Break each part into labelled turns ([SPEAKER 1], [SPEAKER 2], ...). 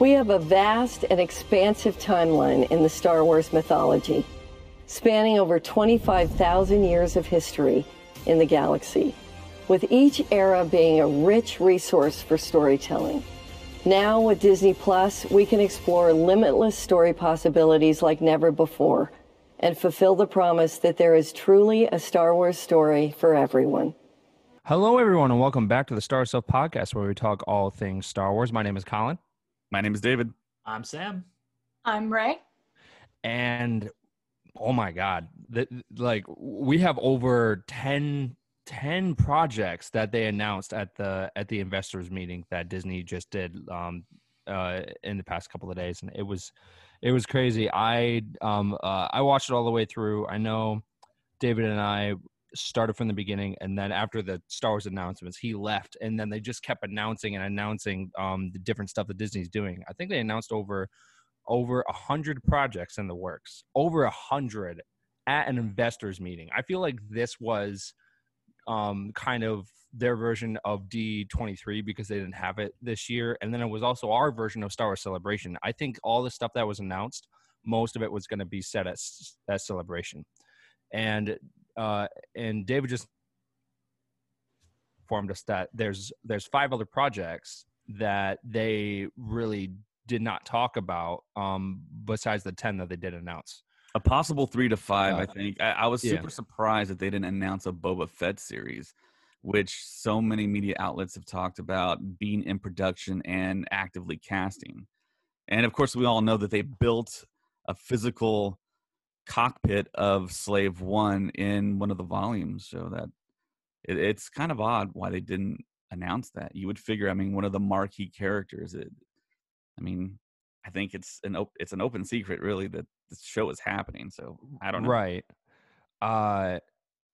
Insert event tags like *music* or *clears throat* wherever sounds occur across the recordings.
[SPEAKER 1] We have a vast and expansive timeline in the Star Wars mythology, spanning over 25,000 years of history in the galaxy, with each era being a rich resource for storytelling. Now, with Disney Plus, we can explore limitless story possibilities like never before and fulfill the promise that there is truly a Star Wars story for everyone.
[SPEAKER 2] Hello, everyone, and welcome back to the Star Stuff Podcast, where we talk all things Star Wars. My name is Colin.
[SPEAKER 3] My name is David.
[SPEAKER 4] I'm Sam.
[SPEAKER 5] I'm Ray.
[SPEAKER 2] And oh my God, the, like we have over 10, 10 projects that they announced at the at the investors meeting that Disney just did um, uh, in the past couple of days, and it was it was crazy. I um uh, I watched it all the way through. I know David and I started from the beginning and then after the star wars announcements he left and then they just kept announcing and announcing um, the different stuff that disney's doing. I think they announced over over a hundred projects in the works over a hundred at an investors meeting. I feel like this was um, kind of their version of d23 because they didn't have it this year and then it was also our version of star wars celebration. I think all the stuff that was announced most of it was going to be set at, at celebration. And uh, and David just informed us that there's there's five other projects that they really did not talk about um, besides the 10 that they did announce.
[SPEAKER 3] A possible three to five uh, i think. I, I, was super
[SPEAKER 2] yeah.
[SPEAKER 3] surprised that they didn't announce a boba fett series which so many media outlets have talked about being in production and actively casting. And of course we all know that they built a physical cockpit of Slave One in one of the volumes, so that it, it's kind of odd why they didn't announce that. You would figure, I mean, one of the marquee characters. It, I mean, I think it's an op- it's an open secret, really, that the show is happening. So I don't know.
[SPEAKER 2] Right. Uh,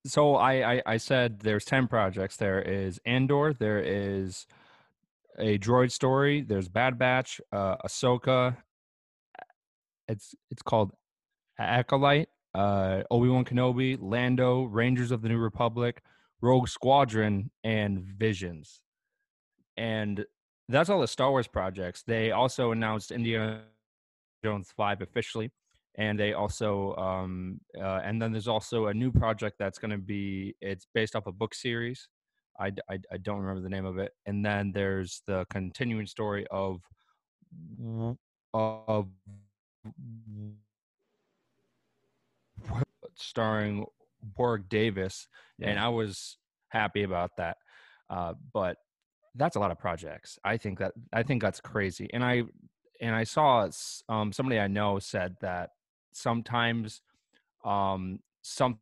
[SPEAKER 2] so I, I I said there's ten projects. There is Andor. There is a droid story. There's Bad Batch. Uh, Ahsoka. It's it's called Acolyte, uh, Obi Wan Kenobi, Lando, Rangers of the New Republic, Rogue Squadron, and Visions. And that's all the Star Wars projects. They also announced Indiana Jones 5 officially. And they also, um, uh, and then there's also a new project that's going to be, it's based off a book series. I, I, I don't remember the name of it. And then there's the continuing story of, of starring Warwick Davis, yeah. and I was happy about that. Uh, but that's a lot of projects. I think that I think that's crazy. And I and I saw um, somebody I know said that sometimes um, something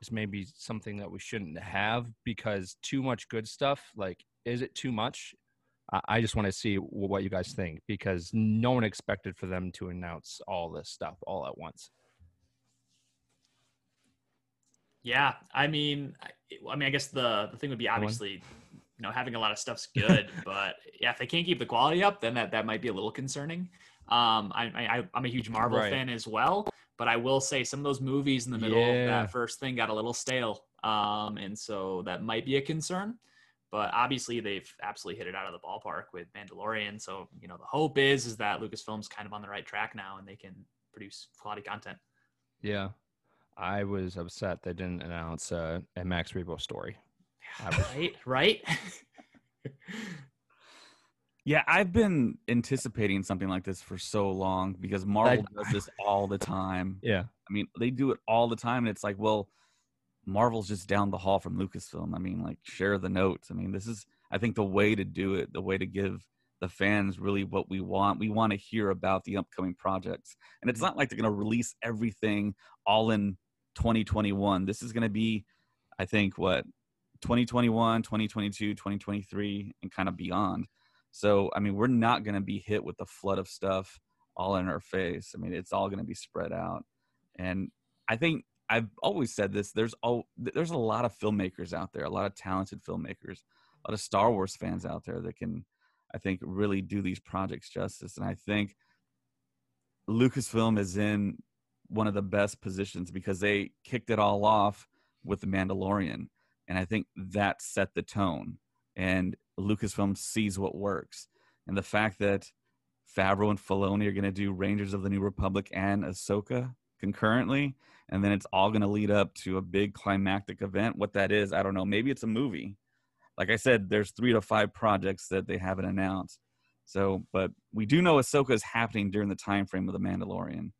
[SPEAKER 2] is maybe something that we shouldn't have because too much good stuff. Like, is it too much? I just want to see what you guys think because no one expected for them to announce all this stuff all at once.
[SPEAKER 4] Yeah, I mean, I mean, I guess the the thing would be obviously, you know, having a lot of stuff's good, but yeah, if they can't keep the quality up, then that that might be a little concerning. Um, I, I I'm a huge Marvel right. fan as well, but I will say some of those movies in the middle yeah. of that first thing got a little stale, um, and so that might be a concern. But obviously, they've absolutely hit it out of the ballpark with Mandalorian. So you know, the hope is is that Lucasfilm's kind of on the right track now, and they can produce quality content.
[SPEAKER 2] Yeah, I was upset they didn't announce uh, a Max Rebo story. *laughs*
[SPEAKER 4] right, right. *laughs*
[SPEAKER 3] yeah, I've been anticipating something like this for so long because Marvel does this all the time.
[SPEAKER 2] Yeah,
[SPEAKER 3] I mean, they do it all the time, and it's like, well Marvel's just down the hall from Lucasfilm. I mean, like share the notes. I mean, this is I think the way to do it, the way to give the fans really what we want. We want to hear about the upcoming projects. And it's mm-hmm. not like they're going to release everything all in 2021. This is going to be I think what 2021, 2022, 2023 and kind of beyond. So, I mean, we're not going to be hit with the flood of stuff all in our face. I mean, it's all going to be spread out. And I think I've always said this. There's all there's a lot of filmmakers out there, a lot of talented filmmakers, a lot of Star Wars fans out there that can, I think, really do these projects justice. And I think Lucasfilm is in one of the best positions because they kicked it all off with the Mandalorian, and I think that set the tone. And Lucasfilm sees what works, and the fact that Favreau and Filoni are going to do Rangers of the New Republic and Ahsoka concurrently, and then it's all going to lead up to a big climactic event. What that is, I don't know. Maybe it's a movie. Like I said, there's three to five projects that they haven't announced. So, but we do know Ahsoka is happening during the time frame of the Mandalorian,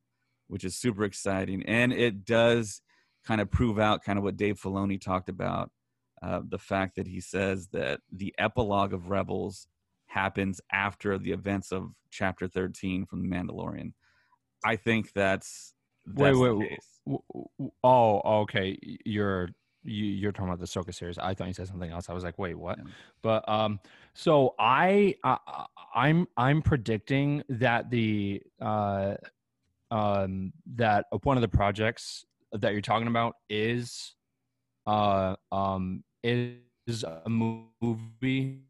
[SPEAKER 3] which is super exciting, and it does kind of prove out kind of what Dave Filoni talked about. Uh, the fact that he says that the epilogue of Rebels happens after the events of Chapter 13 from The Mandalorian. I think that's, that's
[SPEAKER 2] wait, wait, wait. Oh, okay. You're you, you're talking about the Ahsoka series. I thought you said something else. I was like, wait, what? Yeah. But um, so I, I I'm I'm predicting that the uh um that one of the projects that you're talking about is uh um is a movie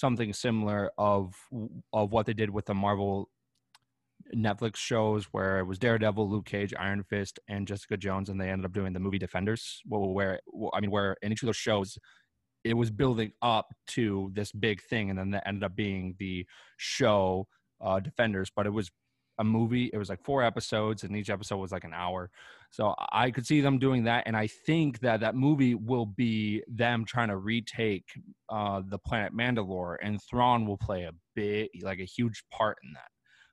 [SPEAKER 2] something similar of of what they did with the Marvel Netflix shows where it was Daredevil, Luke Cage, Iron Fist, and Jessica Jones, and they ended up doing the movie Defenders. Where I mean, where in each of those shows, it was building up to this big thing, and then that ended up being the show uh, Defenders. But it was a movie. It was like four episodes, and each episode was like an hour. So I could see them doing that, and I think that that movie will be them trying to retake uh, the planet Mandalore, and Thrawn will play a bit, like a huge part in that.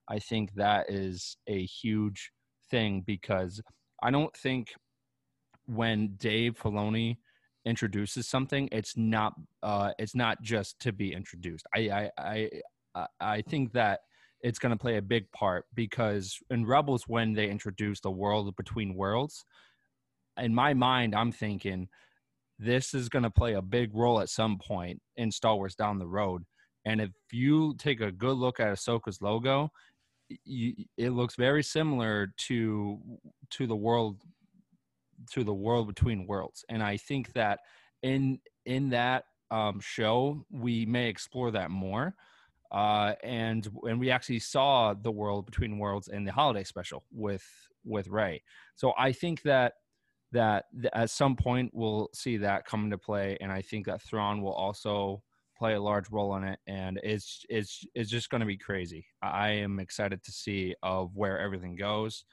[SPEAKER 2] I think that is a huge thing because I don't think when Dave Filoni introduces something, it's not uh, it's not just to be introduced. I I I, I think that it's going to play a big part because in Rebels when they introduce the world between worlds, in my mind I'm thinking this is going to play a big role at some point in Star Wars down the road. And if you take a good look at Ahsoka's logo, you, it looks very similar to to the world to the world between worlds and i think that in in that um, show we may explore that more uh, and and we actually saw the world between worlds in the holiday special with with Rey. So I think that that at some point we'll see that come into play, and I think that Thrawn will also play a large role in it, and it's it's it's just going to be crazy. I am excited to see of where everything goes,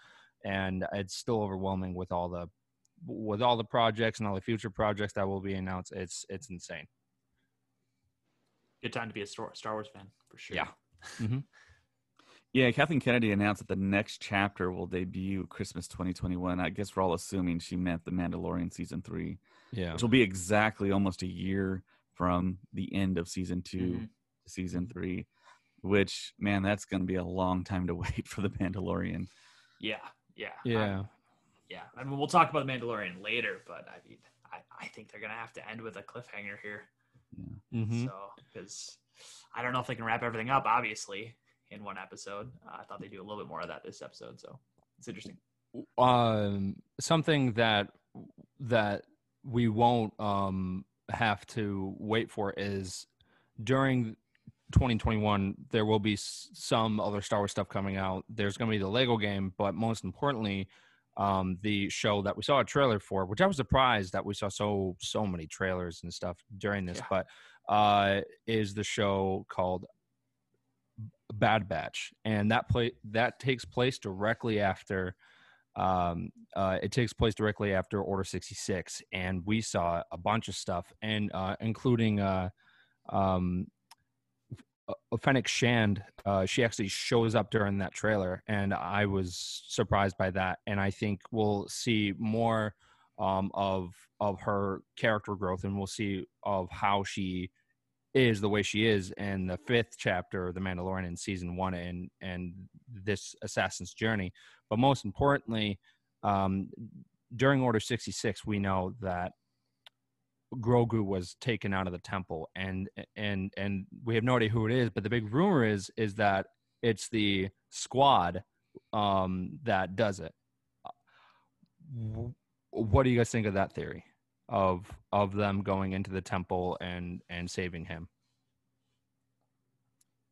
[SPEAKER 2] and it's still overwhelming with all the with all the projects and all the future projects that will be announced. It's it's insane.
[SPEAKER 4] Good time to be a Star Wars fan for sure.
[SPEAKER 2] Yeah. *laughs* Mm-hmm.
[SPEAKER 3] Yeah, Kathleen Kennedy announced that the next chapter will debut Christmas 2021. I guess we're all assuming she meant The Mandalorian season three.
[SPEAKER 2] Yeah.
[SPEAKER 3] Which will be exactly almost a year from the end of season 2 mm-hmm. to season three, which man, that's going to be a long time to *laughs* wait for the Mandalorian.
[SPEAKER 4] Yeah, yeah,
[SPEAKER 2] yeah,
[SPEAKER 4] I, yeah. I mean, we'll talk about the Mandalorian later, but I mean, I, I think they're going to have to end with a cliffhanger here.
[SPEAKER 3] Yeah.
[SPEAKER 2] Mm-hmm.
[SPEAKER 4] So, because I don't know if they can wrap everything up, obviously, in one episode. Uh, I thought they do a little bit more of that this episode, so it's interesting.
[SPEAKER 2] Um, something that that we won't um have to wait for is during 2021 there will be some other Star Wars stuff coming out. There's going to be the Lego game, but most importantly, um, the show that we saw a trailer for, which I was surprised that we saw so so many trailers and stuff during this, yeah. but uh, is the show called Bad Batch, and that play that takes place directly after um, uh, it takes place directly after Order 66, and we saw a bunch of stuff, and uh, including uh, um, Fennec Shand. Uh, she actually shows up during that trailer, and I was surprised by that. And I think we'll see more um, of of her character growth, and we'll see of how she is the way she is in the fifth chapter of The Mandalorian in season one and and this assassin's journey. But most importantly, um, during Order 66, we know that Grogu was taken out of the temple, and and and we have no idea who it is. But the big rumor is is that it's the squad um, that does it. What do you guys think of that theory? of of them going into the temple and and saving him.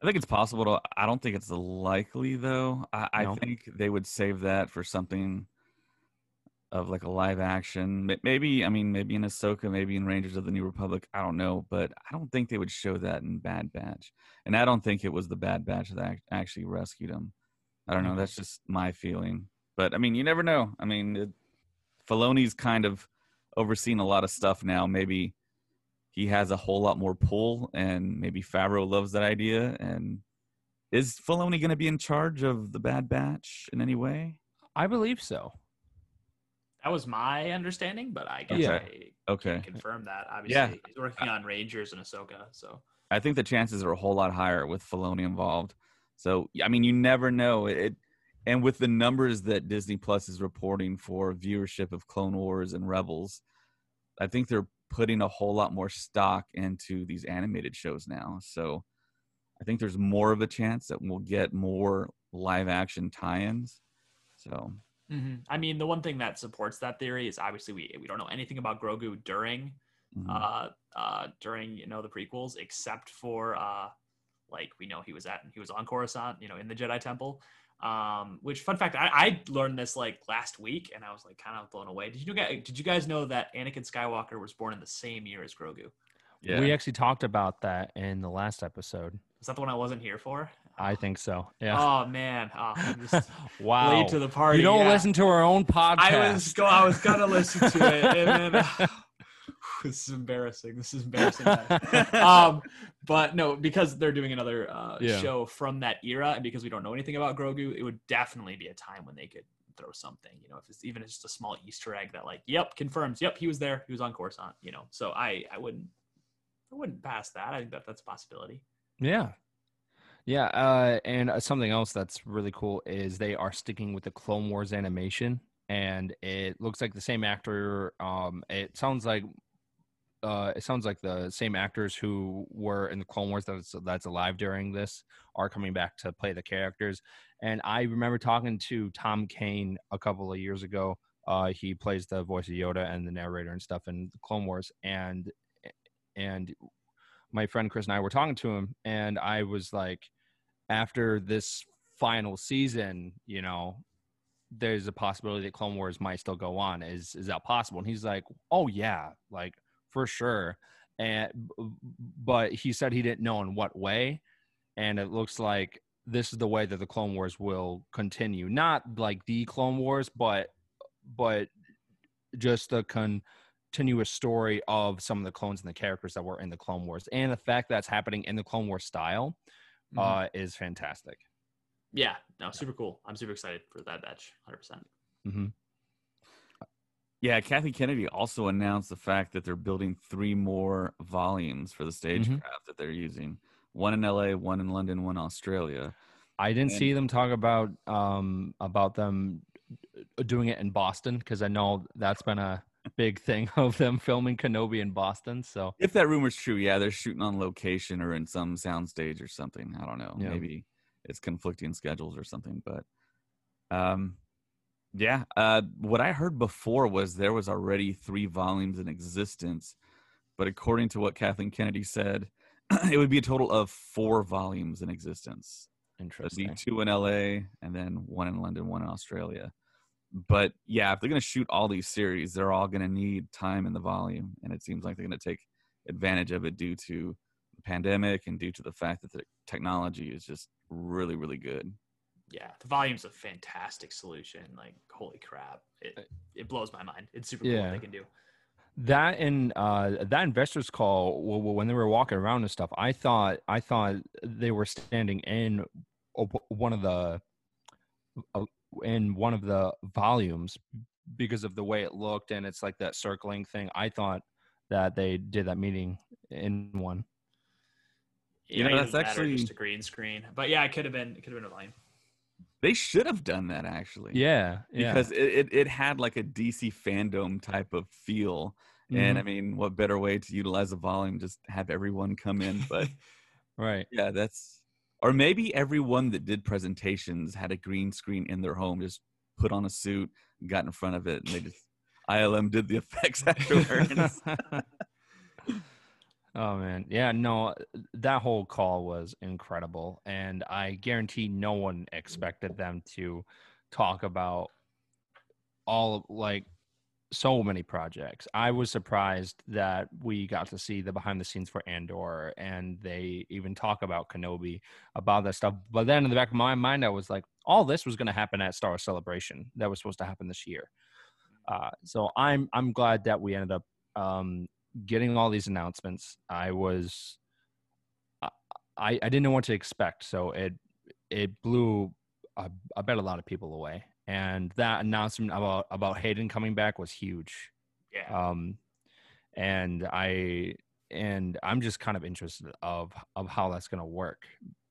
[SPEAKER 3] I think it's possible to. I don't think it's likely though. I, no. I think they would save that for something of like a live action. Maybe I mean maybe in Ahsoka, maybe in Rangers of the New Republic. I don't know, but I don't think they would show that in Bad Batch, and I don't think it was the Bad Batch that actually rescued him. I don't know. Mm. That's just my feeling. But I mean, you never know. I mean, it, Filoni's kind of overseeing a lot of stuff now. Maybe he has a whole lot more pull, and maybe Favreau loves that idea. And is Filoni going to be in charge of the Bad Batch in any way?
[SPEAKER 2] I believe so.
[SPEAKER 4] That was my understanding, but I guess
[SPEAKER 2] Yeah.
[SPEAKER 4] I
[SPEAKER 3] Okay.
[SPEAKER 4] confirm that. Obviously,
[SPEAKER 3] Yeah.
[SPEAKER 4] he's working on Rangers and Ahsoka, so
[SPEAKER 3] I think the chances are a whole lot higher with Filoni involved. So I mean, you never know it. And with the numbers that Disney Plus is reporting for viewership of Clone Wars and Rebels, I think they're putting a whole lot more stock into these animated shows now. So I think there's more of a chance that we'll get more live action tie-ins. So
[SPEAKER 4] Mhm. I mean, the one thing that supports that theory is obviously we we don't know anything about Grogu during
[SPEAKER 3] mhm.
[SPEAKER 4] uh uh during you know the prequels except for uh like we know he was at he was on Coruscant, you know, in the Jedi Temple. Um, which fun fact, I, I learned this like last week and I was like kind of blown away. Did you guys did you guys know that Anakin Skywalker was born in the same year as Grogu?
[SPEAKER 3] yeah.
[SPEAKER 2] We actually talked about that in the last episode.
[SPEAKER 4] Is that the one I wasn't here for?
[SPEAKER 2] I think so. Yeah.
[SPEAKER 4] Oh man, oh, I'm just *laughs*
[SPEAKER 2] wow.
[SPEAKER 4] late to the party.
[SPEAKER 2] you don't
[SPEAKER 4] yeah.
[SPEAKER 2] listen to our own podcast.
[SPEAKER 4] I was go. I was gonna listen to it, *laughs* and then *sighs* *sighs* this is embarrassing. This is embarrassing. um, but no, because they're doing another uh,
[SPEAKER 2] Yeah.
[SPEAKER 4] show from that era, and because we don't know anything about Grogu, it would definitely be a time when they could throw something. You know, if it's even just a small Easter egg that, like, yep, confirms, yep, he was there, he was on Coruscant. You know, so I, I wouldn't, I wouldn't pass that. I think that that's a possibility.
[SPEAKER 2] Yeah. Yeah. Uh, and uh, something else that's really cool is they are sticking with the Clone Wars animation, and it looks like the same actor. Um, it sounds like. Uh, it sounds like the same actors who were in the Clone Wars that's that's alive during this are coming back to play the characters. And I remember talking to Tom Kane a couple of years ago. Uh, he plays the voice of Yoda and the narrator and stuff in the Clone Wars, and and my friend Chris and I were talking to him, and I was like, after this final season, you know, there's a possibility that Clone Wars might still go on. Is is that possible? And he's like, oh yeah, like for sure. And but he said he didn't know in what way, and it looks like this is the way that the Clone Wars will continue. Not like the Clone Wars, but but just the continuous story of some of the clones and the characters that were in the Clone Wars, and the fact that's happening in the Clone Wars style uh, is fantastic.
[SPEAKER 4] Yeah, no, super cool. I'm super excited for Bad Batch, hundred percent.
[SPEAKER 2] hmm
[SPEAKER 3] Yeah, Kathy Kennedy also announced the fact that they're building three more volumes for the stagecraft that they're using. One in LA, one in London, one in Australia.
[SPEAKER 2] I didn't
[SPEAKER 3] And-
[SPEAKER 2] see them talk about um about them doing it in Boston because I know that's been a big thing *laughs* of them filming Kenobi in Boston. So
[SPEAKER 3] If that rumor's true, yeah, they're shooting on location or in some soundstage or something. I don't know.
[SPEAKER 2] Yeah.
[SPEAKER 3] Maybe it's conflicting schedules or something. But um yeah. Uh what I heard before was there was already three volumes in existence. But according to what Kathleen Kennedy said, *clears throat* it would be a total of four volumes in existence. It'd be
[SPEAKER 2] interesting.
[SPEAKER 3] two in LA and then one in London, one in Australia. But yeah, if they're going to shoot all these series, they're all going to need time in the volume, and it seems like they're going to take advantage of it due to the pandemic and due to the fact that the technology is just really, really good.
[SPEAKER 4] Yeah, the volume's a fantastic solution. Like, holy crap, it it blows my mind. It's super cool
[SPEAKER 2] Yeah.
[SPEAKER 4] what they can do.
[SPEAKER 2] that and uh that investors call w- w- when they were walking around and stuff i thought i thought they were standing in one of the uh, in one of the volumes because of the way it looked and it's like that circling thing i thought that they did that meeting in one
[SPEAKER 3] You know, that's actually-
[SPEAKER 4] just a green screen. But yeah, it could have been it could have been a volume.
[SPEAKER 3] They should have done that actually.
[SPEAKER 2] yeah yeah
[SPEAKER 3] Because it, it, it had like a DC fandom type of feel. And I mm-hmm. mean, what better way to utilize a volume? Just have everyone come in. But *laughs*
[SPEAKER 2] right
[SPEAKER 3] Yeah, that's or maybe everyone that did presentations had a green screen in their home, just put on a suit, got in front of it, and they just ILM did the *laughs* effects afterwards. *laughs*
[SPEAKER 2] Oh man, yeah, no, that whole call was incredible, and I guarantee no one expected them to talk about all of like so many projects. I was surprised that we got to see the behind the scenes for Andor, and they even talk about Kenobi about that stuff. But then in the back of my mind, I was like, all this was going to happen at Star Celebration. That was supposed to happen this year. Uh, so I'm I'm glad that we ended up um, getting all these announcements. I was I, I didn't know what to expect, so it it blew I, I bet a lot of people away. And that announcement about about Hayden coming back was huge.
[SPEAKER 4] Yeah.
[SPEAKER 2] Um, and I and I'm just kind of interested of of how that's going to work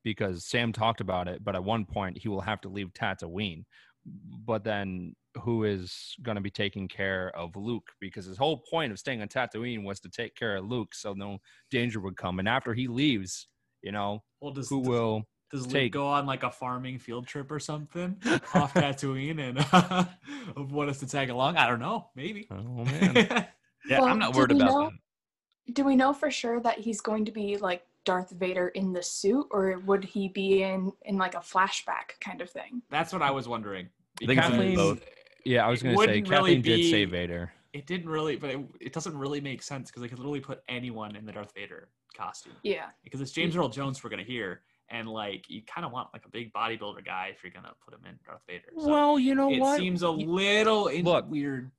[SPEAKER 2] because Sam talked about it, but at one point he will have to leave Tatooine. But then who is going to be taking care of Luke? Because his whole point of staying on Tatooine was to take care of Luke, so no danger would come. And after he leaves, you know,
[SPEAKER 4] well, does,
[SPEAKER 2] who
[SPEAKER 4] does,
[SPEAKER 2] will
[SPEAKER 4] does Luke
[SPEAKER 2] take-
[SPEAKER 4] go on like a farming field trip or something *laughs* off Tatooine and *laughs* want us to tag along? I don't know. Maybe.
[SPEAKER 2] Oh *laughs* man.
[SPEAKER 3] Yeah,
[SPEAKER 5] Well,
[SPEAKER 3] I'm not
[SPEAKER 5] do
[SPEAKER 3] worried
[SPEAKER 5] we
[SPEAKER 3] about
[SPEAKER 5] know-
[SPEAKER 3] that.
[SPEAKER 5] Do we know for sure that he's going to be like Darth Vader in the suit, or would he be in in like a flashback kind of thing?
[SPEAKER 4] That's what I was wondering.
[SPEAKER 3] I think it's
[SPEAKER 2] Kathleen-
[SPEAKER 3] both.
[SPEAKER 2] Yeah, I was going to say
[SPEAKER 4] wouldn't really
[SPEAKER 2] Kathleen did say Vader.
[SPEAKER 4] It didn't really, but it, it doesn't really make sense because they could literally put anyone in the Darth Vader costume.
[SPEAKER 5] Yeah.
[SPEAKER 4] Because it's James mm. Earl Jones we're gonna hear, and like you kind of want like a big bodybuilder guy if you're gonna put him in Darth Vader. So
[SPEAKER 2] well, you know
[SPEAKER 4] it
[SPEAKER 2] what?
[SPEAKER 4] seems a little in-
[SPEAKER 2] Look,
[SPEAKER 4] weird.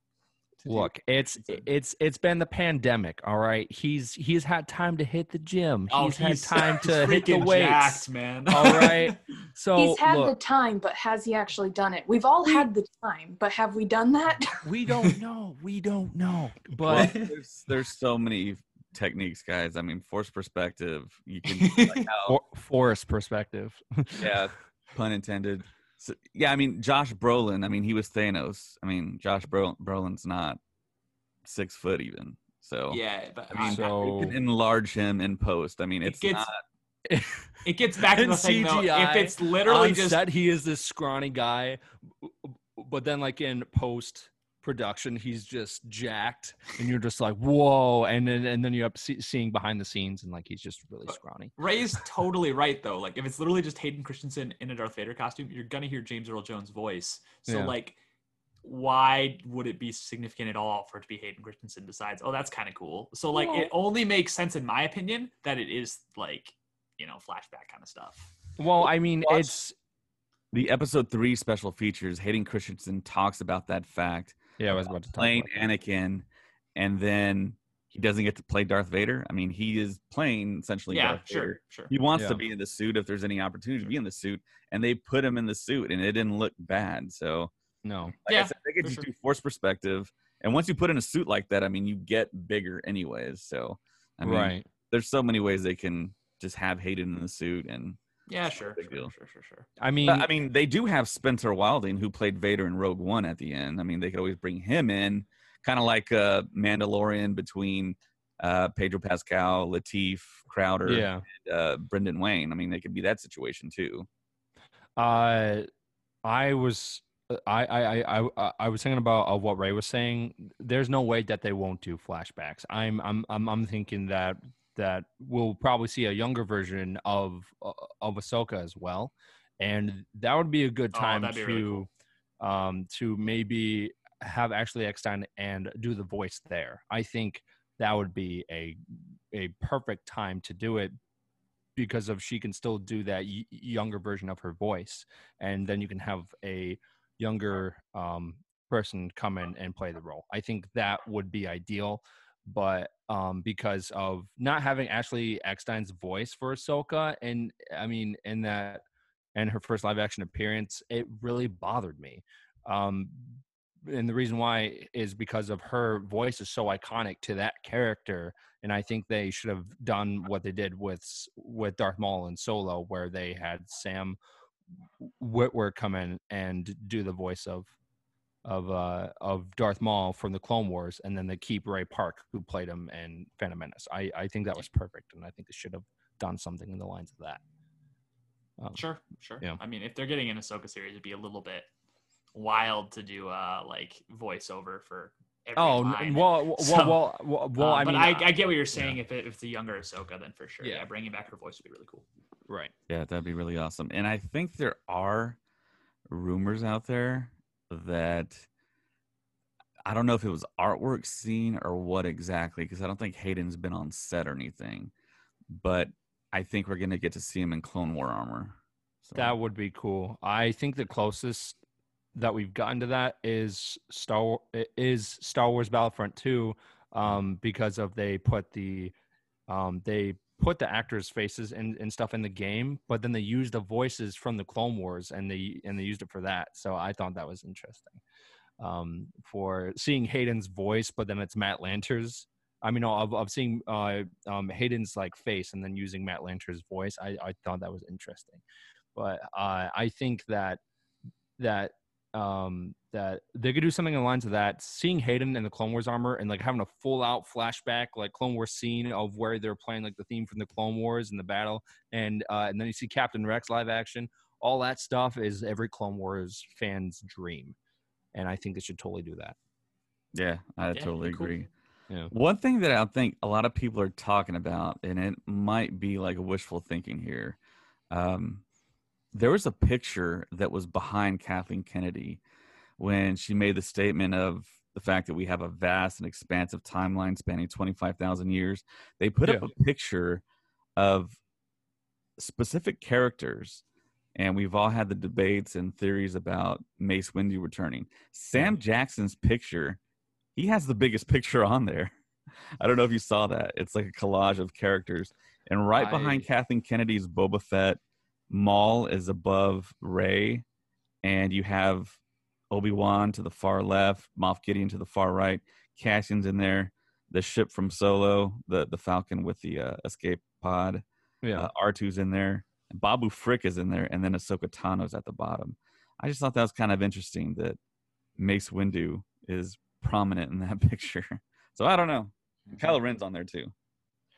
[SPEAKER 4] to do.
[SPEAKER 2] Look, it's
[SPEAKER 4] It's
[SPEAKER 2] it's it's been the pandemic, all right. He's he's had time to hit the gym.
[SPEAKER 4] Oh,
[SPEAKER 2] He's had time
[SPEAKER 4] he's
[SPEAKER 2] to *laughs* hit the weights.
[SPEAKER 4] jacked, man.
[SPEAKER 2] All right. *laughs* So
[SPEAKER 5] he's had the time, but has he actually done it? We've all had the time, but have we done that?
[SPEAKER 2] we don't know. We don't know.
[SPEAKER 3] Well, *laughs*
[SPEAKER 2] But
[SPEAKER 3] there's there's so many techniques, guys. I mean, force perspective. You can like *laughs* how,
[SPEAKER 2] for, forest perspective.
[SPEAKER 3] yeah, *laughs* pun intended. So, yeah, I mean, Josh Brolin. I mean, he was Thanos. I mean, Josh Bro- Brolin's not six foot even. So
[SPEAKER 4] yeah, but
[SPEAKER 3] I mean,
[SPEAKER 2] So-
[SPEAKER 3] you can enlarge him in post. I mean,
[SPEAKER 4] It
[SPEAKER 3] it's
[SPEAKER 4] gets-
[SPEAKER 3] not. *laughs*
[SPEAKER 4] it gets back to
[SPEAKER 2] In
[SPEAKER 4] the thing though. If
[SPEAKER 2] CGI,
[SPEAKER 4] it's literally
[SPEAKER 2] on
[SPEAKER 4] just
[SPEAKER 2] set, he is this scrawny guy, but then like in post production, he's just jacked, and you're just like, whoa! And then and then you're up see, seeing behind the scenes, and like he's just really
[SPEAKER 4] But-
[SPEAKER 2] scrawny.
[SPEAKER 4] Ray's totally right though. Like if it's literally just Hayden Christensen in a Darth Vader costume, you're gonna hear James Earl Jones' voice. So
[SPEAKER 2] Yeah.
[SPEAKER 4] like, why would it be significant at all for it to be Hayden Christensen? Besides, oh, that's kind of cool. So like, it only makes sense in my opinion that it is like, you know, flashback kind of stuff.
[SPEAKER 2] Well, I mean,
[SPEAKER 3] Plus-
[SPEAKER 2] it's
[SPEAKER 3] The episode three special features, Hayden Christensen talks about that fact.
[SPEAKER 2] Yeah. I was about to talk
[SPEAKER 3] playing
[SPEAKER 2] about.
[SPEAKER 3] Anakin, and then he doesn't get to play Darth Vader. I mean, he is playing essentially
[SPEAKER 4] yeah,
[SPEAKER 3] Darth
[SPEAKER 4] sure,
[SPEAKER 3] Vader.
[SPEAKER 4] sure.
[SPEAKER 3] He wants to be in the suit if there's any opportunity to be in the suit, and they put him in the suit, and it didn't look bad. So,
[SPEAKER 2] No,
[SPEAKER 3] like
[SPEAKER 4] Yeah,
[SPEAKER 3] I said, they could
[SPEAKER 4] for
[SPEAKER 3] just
[SPEAKER 4] sure.
[SPEAKER 3] do force perspective, and once you put in a suit like that, I mean, you get bigger anyways. So, I mean,
[SPEAKER 2] right.
[SPEAKER 3] there's so many ways they can just have Hayden in the suit, and
[SPEAKER 4] Yeah, sure,
[SPEAKER 3] big
[SPEAKER 4] sure,
[SPEAKER 3] deal.
[SPEAKER 4] sure, sure, sure.
[SPEAKER 2] I mean,
[SPEAKER 3] But, I mean, they do have Spencer Wilding, who played Vader in Rogue One at the end. I mean, they could always bring him in, kind of like a Mandalorian between uh, Pedro Pascal, Lateef, Crowder,
[SPEAKER 2] yeah.
[SPEAKER 3] uh, Brendan Wayne. I mean, they could be that situation too.
[SPEAKER 2] Uh, I was. I, I I I I was thinking about uh, what Ray was saying. There's no way that they won't do flashbacks. I'm I'm I'm I'm thinking that that we'll probably see a younger version of uh, of Ahsoka as well, and that would be a good
[SPEAKER 4] Oh,
[SPEAKER 2] time
[SPEAKER 4] that'd
[SPEAKER 2] to
[SPEAKER 4] really cool.
[SPEAKER 2] um to maybe have Ashley Eckstein and do the voice there. I think that would be a a perfect time to do it because of she can still do that y- younger version of her voice and then you can have a younger um, person come in and play the role. I think that would be ideal, but um, because of not having Ashley Eckstein's voice for Ahsoka, and I mean, in that and her first live action appearance, it really bothered me. Um, and the reason why is because of her voice is so iconic to that character and I think they should have done what they did with with Darth Maul and Solo, where they had Sam Witwer come in and do the voice of of uh, of Darth Maul from the Clone Wars, and then they keep Ray Park, who played him in Phantom Menace. I I think that was perfect, and I think they should have done something in the lines of that. Um,
[SPEAKER 4] Sure, sure.
[SPEAKER 2] Yeah.
[SPEAKER 4] I mean, if they're getting an Ahsoka series, it'd be a little bit wild to do uh like voiceover for. Every
[SPEAKER 2] Oh
[SPEAKER 4] line.
[SPEAKER 2] well, well,
[SPEAKER 4] So,
[SPEAKER 2] well, well, well,
[SPEAKER 4] Uh,
[SPEAKER 2] I
[SPEAKER 4] but
[SPEAKER 2] mean,
[SPEAKER 4] I,
[SPEAKER 2] uh,
[SPEAKER 4] I get what you're saying. If it, if it's a younger Ahsoka, then for sure,
[SPEAKER 2] Yeah.
[SPEAKER 4] yeah. bringing back her voice would be really cool.
[SPEAKER 2] right.
[SPEAKER 3] Yeah, that'd be really awesome. And I think there are rumors out there that I don't know if it was artwork scene or what exactly, because I don't think Hayden's been on set or anything. But I think we're gonna get to see him in Clone War armor. So,
[SPEAKER 2] That would be cool. I think the closest that we've gotten to that is Star is Star Wars Battlefront 2 um because of they put the um they put the actors faces and, and stuff in the game but then they used the voices from the clone wars and they and they used it for that. So i thought that was interesting um for seeing hayden's voice but then it's matt lanter's i mean of, of seeing uh um hayden's like face and then using matt lanter's voice i i thought that was interesting. But uh i think that that um that they could do something along lines of that seeing hayden in the clone wars armor and like having a full out flashback like clone wars scene of where they're playing like the theme from the clone wars and the battle and uh and then you see captain rex live action all that stuff is every clone wars fan's dream and i think they should totally do that
[SPEAKER 3] yeah, I
[SPEAKER 4] Yeah,
[SPEAKER 3] totally
[SPEAKER 4] cool.
[SPEAKER 3] agree.
[SPEAKER 2] Yeah.
[SPEAKER 3] One thing that I think a lot of people are talking about, and it might be like wishful thinking here. Um, there was a picture that was behind Kathleen Kennedy when she made the statement of the fact that we have a vast and expansive timeline spanning 25,000 years. They put up a picture of specific characters, and we've all had the debates and theories about Mace Windu returning. Sam mm-hmm. Jackson's picture, he has the biggest picture on there. *laughs* I don't know if you saw that. It's like a collage of characters. And right behind Kathleen Kennedy's Boba Fett, Maul is above Rey, and you have Obi Wan to the far left, Moff Gideon to the far right. Cassian's in there. The ship from Solo, the the Falcon with the uh, escape pod.
[SPEAKER 2] yeah
[SPEAKER 3] Uh, R2's in there. Babu Frick is in there, and then Ahsoka Tano's at the bottom. I just thought that was kind of interesting that Mace Windu is prominent in that *laughs* picture. So I don't know. Kylo Ren's on there too.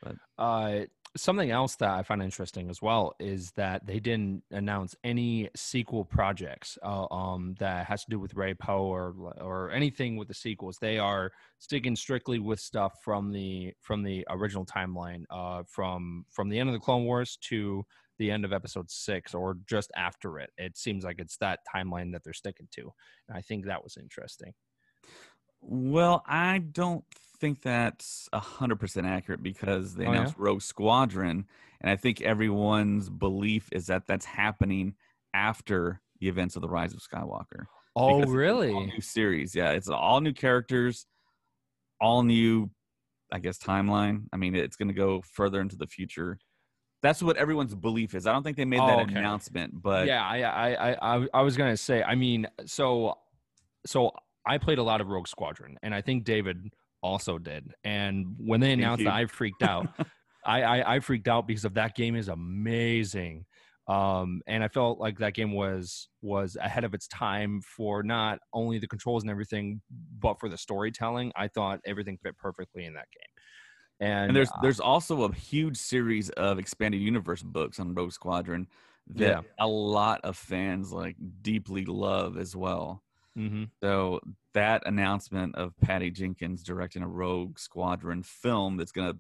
[SPEAKER 2] But Uh, something else that I find interesting as well is that they didn't announce any sequel projects uh, um, that has to do with Rey Poe or or anything with the sequels. They are sticking strictly with stuff from the from the original timeline, uh, from from the end of the Clone Wars to the end of Episode Six, or just after it. It seems like it's that timeline that they're sticking to, and I think that was interesting.
[SPEAKER 3] Well, I don't think that's hundred percent accurate because they
[SPEAKER 2] Oh, yeah?
[SPEAKER 3] announced Rogue Squadron, and I think everyone's belief is that that's happening after the events of the Rise of Skywalker.
[SPEAKER 2] Oh, really?
[SPEAKER 3] all-new series, yeah. It's all new characters, all new, I guess, timeline. I mean, it's going to go further into the future. That's what everyone's belief is. I don't think they made
[SPEAKER 2] Oh,
[SPEAKER 3] that
[SPEAKER 2] okay.
[SPEAKER 3] announcement, but
[SPEAKER 2] yeah, I, I, I, I, I was gonna say. I mean, so, so I played a lot of Rogue Squadron, and I think David also did. And when they announced that. I freaked out. *laughs* I, I, I freaked out because of that game is amazing. Um, and I felt like that game was was ahead of its time for not only the controls and everything, but for the storytelling. I thought everything fit perfectly in that game. And,
[SPEAKER 3] and there's
[SPEAKER 2] uh,
[SPEAKER 3] there's also a huge series of expanded universe books on Rogue Squadron that
[SPEAKER 2] Yeah.
[SPEAKER 3] a lot of fans like deeply love as well.
[SPEAKER 2] Mhm.
[SPEAKER 3] So that announcement of Patty Jenkins directing a Rogue Squadron film that's going to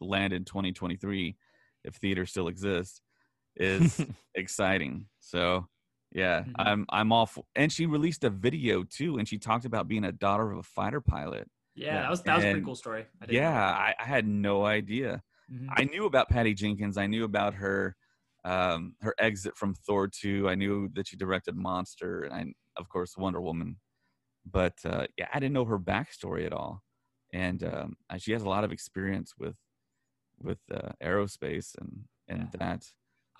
[SPEAKER 3] land in 2023 if theater still exists, is *laughs* exciting. So yeah,
[SPEAKER 4] Mhm.
[SPEAKER 3] I'm I'm all for, and she released a video too and she talked about being a daughter of a fighter pilot.
[SPEAKER 4] Yeah,
[SPEAKER 2] Yeah.
[SPEAKER 4] that was that was a pretty cool story. I
[SPEAKER 3] Yeah. I, I had no idea.
[SPEAKER 4] Mhm.
[SPEAKER 3] I knew about Patty Jenkins. I knew about her um, her exit from Thor 2. I knew that she directed Monster and I of course Wonder Woman. But uh, yeah, I didn't know her backstory at all. And um, she has a lot of experience with with uh, aerospace and and that.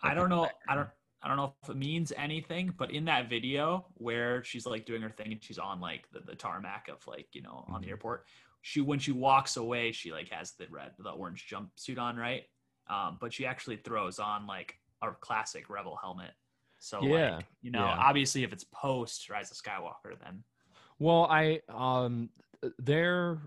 [SPEAKER 4] I don't know. I don't. I don't know if it means anything, but in that video where she's like doing her thing and she's on like the, the tarmac of like you know on the
[SPEAKER 3] Mhm.
[SPEAKER 4] airport, she when she walks away, she like has the red the orange jumpsuit on, right? Um, but she actually throws on like a classic rebel helmet. So
[SPEAKER 2] Yeah,
[SPEAKER 4] like you know,
[SPEAKER 2] yeah.
[SPEAKER 4] obviously if it's post Rise of Skywalker, then
[SPEAKER 2] Well, I um there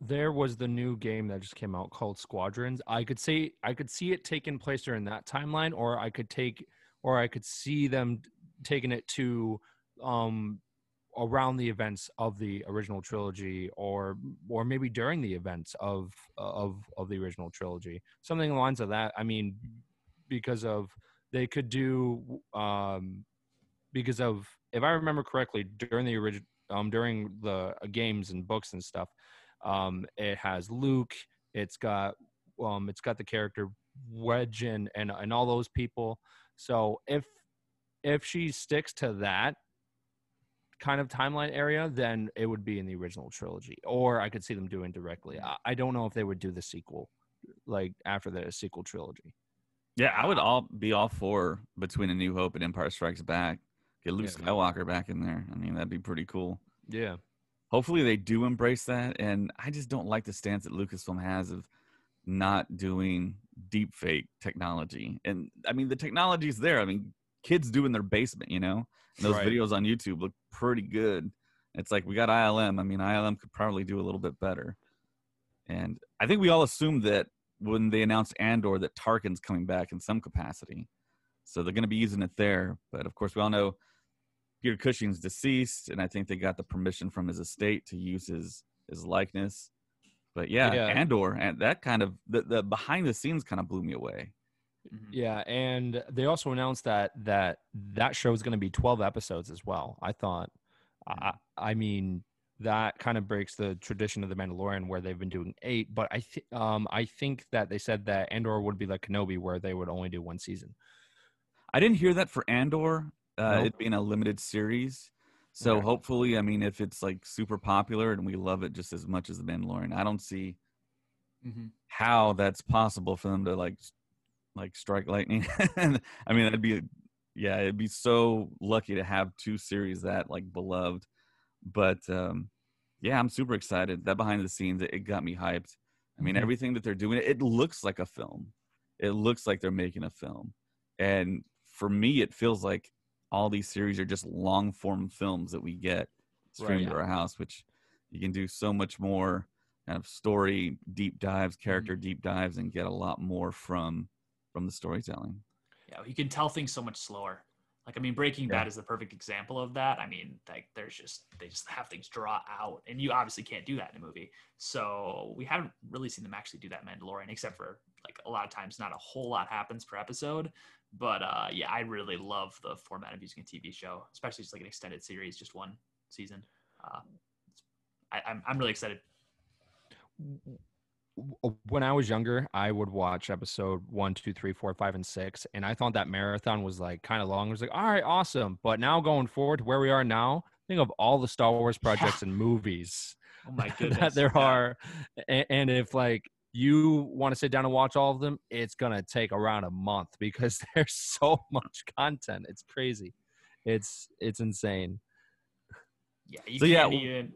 [SPEAKER 2] there was the new game that just came out called Squadrons. I could say I could see it taking place during that timeline or I could take or I could see them taking it to um around the events of the original trilogy or or maybe during the events of of of the original trilogy. Something along the lines of that. I mean because of they could do um because of if I remember correctly during the original um, during the uh, games and books and stuff. Um, it has Luke. It's got um, it's got the character Wedge and and and all those people. So if if she sticks to that kind of timeline area, then it would be in the original trilogy, or I could see them doing directly. I, I don't know if they would do the sequel, like after the sequel trilogy.
[SPEAKER 3] Yeah, I would all be all for between A New Hope and Empire Strikes Back. Get Luke
[SPEAKER 2] Yeah.
[SPEAKER 3] Skywalker back in there. I mean, that'd be pretty cool.
[SPEAKER 2] Yeah,
[SPEAKER 3] Hopefully, they do embrace that. And I just don't like the stance that Lucasfilm has of not doing deep fake technology. And I mean, the technology's there. I mean, kids do in their basement, you know. And those
[SPEAKER 2] Right.
[SPEAKER 3] videos on YouTube look pretty good. It's like we got ILM. I mean, ILM could probably do a little bit better. And I think we all assumed that when they announced Andor that Tarkin's coming back in some capacity. So they're going to be using it there. But of course, we all know Peter Cushing's deceased, and I think they got the permission from his estate to use his his likeness. But yeah,
[SPEAKER 2] Yeah.
[SPEAKER 3] Andor, and that kind of the, the behind the scenes kind of blew me away.
[SPEAKER 4] Mhm.
[SPEAKER 2] yeah, and they also announced that that that show is going to be twelve episodes as well. I thought, I, I mean, that kind of breaks the tradition of the Mandalorian where they've been doing eight. But I think um I think that they said that Andor would be like Kenobi where they would only do one season.
[SPEAKER 3] I didn't hear that for Andor, uh,
[SPEAKER 2] Nope.
[SPEAKER 3] it being a limited series. So
[SPEAKER 2] Okay.
[SPEAKER 3] hopefully, I mean, if it's like super popular and we love it just as much as the Mandalorian, I don't see
[SPEAKER 4] Mhm.
[SPEAKER 3] how that's possible for them to like like strike lightning. *laughs* I mean, that'd be yeah, it'd be so lucky to have two series that like beloved. But um yeah, I'm super excited. That behind the scenes, it, it got me hyped. I mean,
[SPEAKER 2] Mhm.
[SPEAKER 3] everything that they're doing, it looks like a film. It looks like they're making a film. And for me, it feels like all these series are just long form films that we get streamed
[SPEAKER 2] Right.
[SPEAKER 3] to our house, which you can do so much more kind of story deep dives, character deep dives, and get a lot more from from the storytelling.
[SPEAKER 4] Yeah, you can tell things so much slower. Like I mean, Breaking
[SPEAKER 3] Yeah.
[SPEAKER 4] Bad is the perfect example of that. I mean, like there's just they just have things draw out, and you obviously can't do that in a movie. So we haven't really seen them actually do that Mandalorian, except for like a lot of times not a whole lot happens per episode. But uh, yeah, I really love the format of using a TV show, especially just like an extended series, just one season. Uh, I, I'm I'm really excited.
[SPEAKER 2] W- uh, when I was younger, I would watch episode one, two, three, four, five, and six, and I thought that marathon was like kind of long. I was like, all right, awesome. But now going forward to where we are now, think of all the Star Wars *laughs* projects and movies
[SPEAKER 4] Oh my *laughs* goodness,
[SPEAKER 2] that there
[SPEAKER 4] yeah.
[SPEAKER 2] are, and, and if like you want to sit down and watch all of them, it's gonna take around a month because *laughs* there's so much content. It's crazy. It's it's insane.
[SPEAKER 4] Yeah, you
[SPEAKER 3] So, yeah,
[SPEAKER 4] can't
[SPEAKER 3] w-
[SPEAKER 4] even.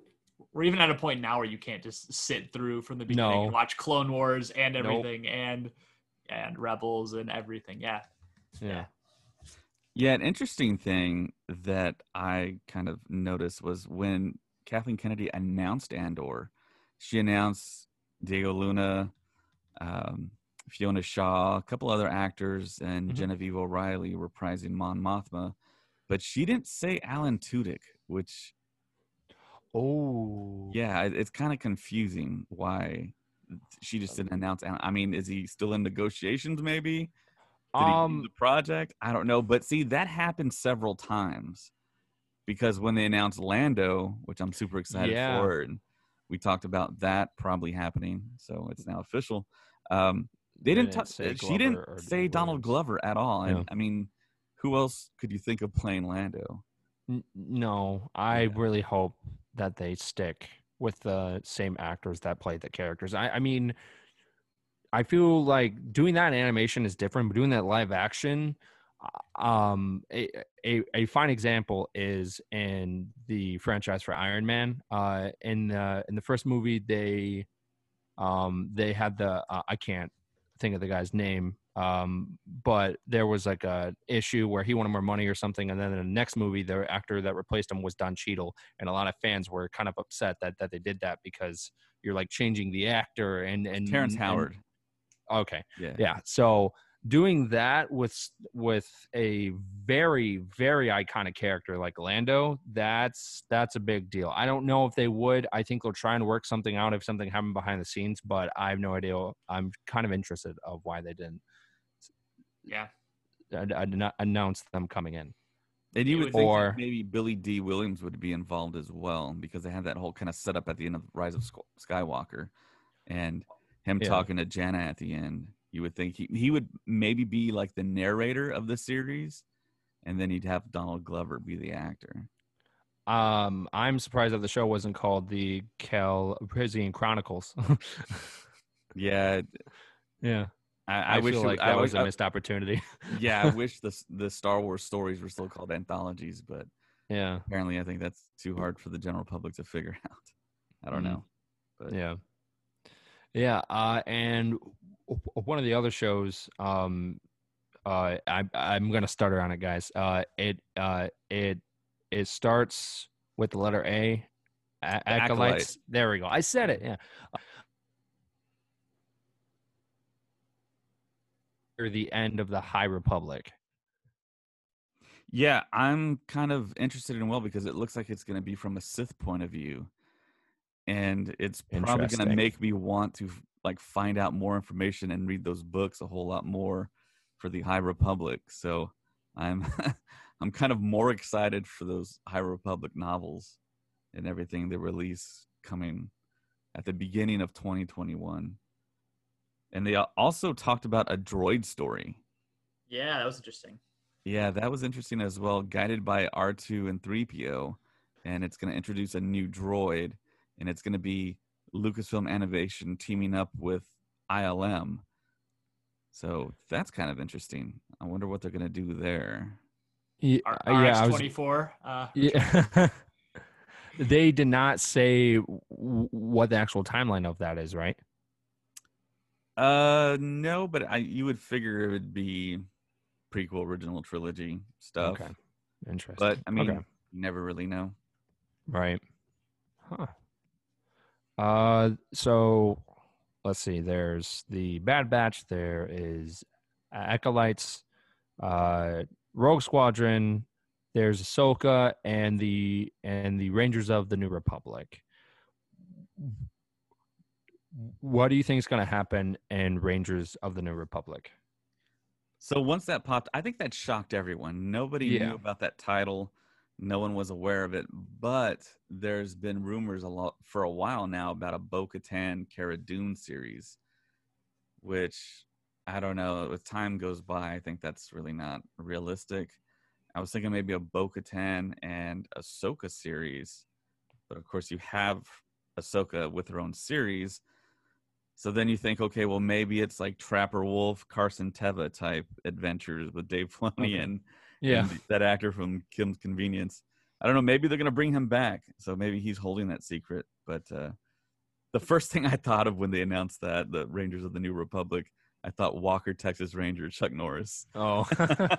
[SPEAKER 4] We're even at a point now where you can't just sit through from the beginning
[SPEAKER 2] No.
[SPEAKER 4] and watch Clone Wars and
[SPEAKER 2] Nope.
[SPEAKER 4] everything and and Rebels and everything. Yeah,
[SPEAKER 2] Yeah.
[SPEAKER 3] Yeah, an interesting thing that I kind of noticed was when Kathleen Kennedy announced Andor, she announced Diego Luna, um, Fiona Shaw, a couple other actors, and
[SPEAKER 2] Mhm.
[SPEAKER 3] Genevieve O'Reilly reprising Mon Mothma, but she didn't say Alan Tudyk, which
[SPEAKER 2] Oh.
[SPEAKER 3] yeah, it- it's kind of confusing why she just didn't announce. I mean, is he still in negotiations? Maybe did
[SPEAKER 2] Um.
[SPEAKER 3] the project? I don't know. But see, that happened several times because when they announced Lando, which I'm super excited
[SPEAKER 2] Yeah.
[SPEAKER 3] for, and we talked about that probably happening, so it's now official. Um, they didn't. touch.
[SPEAKER 2] say
[SPEAKER 3] she
[SPEAKER 2] Glover
[SPEAKER 3] didn't say Donald. Glover at all. And
[SPEAKER 2] Yeah.
[SPEAKER 3] I mean, who else could you think of playing Lando?
[SPEAKER 2] N- No, I
[SPEAKER 3] Yeah.
[SPEAKER 2] really hope that they stick with the same actors that played the characters. I, I mean, I feel like doing that in animation is different, but doing that live action, uh, um, a, a, a fine example is in the franchise for Iron Man. Uh, in the in the first movie, they um they had the uh, I can't think of the guy's name um but there was like a issue where he wanted more money or something and then in the next movie the actor that replaced him was Don Cheadle and a lot of fans were kind of upset that that they did that because you're like changing the actor and and
[SPEAKER 3] Terrence
[SPEAKER 2] and-
[SPEAKER 3] Howard.
[SPEAKER 2] okay.
[SPEAKER 3] Yeah.
[SPEAKER 2] yeah. So doing that with with a very very iconic character like lando that's that's a big deal. I don't know if they would. I think they'll try and work something out if something happened behind the scenes but i have no idea. I'm kind of interested of why they didn't
[SPEAKER 4] yeah.
[SPEAKER 2] uh, not announce them coming in
[SPEAKER 3] And you would
[SPEAKER 4] would-
[SPEAKER 3] think that
[SPEAKER 2] Or-
[SPEAKER 3] maybe Billy Dee Williams would be involved as well because they had that whole kind of setup at the end of Rise of Skywalker, and him
[SPEAKER 2] Yeah.
[SPEAKER 3] talking to Jannah at the end. You would think he he would maybe be like the narrator of the series, and then you'd have Donald Glover be the actor.
[SPEAKER 2] Um, I'm surprised that the show wasn't called the Calrissian Chronicles. *laughs*
[SPEAKER 3] Yeah,
[SPEAKER 2] yeah,
[SPEAKER 3] I,
[SPEAKER 2] I,
[SPEAKER 3] I, wish
[SPEAKER 2] like
[SPEAKER 3] I
[SPEAKER 2] that was a missed opportunity. *laughs*
[SPEAKER 3] yeah, I wish the the Star Wars stories were still called anthologies, but
[SPEAKER 2] yeah,
[SPEAKER 3] apparently I think that's too hard for the general public to figure *laughs* out. I don't
[SPEAKER 2] Mm.
[SPEAKER 3] know. But
[SPEAKER 2] yeah, yeah. Uh, and one of the other shows, um, uh, I, I'm gonna stutter on it, guys. Uh, it, uh, it, it starts with the letter A. A-
[SPEAKER 3] Acolyte.
[SPEAKER 2] acolytes. There we go. I said it. Yeah. Or the end of the High Republic.
[SPEAKER 3] Yeah, I'm kind of interested in well because it looks like it's going to be from a Sith point of view, and it's probably going to make me want to like find out more information and read those books a whole lot more for the High Republic. So I'm *laughs* I'm kind of more excited for those High Republic novels and everything they release coming at the beginning of 2021. And they also talked about a droid story.
[SPEAKER 4] Yeah, that was interesting.
[SPEAKER 3] Yeah, that was interesting as well. Guided by R2 and 3PO. And it's going to introduce a new droid. And it's going to be Lucasfilm Animation teaming up with ILM. So that's kind of interesting. I wonder what they're going to do there.
[SPEAKER 2] Yeah,
[SPEAKER 4] R-
[SPEAKER 2] yeah, I was-
[SPEAKER 4] RX24. Uh,
[SPEAKER 2] Yeah. *laughs* they did not say w- what the actual timeline of that is, right?
[SPEAKER 3] Uh, no, but I you would figure it would be prequel original trilogy stuff.
[SPEAKER 2] Okay. Interesting.
[SPEAKER 3] But I mean,
[SPEAKER 2] Okay.
[SPEAKER 3] you never really know.
[SPEAKER 2] right. Huh. Uh, so let's see. There's the Bad Batch. There is Acolytes, uh, Rogue Squadron. There's Ahsoka and the and the Rangers of the New Republic. What do you think is going to happen in Rangers of the New Republic?
[SPEAKER 3] So once that popped, I think that shocked everyone. Nobody
[SPEAKER 2] Yeah.
[SPEAKER 3] knew about that title. No one was aware of it. But there's been rumors a lot for a while now about a Bo Katan Cara Dune series, which I don't know. As time goes by, I think that's really not realistic. I was thinking maybe a Bo Katan and Ahsoka series. But of course, you have Ahsoka with her own series. So then you think, okay, well, maybe it's like Trapper Wolf, Carson Teva type adventures with Dave Filoni
[SPEAKER 2] Okay.
[SPEAKER 3] and,
[SPEAKER 2] Yeah.
[SPEAKER 3] and that actor from Kim's Convenience. I don't know. Maybe they're going to bring him back. So maybe he's holding that secret. But uh, the first thing I thought of when they announced that, the Rangers of the New Republic, I thought Walker, Texas Ranger, Chuck Norris.
[SPEAKER 2] Oh. *laughs* *laughs*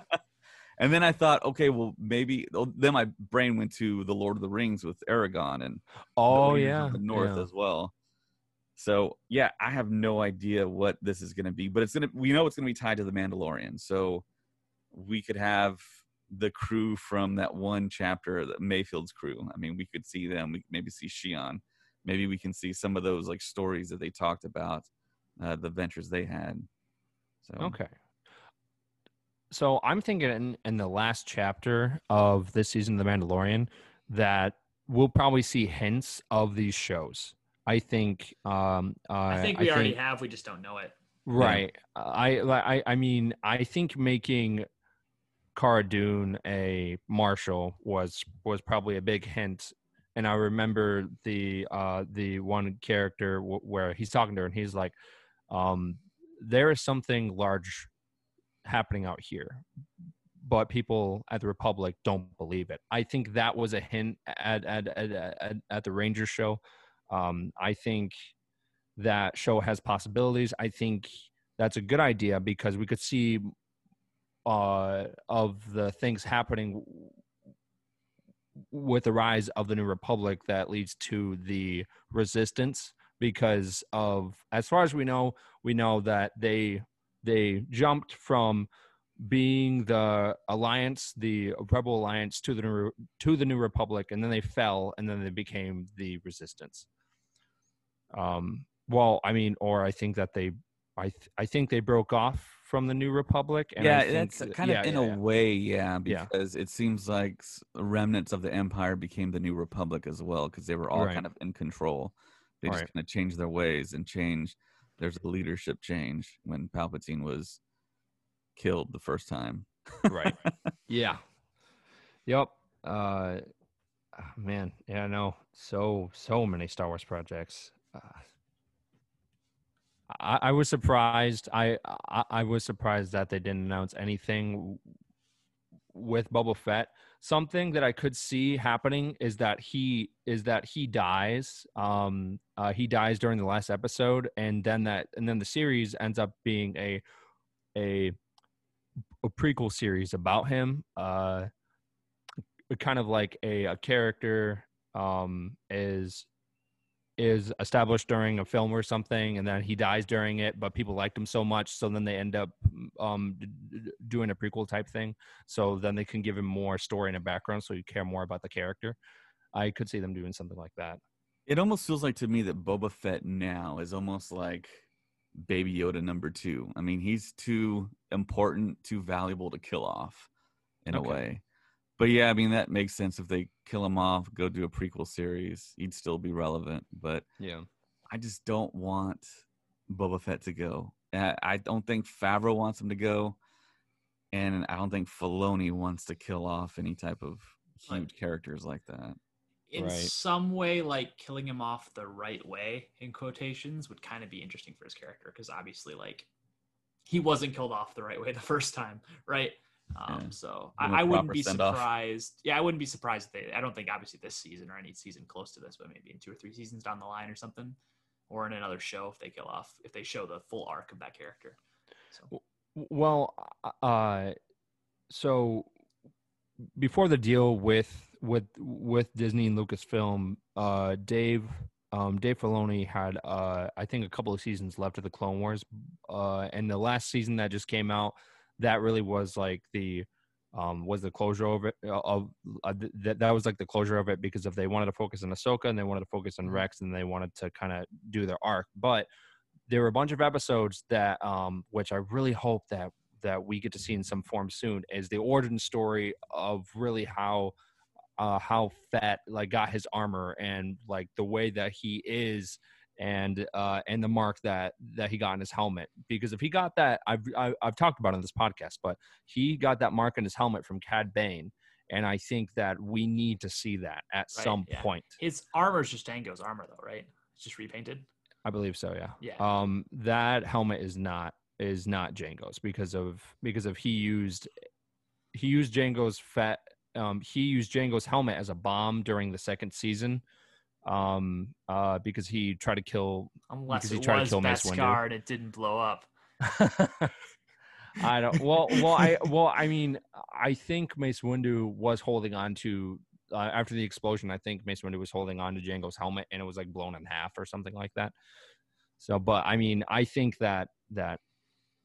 [SPEAKER 3] And then I thought, okay, well, maybe. oh, Then my brain went to the Lord of the Rings with Aragorn and
[SPEAKER 2] oh yeah.
[SPEAKER 3] of the North
[SPEAKER 2] yeah.
[SPEAKER 3] as well. So yeah, I have no idea what this is going to be, but it's gonna. We know it's gonna be tied to the Mandalorian, so we could have the crew from that one chapter, the Mayfeld's crew. I mean, we could see them. We maybe see Xi'an. Maybe we can see some of those like stories that they talked about, uh, the ventures they had. So
[SPEAKER 2] Okay. So I'm thinking in, in the last chapter of this season of The Mandalorian that we'll probably see hints of these shows. I think. Um, uh,
[SPEAKER 4] I think we already have. We just don't know it.
[SPEAKER 2] Right. I, I I mean I think making Cara Dune a marshal was was probably a big hint. And I remember the uh the one character w- where he's talking to her and he's like, um, there is something large happening out here, but people at the Republic don't believe it. I think that was a hint at at at, at, at the Ranger show. Um, I think that show has possibilities. I think that's a good idea because we could see uh, of the things happening with the rise of the New Republic that leads to the resistance. Because of, as far as we know, we know that they they jumped from being the alliance, the rebel alliance, to the new, to the New Republic, and then they fell, and then they became the resistance. Um, well, I mean, or I think that they I th- I think they broke off from the New Republic. And
[SPEAKER 3] yeah, that's kind of
[SPEAKER 2] yeah,
[SPEAKER 3] in
[SPEAKER 2] yeah,
[SPEAKER 3] a
[SPEAKER 2] yeah.
[SPEAKER 3] way, yeah, because it seems like remnants of the Empire became the New Republic as well, because they were all
[SPEAKER 2] Right.
[SPEAKER 3] kind of in control. They just
[SPEAKER 2] Right.
[SPEAKER 3] kind of changed their ways and changed. There's a leadership change when Palpatine was killed the first time.
[SPEAKER 2] right. Yeah. Yep. Uh, ah, man, yeah, no, so so many Star Wars projects. I, I was surprised. I, I I was surprised that they didn't announce anything with Boba Fett. Something that I could see happening is that he is that he dies. Um, uh, he dies during the last episode, and then that and then the series ends up being a a a prequel series about him. Uh, kind of like a, a character um, is is established during a film or something, and then he dies during it, but people liked him so much, so then they end up um, d- d- doing a prequel type thing. So then they can give him more story and a background, so you care more about the character. I could see them doing something like that.
[SPEAKER 3] It almost feels like to me that Boba Fett now is almost like Baby Yoda number two. I mean, he's too important, too valuable to kill off in
[SPEAKER 2] Okay.
[SPEAKER 3] a way. But yeah, I mean that makes sense if they kill him off, go do a prequel series, he'd still be relevant. But
[SPEAKER 2] Yeah.
[SPEAKER 3] I just don't want Boba Fett to go. I I don't think Favreau wants him to go, and I don't think Filoni wants to kill off any type of
[SPEAKER 4] Right.
[SPEAKER 3] huge characters like that.
[SPEAKER 4] in
[SPEAKER 2] Right.
[SPEAKER 4] some way like killing him off the right way in quotations would kind of be interesting for his character because obviously like he wasn't killed off the right way the first time right um
[SPEAKER 3] Yeah.
[SPEAKER 4] so I, I, wouldn't be surprised. Yeah i wouldn't be surprised if they i don't think obviously this season or any season close to this but maybe in two or three seasons down the line or something or in another show if they kill off if they show the full arc of that character. So.
[SPEAKER 2] Well, uh, so before the deal with with with Disney and Lucasfilm, uh, Dave um, Dave Filoni had uh, I think a couple of seasons left of the Clone Wars, uh, and the last season that just came out, that really was like the um, was the closure of it. Of uh, that that was like the closure of it because if they wanted to focus on Ahsoka and they wanted to focus on Rex and they wanted to kind of do their arc, but there were a bunch of episodes that um, which I really hope that that we get to see in some form soon is the origin story of really how uh, how Fett like got his armor and like the way that he is and uh, and the mark that that he got in his helmet because if he got that I've I, I've talked about it on this podcast but he got that mark in his helmet from Cad Bane and I think that we need to see that at
[SPEAKER 4] Right,
[SPEAKER 2] some
[SPEAKER 4] yeah.
[SPEAKER 2] point.
[SPEAKER 4] His armor is just Django's armor though right? It's just repainted?
[SPEAKER 2] I believe so yeah.
[SPEAKER 4] Yeah.
[SPEAKER 2] Um that helmet is not is not Django's because of because of he used he used Django's fat um he used Django's helmet as a bomb during the second season um uh because he tried to kill
[SPEAKER 4] unless
[SPEAKER 2] he
[SPEAKER 4] it
[SPEAKER 2] tried to kill Mace Windu.
[SPEAKER 4] It didn't blow up *laughs*
[SPEAKER 2] I don't well well I *laughs* well I mean I think Mace Windu was holding on to uh, after the explosion I think Mace Windu was holding on to Django's helmet and it was like blown in half or something like that. So but I mean I think that that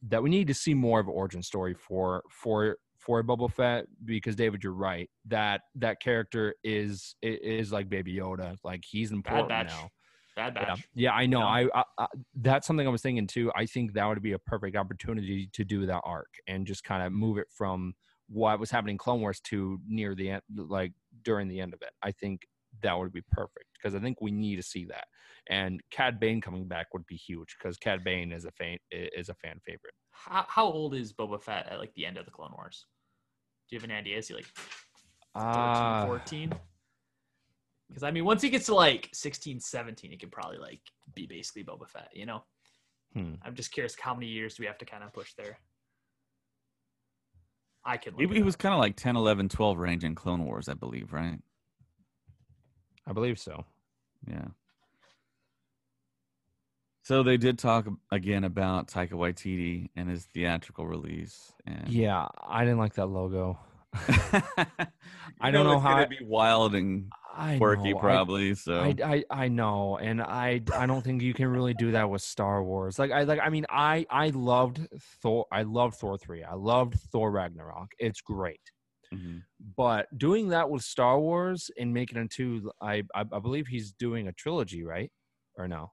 [SPEAKER 2] that we need to see more of an origin story for for for Boba Fett because David you're right that that character is is like Baby Yoda like he's important
[SPEAKER 4] Bad Batch.
[SPEAKER 2] now.
[SPEAKER 4] bad
[SPEAKER 2] Yeah,
[SPEAKER 4] batch
[SPEAKER 2] yeah, I know. I, I, I that's something I was thinking too. I think that would be a perfect opportunity to do that arc and just kind of move it from what was happening in Clone Wars to near the end, like during the end of it. I think that would be perfect because I think we need to see that. And Cad Bane coming back would be huge because Cad Bane is a fan is a fan favorite.
[SPEAKER 4] how, how old is Boba Fett at like the end of the Clone Wars? Do you have any idea? Is he like 13,
[SPEAKER 2] Ah,
[SPEAKER 4] 14? Because I mean, once he gets to like 16, 17, he could probably like be basically Boba Fett, you know?
[SPEAKER 2] Hmm.
[SPEAKER 4] I'm just curious how many years do we have to kind of push there? I can.
[SPEAKER 3] He,
[SPEAKER 4] it
[SPEAKER 3] he was kind of like 10, 11, 12 range in Clone Wars, I believe, right?
[SPEAKER 2] I believe so.
[SPEAKER 3] Yeah. So they did talk again about Taika Waititi and his theatrical release. And
[SPEAKER 2] Yeah, I didn't like that logo. *laughs* *laughs*
[SPEAKER 3] I
[SPEAKER 2] I don't know
[SPEAKER 3] it's
[SPEAKER 2] how
[SPEAKER 3] gonna
[SPEAKER 2] I-
[SPEAKER 3] be wild and
[SPEAKER 2] I
[SPEAKER 3] quirky,
[SPEAKER 2] know, I-
[SPEAKER 3] probably. so
[SPEAKER 2] I, I I know, and I I don't think you can really do that with Star Wars. Like I like I mean I I loved Thor. I loved Thor three. I loved Thor Ragnarok. It's great,
[SPEAKER 3] Mhm.
[SPEAKER 2] but doing that with Star Wars and making it into I I, I believe he's doing a trilogy, right? Or no?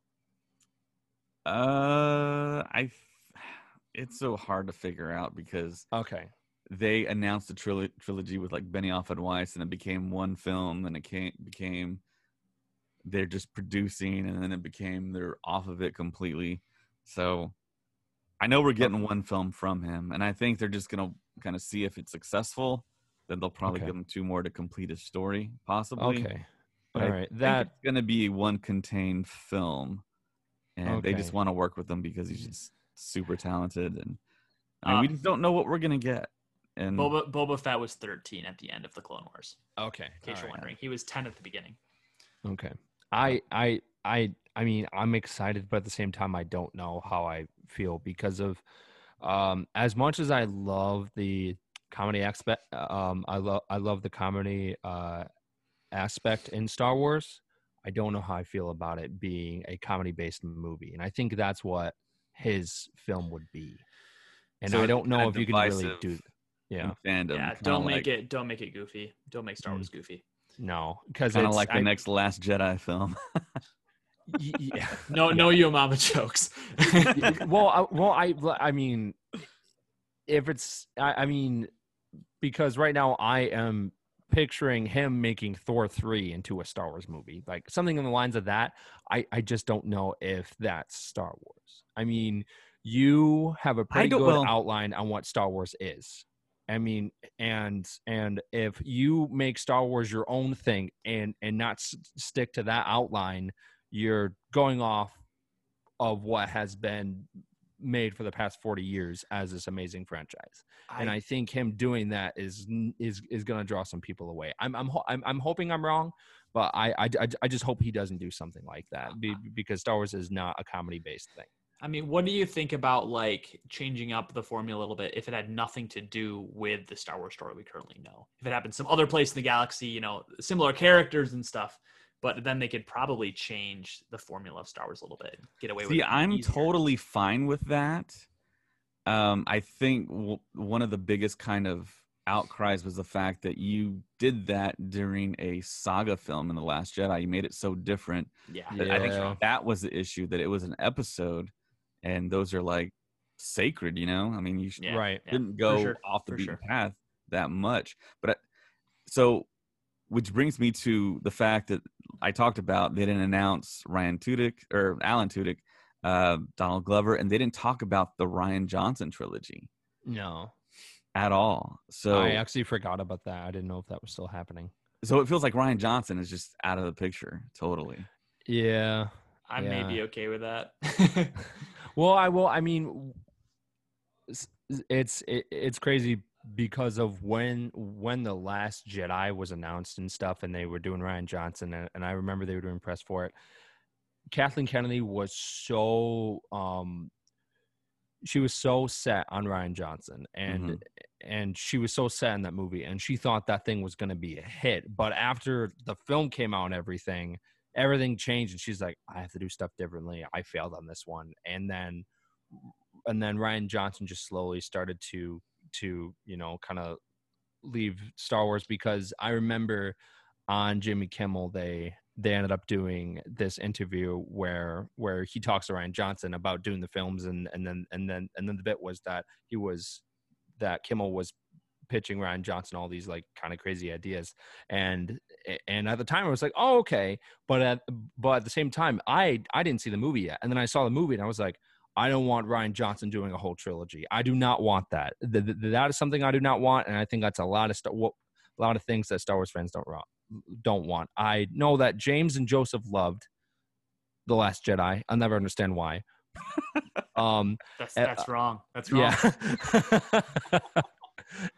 [SPEAKER 3] Uh, I it's so hard to figure out because
[SPEAKER 2] Okay.
[SPEAKER 3] they announced a trilo- trilogy with like Benioff and Weiss, and it became one film, and it came, became they're just producing, and then it became they're off of it completely. So I know we're getting one film from him, and I think they're just gonna kind of see if it's successful. Then they'll probably
[SPEAKER 2] Okay.
[SPEAKER 3] give him two more to complete his story, possibly.
[SPEAKER 2] Okay.
[SPEAKER 3] But
[SPEAKER 2] All right.
[SPEAKER 3] think gonna be one contained film, and they just want to work with him because he's just super talented, and I mean, we
[SPEAKER 4] Uh,
[SPEAKER 3] just don't know what we're gonna get. And
[SPEAKER 4] Boba, Boba Fett was 13 at the end of the Clone Wars.
[SPEAKER 2] okay.
[SPEAKER 4] In case
[SPEAKER 2] all
[SPEAKER 4] you're
[SPEAKER 2] right.
[SPEAKER 4] wondering, he was 10 at the beginning.
[SPEAKER 2] Okay. I I I I mean I'm excited, but at the same time I don't know how I feel because of um as much as I love the comedy aspect um I love I love the comedy uh aspect in Star Wars. I don't know how I feel about it being a comedy based movie. And I think that's what his film would be. And
[SPEAKER 3] So
[SPEAKER 2] I don't know if you can really do yeah.
[SPEAKER 3] fandom.
[SPEAKER 4] yeah, don't make
[SPEAKER 3] like,
[SPEAKER 4] it don't make it goofy. Don't make Star
[SPEAKER 2] Mm.
[SPEAKER 4] Wars goofy.
[SPEAKER 2] No, because
[SPEAKER 3] kind of like the
[SPEAKER 2] I-
[SPEAKER 3] next Last Jedi film. *laughs*
[SPEAKER 2] yeah. *laughs*
[SPEAKER 4] No, no, you mama jokes. *laughs*
[SPEAKER 2] well, I, well, I, I mean, if it's, I, I mean, because right now I am picturing him making Thor three into a Star Wars movie, like something in the lines of that. I, I just don't know if that's Star Wars. I mean, you have a pretty good
[SPEAKER 3] well-
[SPEAKER 2] outline on what Star Wars is. I mean, and and if you make Star Wars your own thing and and not s- stick to that outline, you're going off of what has been made for the past 40 years as this amazing franchise. and I think him doing that is is is going to draw some people away. I'm I'm ho- I'm, I'm hoping I'm wrong, but I, I I I just hope he doesn't do something like that be, uh-huh. because Star Wars is not a comedy based thing.
[SPEAKER 4] I mean, what do you think about like changing up the formula a little bit if it had nothing to do with the Star Wars story we currently know? If it happened some other place in the galaxy, you know, similar characters and stuff, but then they could probably change the formula of Star Wars a little bit, get away with
[SPEAKER 3] See,
[SPEAKER 4] it.
[SPEAKER 3] I'm
[SPEAKER 4] easier.
[SPEAKER 3] totally fine with that. Um, I think w- one of the biggest kind of outcries was the fact that you did that during a saga film in the Last Jedi. You made it so different.
[SPEAKER 4] yeah.
[SPEAKER 3] that I think that was the issue that it was an episode, and those are like sacred. You know, I mean, you sh-
[SPEAKER 4] Yeah,
[SPEAKER 2] right.
[SPEAKER 4] yeah,
[SPEAKER 3] shouldn't
[SPEAKER 4] for
[SPEAKER 3] go
[SPEAKER 4] sure,
[SPEAKER 3] off the
[SPEAKER 4] for
[SPEAKER 3] beaten
[SPEAKER 4] sure.
[SPEAKER 3] path that much. But I, so, which brings me to the fact that I talked about they didn't announce Ryan Tudyk or Alan Tudyk, uh, Donald Glover, and they didn't talk about the Rian Johnson trilogy
[SPEAKER 2] No,
[SPEAKER 3] at all. So,
[SPEAKER 2] I actually forgot about that. I didn't know if that was still happening.
[SPEAKER 3] so it feels like Rian Johnson is just out of the picture totally.
[SPEAKER 2] Yeah.
[SPEAKER 4] I may be okay with that. *laughs*
[SPEAKER 2] Well, I will. I mean, it's it, it's crazy because of when when the last Jedi was announced and stuff, and they were doing Rian Johnson, and, and I remember they were doing press for it. Kathleen Kennedy was so um, she was so set on Rian Johnson, and
[SPEAKER 3] Mhm.
[SPEAKER 2] and she was so set in that movie, and she thought that thing was going to be a hit. But after the film came out and everything, everything changed and she's like i have to do stuff differently i failed on this one and then and then rian johnson just slowly started to to you know kind of leave star wars because i remember on jimmy kimmel they they ended up doing this interview where where he talks to rian johnson about doing the films and and then and then and then the bit was that he was that kimmel was pitching rian johnson all these like kind of crazy ideas. And and at the time i was like oh okay. But at but at the same time i i didn't see the movie yet. And then i saw the movie and i was like i don't want rian johnson doing a whole trilogy. I do not want that. Th- th- that is something i do not want and i think that's a lot of stuff a lot of things that star wars fans don't want don't want. I know that james and joseph loved the last jedi. I'll never understand why. *laughs* Um
[SPEAKER 4] that's
[SPEAKER 2] Uh,
[SPEAKER 4] wrong. That's wrong.
[SPEAKER 2] yeah *laughs*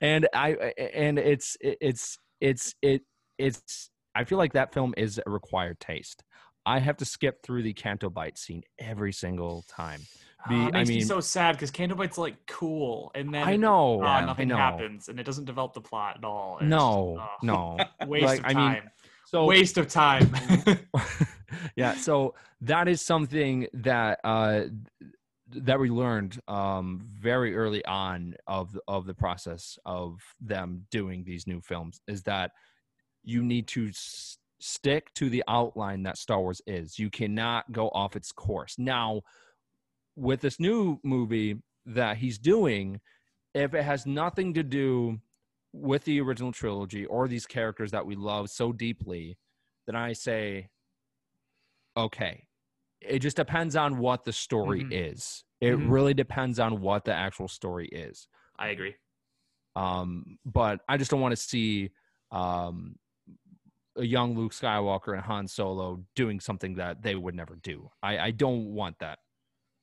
[SPEAKER 2] and i and it's it's it's it it's i feel like that film is a required taste. I have to skip through the Canto Bight scene every single time Be-
[SPEAKER 4] Ah, it
[SPEAKER 2] I
[SPEAKER 4] makes me so sad because Canto Bight's like cool, and then
[SPEAKER 2] i know I
[SPEAKER 4] nothing
[SPEAKER 2] know.
[SPEAKER 4] happens, and it doesn't develop the plot at all. it's
[SPEAKER 2] no
[SPEAKER 4] just, oh,
[SPEAKER 2] no
[SPEAKER 4] waste
[SPEAKER 2] Like,
[SPEAKER 4] of
[SPEAKER 2] I mean,
[SPEAKER 4] time.
[SPEAKER 2] so
[SPEAKER 4] waste of time. *laughs*
[SPEAKER 2] yeah so that is something that uh that we learned um very early on of of the process of them doing these new films is that you need to s- stick to the outline that Star Wars is you cannot go off its course now with this new movie that he's doing, if it has nothing to do with the original trilogy or these characters that we love so deeply, then I say, okay. It just depends on what the story
[SPEAKER 4] Mhm.
[SPEAKER 2] is. It
[SPEAKER 4] Mhm.
[SPEAKER 2] really depends on what the actual story is.
[SPEAKER 4] I agree.
[SPEAKER 2] Um, but I just don't want to see um, a young Luke Skywalker and Han Solo doing something that they would never do. I, I don't want that.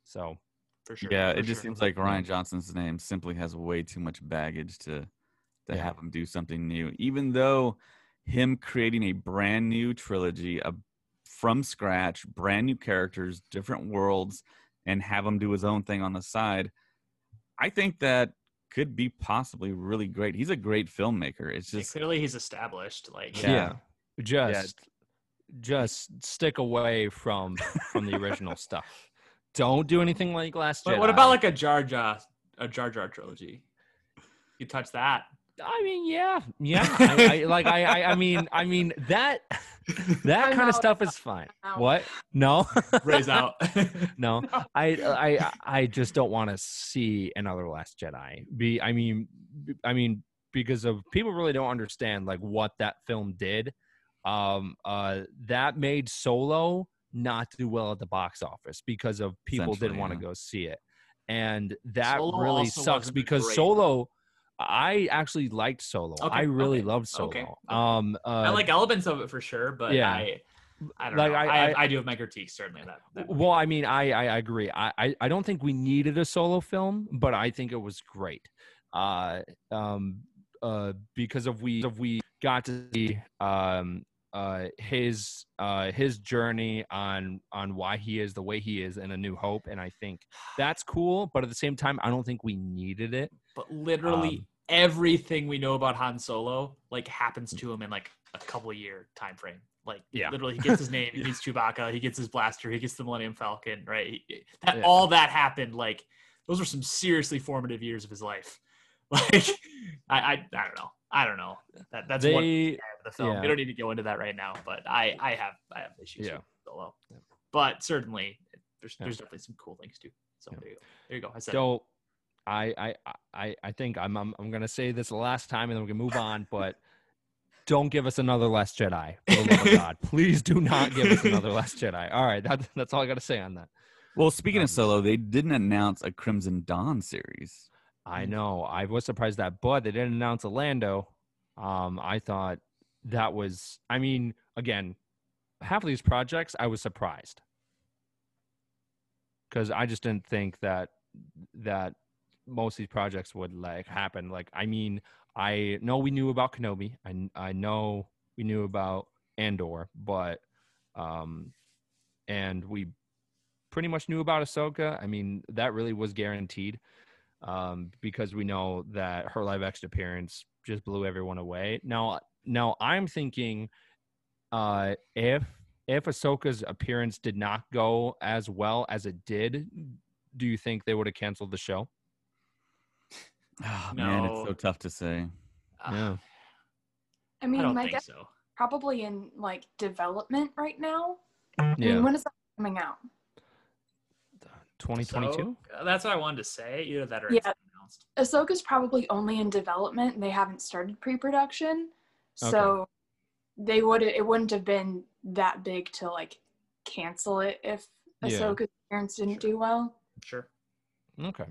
[SPEAKER 2] So
[SPEAKER 4] For sure.
[SPEAKER 3] yeah,
[SPEAKER 4] for
[SPEAKER 3] it just
[SPEAKER 4] sure.
[SPEAKER 3] seems like Rian Johnson's name simply has way too much baggage to to
[SPEAKER 2] Yeah.
[SPEAKER 3] have him do something new. Even though him creating a brand new trilogy, a from scratch, brand new characters, different worlds, and have him do his own thing on the side, I think that could be possibly really great. He's a great filmmaker. It's
[SPEAKER 4] Yeah,
[SPEAKER 3] just
[SPEAKER 4] clearly he's established. Like
[SPEAKER 3] Yeah.
[SPEAKER 2] just just stick away from from the original stuff. Don't do anything like Last
[SPEAKER 4] But
[SPEAKER 2] Jedi.
[SPEAKER 4] what about like a Jar Jar a Jar Jar trilogy? You touch that.
[SPEAKER 2] I mean, yeah, yeah. *laughs* I, I, like I, I, I mean, I mean that that
[SPEAKER 5] I'm
[SPEAKER 2] kind of stuff is fine. What? No,
[SPEAKER 4] Raise out. *laughs*
[SPEAKER 2] no. I, I, I just don't want to see another Last Jedi. Be, I mean, I mean, because of people really don't understand like what that film did. Um, uh, that made Solo not do well at the box office because of people didn't want to
[SPEAKER 3] yeah.
[SPEAKER 2] go see it, and that
[SPEAKER 4] Solo
[SPEAKER 2] really sucks because
[SPEAKER 4] great.
[SPEAKER 2] Solo. I actually liked Solo.
[SPEAKER 4] Okay,
[SPEAKER 2] I really
[SPEAKER 4] okay,
[SPEAKER 2] loved Solo.
[SPEAKER 4] okay.
[SPEAKER 2] Um, uh,
[SPEAKER 4] I like elements of it for sure, but
[SPEAKER 2] yeah.
[SPEAKER 4] I I don't
[SPEAKER 2] Like,
[SPEAKER 4] know.
[SPEAKER 2] I-
[SPEAKER 4] I, I, do have my critiques certainly that. that.
[SPEAKER 2] Well, I mean, I I, I agree. I, I I don't think we needed a solo film, but I think it was great. Uh, um, uh, because of we of we got to see um uh his uh his journey on on why he is the way he is in a new hope and i think that's cool but at the same time i don't think we needed it
[SPEAKER 4] but literally
[SPEAKER 2] Um,
[SPEAKER 4] everything we know about Han Solo like happens to him in like a couple year time frame. Like
[SPEAKER 2] Yeah.
[SPEAKER 4] literally, he gets his *laughs* name, he meets Chewbacca, he gets his blaster, he gets the Millennium Falcon. Right, He- that
[SPEAKER 2] Yeah.
[SPEAKER 4] all that happened. Like those were some seriously formative years of his life. *laughs* Like I I, I don't know. I don't know. That that's one
[SPEAKER 2] they
[SPEAKER 4] of the film.
[SPEAKER 2] yeah.
[SPEAKER 4] We don't need to go into that right now, but I I have I have issues
[SPEAKER 2] Yeah.
[SPEAKER 4] with Solo.
[SPEAKER 2] Yeah.
[SPEAKER 4] But certainly, there's
[SPEAKER 2] Yeah.
[SPEAKER 4] there's definitely some cool things too. So
[SPEAKER 2] Yeah.
[SPEAKER 4] there you go. There you go. I said.
[SPEAKER 2] So I I I I think I'm I'm, I'm gonna say this the last time and then we're gonna move on, but don't give us another Last Jedi. For the love of God, *laughs* please do not give us another Last Jedi. All right, that, that's all I gotta say on that.
[SPEAKER 3] well. Speaking
[SPEAKER 2] Um,
[SPEAKER 3] of Solo, they didn't announce a Crimson Dawn series.
[SPEAKER 2] I
[SPEAKER 4] Mm.
[SPEAKER 2] know I was surprised that, but they didn't announce a Lando. Um, I thought that was. I mean, again, half of these projects I was surprised because I just didn't think that that most of these projects would like happen. Like, I mean, I know we knew about Kenobi. I I know we knew about Andor, but um, and we pretty much knew about Ahsoka. I mean, that really was guaranteed um, because we know that her live action appearance just blew everyone away. Now, now I'm thinking uh, if if Ahsoka's appearance did not go as well as it did, do you think they would have canceled the show?
[SPEAKER 3] Oh, *sighs* Man, it's so tough to say.
[SPEAKER 4] Ah,
[SPEAKER 2] Yeah.
[SPEAKER 5] I
[SPEAKER 4] I
[SPEAKER 5] mean,
[SPEAKER 4] don't
[SPEAKER 5] my
[SPEAKER 4] think
[SPEAKER 5] guess
[SPEAKER 4] so.
[SPEAKER 5] probably in like development right now. I
[SPEAKER 2] Yeah,
[SPEAKER 5] mean, when is that coming out?
[SPEAKER 2] 2022.
[SPEAKER 4] So, uh, that's what I wanted to say. Either that or
[SPEAKER 5] Yeah.
[SPEAKER 4] it's announced.
[SPEAKER 5] Ahsoka's probably only in development. and They haven't started pre-production, so they would it wouldn't have been that big to like cancel it if
[SPEAKER 2] Yeah.
[SPEAKER 5] Ahsoka's appearance didn't do well.
[SPEAKER 4] Sure.
[SPEAKER 2] Okay.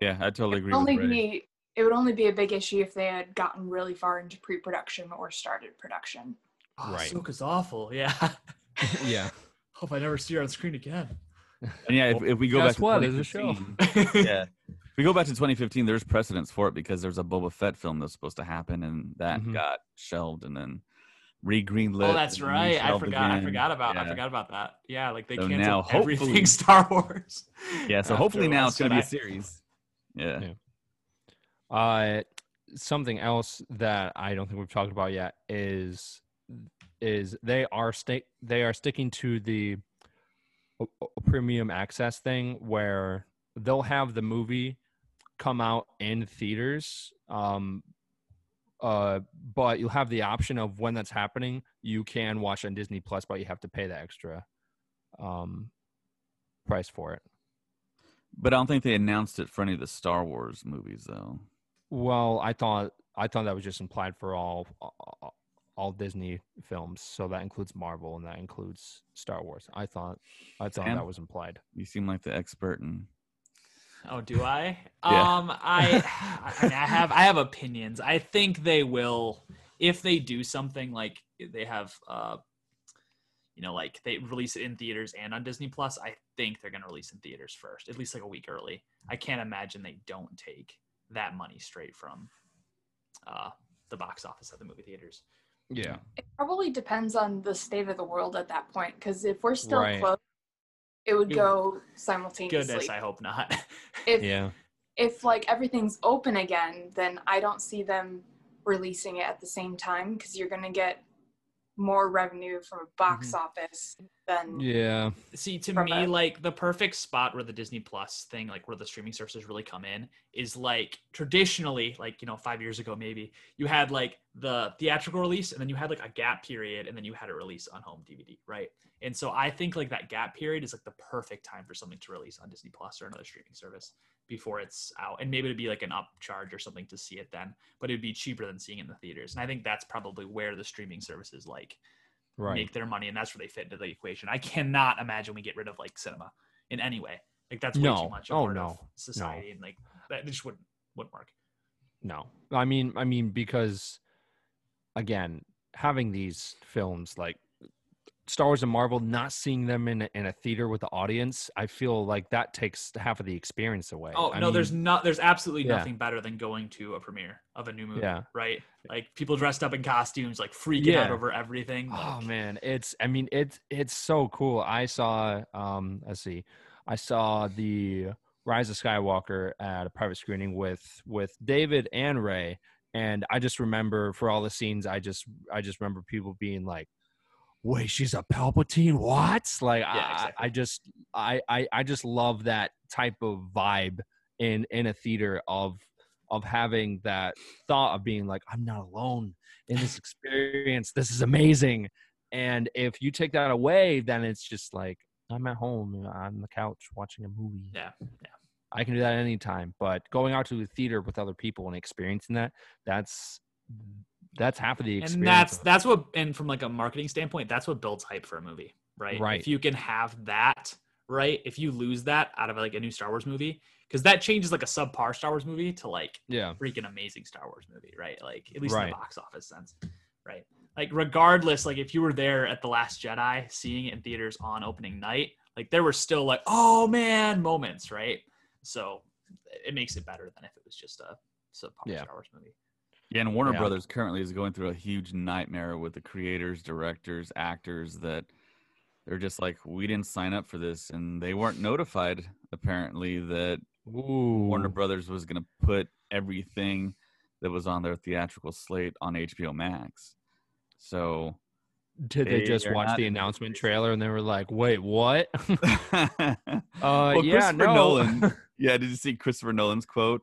[SPEAKER 3] Yeah, I totally
[SPEAKER 5] It
[SPEAKER 3] agree
[SPEAKER 5] would
[SPEAKER 3] with
[SPEAKER 5] only be it would only be a big issue if they had gotten really far into pre-production or started production.
[SPEAKER 4] Oh,
[SPEAKER 2] Right.
[SPEAKER 4] Ahsoka's awful. Yeah. *laughs*
[SPEAKER 2] yeah. *laughs*
[SPEAKER 4] Hope I never see her on screen again.
[SPEAKER 3] And yeah, if, if we go
[SPEAKER 2] Guess
[SPEAKER 3] back to
[SPEAKER 2] what? There's a show.
[SPEAKER 3] 2015 yeah. *laughs* If we go back to 2015, there's precedence for it because there's a Boba Fett film that's supposed to happen, and that
[SPEAKER 2] Mhm.
[SPEAKER 3] got shelved and then re-greenlit.
[SPEAKER 4] oh, that's right. I
[SPEAKER 3] re-shelved
[SPEAKER 4] forgot. I forgot about. I forgot about that. Yeah, like they
[SPEAKER 3] So
[SPEAKER 4] canceled
[SPEAKER 3] now,
[SPEAKER 4] everything
[SPEAKER 3] hopefully- *laughs*
[SPEAKER 4] Star Wars.
[SPEAKER 3] Yeah, so hopefully now it's going to be a series. Yeah.
[SPEAKER 2] Yeah. Uh, something else that I don't think we've talked about yet is is they are sta- they are sticking to the o- premium access thing where they'll have the movie come out in theaters um uh but you'll have the option of when that's happening you can watch on Disney Plus but you have to pay the extra um price for it
[SPEAKER 3] But I don't think they announced it for any of the Star Wars movies, though.
[SPEAKER 2] Well, I thought I thought that was just implied for all all, all Disney films, so that includes Marvel and that includes Star Wars. I thought I thought
[SPEAKER 3] Sam?
[SPEAKER 2] that was implied.
[SPEAKER 3] You seem like the expert in.
[SPEAKER 4] Oh, do I? *laughs*
[SPEAKER 3] Yeah.
[SPEAKER 4] Um, I, I, mean, I have, I have opinions. I think they will, if they do something like they have, uh, you know, like they release it in theaters and on Disney Plus. I think they're gonna release in theaters first, at least like a week early. I can't imagine they don't take that money straight from, uh, the box office at the movie theaters.
[SPEAKER 2] Yeah,
[SPEAKER 5] It probably depends on the state of the world at that point. Because if we're still
[SPEAKER 2] Right.
[SPEAKER 5] closed, it would go simultaneously.
[SPEAKER 4] Goodness, I hope not. *laughs*
[SPEAKER 5] if
[SPEAKER 2] yeah,
[SPEAKER 5] if like everything's open again, then I don't see them releasing it at the same time because you're gonna get more revenue from a box
[SPEAKER 4] Mm-hmm.
[SPEAKER 5] office than
[SPEAKER 2] yeah.
[SPEAKER 4] See, to me,
[SPEAKER 5] a-
[SPEAKER 4] like the perfect spot where the Disney Plus thing, like where the streaming services really come in, is like traditionally, like you know, five years ago maybe, you had like the theatrical release, and then you had like a gap period, and then you had a release on home DVD, right? And so I think like that gap period is like the perfect time for something to release on Disney Plus or another streaming service before it's out, and maybe it'd be like an upcharge or something to see it then, but it'd be cheaper than seeing it in the theaters. And I think that's probably where the streaming services like
[SPEAKER 2] Right.
[SPEAKER 4] make their money, and that's where they fit into the equation. I cannot imagine we get rid of like cinema in any way. Like that's way
[SPEAKER 2] No.
[SPEAKER 4] too much.
[SPEAKER 2] Oh,
[SPEAKER 4] part
[SPEAKER 2] no.
[SPEAKER 4] of society, and like that just wouldn't wouldn't work.
[SPEAKER 2] No, I mean, I mean, because again, having these films like Star Wars and Marvel, not seeing them in a, in a theater with the audience, I feel like that takes half of the experience away.
[SPEAKER 4] Oh
[SPEAKER 2] I
[SPEAKER 4] no, there's not there's absolutely
[SPEAKER 2] Yeah.
[SPEAKER 4] nothing better than going to a premiere of a new movie.
[SPEAKER 2] Yeah.
[SPEAKER 4] Right? Like people dressed up in costumes, like freaking
[SPEAKER 2] Yeah.
[SPEAKER 4] out over everything.
[SPEAKER 2] Oh man, it's I mean it's it's so cool. I saw um let's see. I saw the Rise of Skywalker at a private screening with with David and Ray and I just remember for all the scenes I just I just remember people being like Wait, she's a Palpatine? What? Like I,
[SPEAKER 4] exactly.
[SPEAKER 2] I just I, I I just love that type of vibe in in a theater of of having that thought of being like I'm not alone in this *laughs* experience. This is amazing. And if you take that away, then it's just like I'm at home uh, on the couch watching a movie.
[SPEAKER 4] Yeah, yeah.
[SPEAKER 2] I can do that anytime. But going out to the theater with other people and experiencing that, that's that's half of the experience.
[SPEAKER 4] and that's that's what and from like a marketing standpoint that's what builds hype for a movie right
[SPEAKER 2] Right.
[SPEAKER 4] if you can have that right if you lose that out of like a new star wars movie because that changes like a subpar star wars movie to like
[SPEAKER 2] yeah.
[SPEAKER 4] freaking amazing star wars movie right like at least in the box office sense right like regardless like if you were there at the last jedi seeing it in theaters on opening night like there were still like oh man moments right so it makes it better than if it was just a subpar
[SPEAKER 2] Yeah.
[SPEAKER 4] star wars movie
[SPEAKER 3] Yeah, and Warner
[SPEAKER 2] Yeah.
[SPEAKER 3] Brothers currently is going through a huge nightmare with the creators, directors, actors that they're just like, we didn't sign up for this, and they weren't notified apparently that
[SPEAKER 2] Ooh.
[SPEAKER 3] Warner Brothers was going to put everything that was on their theatrical slate on HBO Max. So,
[SPEAKER 2] Did they
[SPEAKER 3] They
[SPEAKER 2] just watch
[SPEAKER 3] not
[SPEAKER 2] the announcement trailer and they were like, "Wait, what?" *laughs* *laughs* uh,
[SPEAKER 3] Well,
[SPEAKER 2] yeah, no.
[SPEAKER 3] Nolan- *laughs* yeah, did you see Christopher Nolan's quote?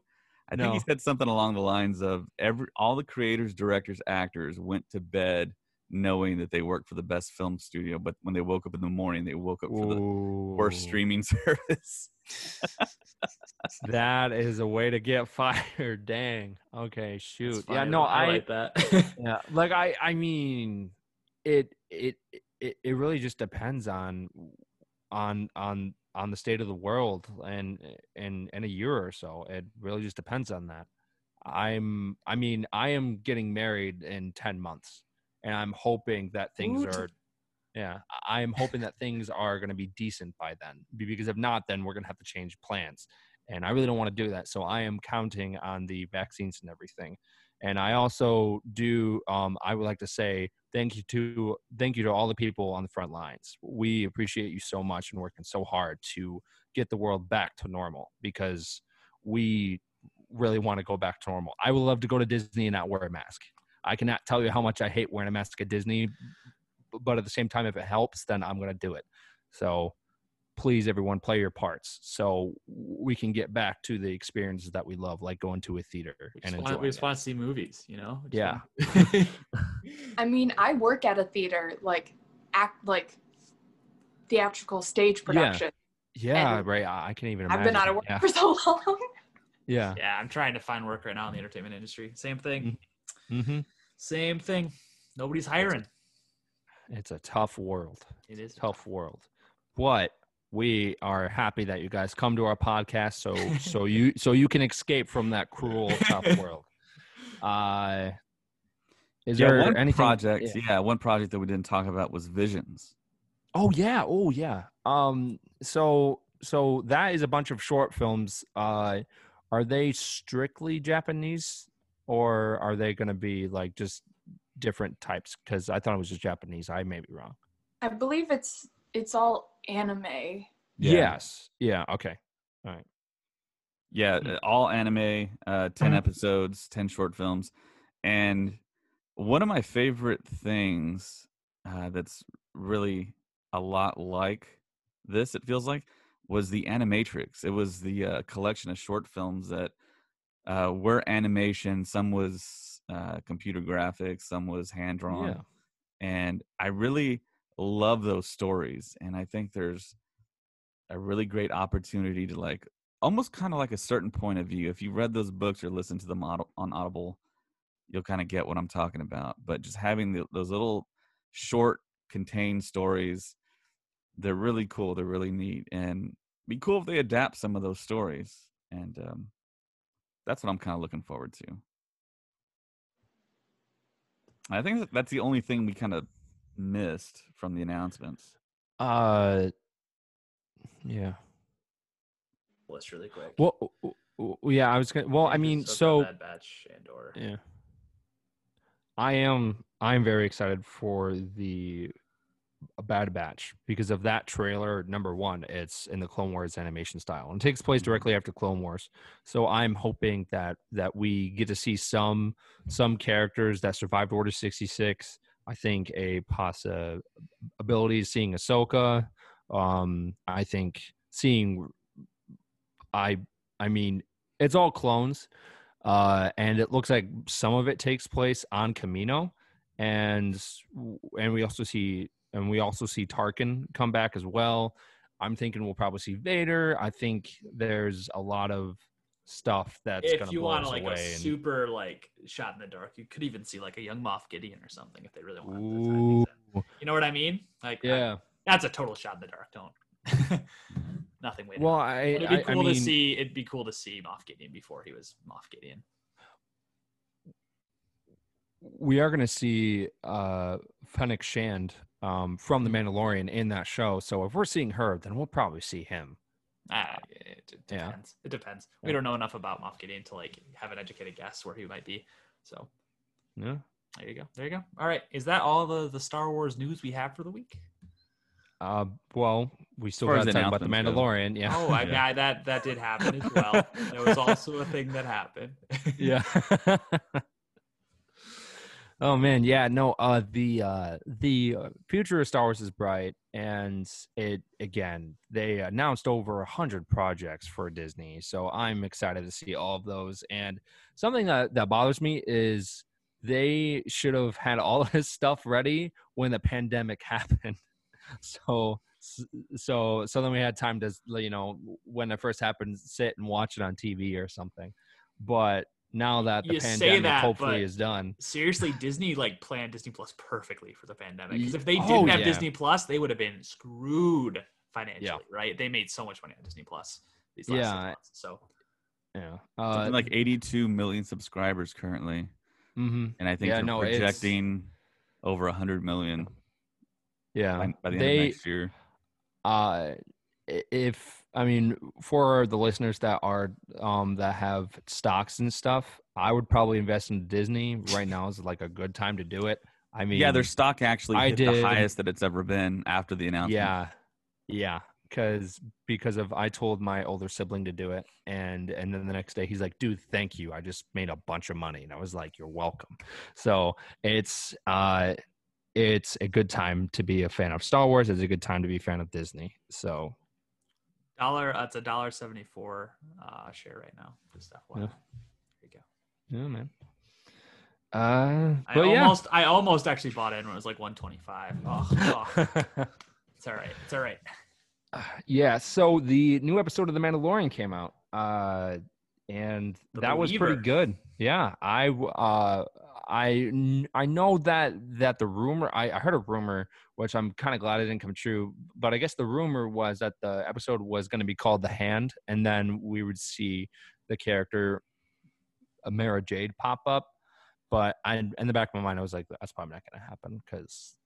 [SPEAKER 3] I think he said something along the lines of every all the creators, directors, actors went to bed knowing that they worked for the best film studio, but when they woke up in the morning, they woke up for the worst streaming *laughs* service.
[SPEAKER 2] That is a way to get *laughs* fired. Dang. Okay, shoot. Yeah, no,
[SPEAKER 4] I
[SPEAKER 2] I,
[SPEAKER 4] like that *laughs*
[SPEAKER 2] yeah, like I, I mean, it, it, it, it really just depends on, on, on, on the state of the world and, in in a year or so. It really just depends on that. I'm, I mean, I am getting married in ten months, and I'm hoping that things
[SPEAKER 4] Woot.
[SPEAKER 2] are. Yeah, I- I'm hoping that things are going to be decent by then. Because if not, then we're going to have to change plans, and I really don't want to do that. So I am counting on the vaccines and everything. And I also do. Um, I would like to say thank you to thank you to all the people on the front lines. We appreciate you so much and working so hard to get the world back to normal because we really want to go back to normal. I would love to go to Disney and not wear a mask. I cannot tell you how much I hate wearing a mask at Disney, but at the same time, if it helps, then I'm going to do it. So please, everyone, play your parts so we can get back to the experiences that we love, like going to a theater
[SPEAKER 4] We
[SPEAKER 2] and
[SPEAKER 4] just, want,
[SPEAKER 2] enjoying
[SPEAKER 4] we just
[SPEAKER 2] it.
[SPEAKER 4] want to see movies, you know? Just
[SPEAKER 2] Yeah.
[SPEAKER 4] want- *laughs*
[SPEAKER 5] I mean, I work at a theater, like act like theatrical stage production.
[SPEAKER 2] Yeah,
[SPEAKER 5] And
[SPEAKER 2] right. I I can even
[SPEAKER 5] I've been out of work
[SPEAKER 2] Yeah.
[SPEAKER 5] for so long.
[SPEAKER 2] yeah.
[SPEAKER 4] Yeah, I'm trying to find work right now in the entertainment industry. Same thing.
[SPEAKER 2] hmm
[SPEAKER 4] Same thing. Nobody's hiring.
[SPEAKER 2] It's a tough world.
[SPEAKER 4] It is
[SPEAKER 2] Tough world. But we are happy that you guys come to our podcast so so *laughs* you so you can escape from that cruel tough *laughs* world. Uh is
[SPEAKER 3] yeah,
[SPEAKER 2] there
[SPEAKER 3] one
[SPEAKER 2] anything
[SPEAKER 3] project?
[SPEAKER 2] yeah.
[SPEAKER 3] Yeah. one project that we didn't talk about was Visions.
[SPEAKER 2] Oh yeah, oh yeah. Um so so that is a bunch of short films. Uh are they strictly Japanese or are they going to be like just different types cuz I thought it was just Japanese. I may be wrong.
[SPEAKER 5] I believe it's it's all anime.
[SPEAKER 3] Yeah.
[SPEAKER 2] Yes. Yeah, okay. All right.
[SPEAKER 3] Yeah,
[SPEAKER 2] Hmm.
[SPEAKER 3] uh, all anime, uh, 10
[SPEAKER 2] Mhm.
[SPEAKER 3] episodes, 10 short films. And one of my favorite things uh, that's really a lot like this, it feels like, was the Animatrix. It was the uh, collection of short films that uh, were animation. Some was uh, computer graphics, some was hand drawn.
[SPEAKER 2] Yeah.
[SPEAKER 3] And I really love those stories. And I think there's a really great opportunity to like almost kind of like a certain point of view. If you read those books or listen to them on on Audible, you'll kind of get what I'm talking about. But just having the, those little short contained stories, they're really cool. They're really neat, and be cool if they adapt some of those stories. And um, that's what I'm kind of looking forward to. I think that's the only thing we kind of missed from the announcements.
[SPEAKER 2] Uh yeah.
[SPEAKER 4] list really quick.
[SPEAKER 2] Well, w- w- yeah, I was going to Well, I mean, so
[SPEAKER 4] Bad Batch and or
[SPEAKER 2] yeah. I am I'm very excited for the Bad Batch because of that trailer. Number one, it's in the Clone Wars animation style and takes place
[SPEAKER 3] Mhm.
[SPEAKER 2] directly after Clone Wars. So I'm hoping that that we get to see some some characters that survived Order 66. I think a possa ability seeing Ahsoka. Um, I think seeing I I mean it's all clones uh, and it looks like some of it takes place on Kamino, and and we also see and we also see Tarkin come back as well. I'm thinking we'll probably see Vader. I think there's a lot of stuff that's
[SPEAKER 4] if you want
[SPEAKER 2] us
[SPEAKER 4] like a
[SPEAKER 2] and-
[SPEAKER 4] super like shot in the dark, you could even see like a young Moff Gideon or something if they really want to. tie
[SPEAKER 2] Ooh,
[SPEAKER 4] things in. You know what I mean? Like I-
[SPEAKER 2] yeah.
[SPEAKER 4] that's a total shot in the dark. Don't. *laughs* Nothing waiting.
[SPEAKER 2] Well, I
[SPEAKER 4] it'd be
[SPEAKER 2] I, I
[SPEAKER 4] cool
[SPEAKER 2] mean,
[SPEAKER 4] to see. It'd be cool to see Moff Gideon before he was Moff Gideon.
[SPEAKER 2] we are going to see uh Fennec Shand um from the
[SPEAKER 4] Mm-hmm.
[SPEAKER 2] Mandalorian in that show. So if we're seeing her, then we'll probably see him.
[SPEAKER 4] Ah, it, it
[SPEAKER 2] Yeah.
[SPEAKER 4] depends. It depends. We
[SPEAKER 2] Yeah.
[SPEAKER 4] don't know enough about Moff Gideon to like have an educated guess where he might be. So
[SPEAKER 2] Yeah.
[SPEAKER 4] there you go. There you go. All right. Is that all the the Star Wars news we have for the week?
[SPEAKER 2] Uh, well, we still
[SPEAKER 3] far
[SPEAKER 2] got to talk about the
[SPEAKER 3] announcements go.
[SPEAKER 2] Mandalorian. Yeah.
[SPEAKER 4] Oh, I, *laughs*
[SPEAKER 3] Yeah.
[SPEAKER 4] I, that that did happen as well. There was also a thing that happened. *laughs*
[SPEAKER 2] yeah. *laughs* oh man, yeah. No, uh, the uh, the uh, future of Star Wars is bright, and it again they announced over a hundred projects for Disney, so I'm excited to see all of those. And something that that bothers me is they should have had all of *laughs* this stuff ready when the pandemic *laughs* happened. so so so then we had time to you know when it first happened sit and watch it on tv or something but now that the
[SPEAKER 4] You say
[SPEAKER 2] pandemic
[SPEAKER 4] that,
[SPEAKER 2] hopefully is done
[SPEAKER 4] Seriously, Disney like planned Disney Plus perfectly for the pandemic. Because if they
[SPEAKER 2] oh,
[SPEAKER 4] didn't have
[SPEAKER 2] yeah.
[SPEAKER 4] Disney Plus, they would have been screwed financially,
[SPEAKER 2] Yeah.
[SPEAKER 4] right? They made so much money on Disney Plus these last
[SPEAKER 2] Yeah.
[SPEAKER 4] months. So
[SPEAKER 2] yeah uh
[SPEAKER 3] like 82 million subscribers currently,
[SPEAKER 2] mhm,
[SPEAKER 3] and I think
[SPEAKER 2] Yeah,
[SPEAKER 3] they're
[SPEAKER 2] no,
[SPEAKER 3] projecting over 100 million
[SPEAKER 2] yeah
[SPEAKER 3] by, by the
[SPEAKER 2] they
[SPEAKER 3] end of next year.
[SPEAKER 2] uh i- if i mean for the listeners that are um that have stocks and stuff i would probably invest in disney right now is like a good time to do it i mean
[SPEAKER 3] yeah, their stock actually
[SPEAKER 2] I
[SPEAKER 3] hit
[SPEAKER 2] did-
[SPEAKER 3] the highest that it's ever been after the announcement.
[SPEAKER 2] Yeah, yeah, because because of I told my older sibling to do it, and and then the next day he's like, "Dude, thank you. I just made a bunch of money," and I was like, "You're welcome." So it's uh, it's a good time to be a fan of Star Wars. It's a good time to be a fan of Disney. So
[SPEAKER 4] dollar, uh, it's a dollar seventy four uh, share right now. Just FYI.
[SPEAKER 2] Yeah.
[SPEAKER 4] There you go.
[SPEAKER 2] yeah, man. Uh,
[SPEAKER 4] I
[SPEAKER 2] but yeah.
[SPEAKER 4] almost, I almost actually bought in when it was like one twenty five. Oh, *laughs* oh, it's all right. It's all right. *sighs*
[SPEAKER 2] yeah. So the new episode of The Mandalorian came out, uh, and
[SPEAKER 4] The
[SPEAKER 2] that was pretty good. Yeah, I uh, I I know that that the rumor I, I heard a rumor, which I'm kind of glad it didn't come true. But I guess the rumor was that the episode was going to be called The Hand, and then we would see the character Amara Jade pop up. But I, in the back of my mind, I was like, that's probably not going to happen because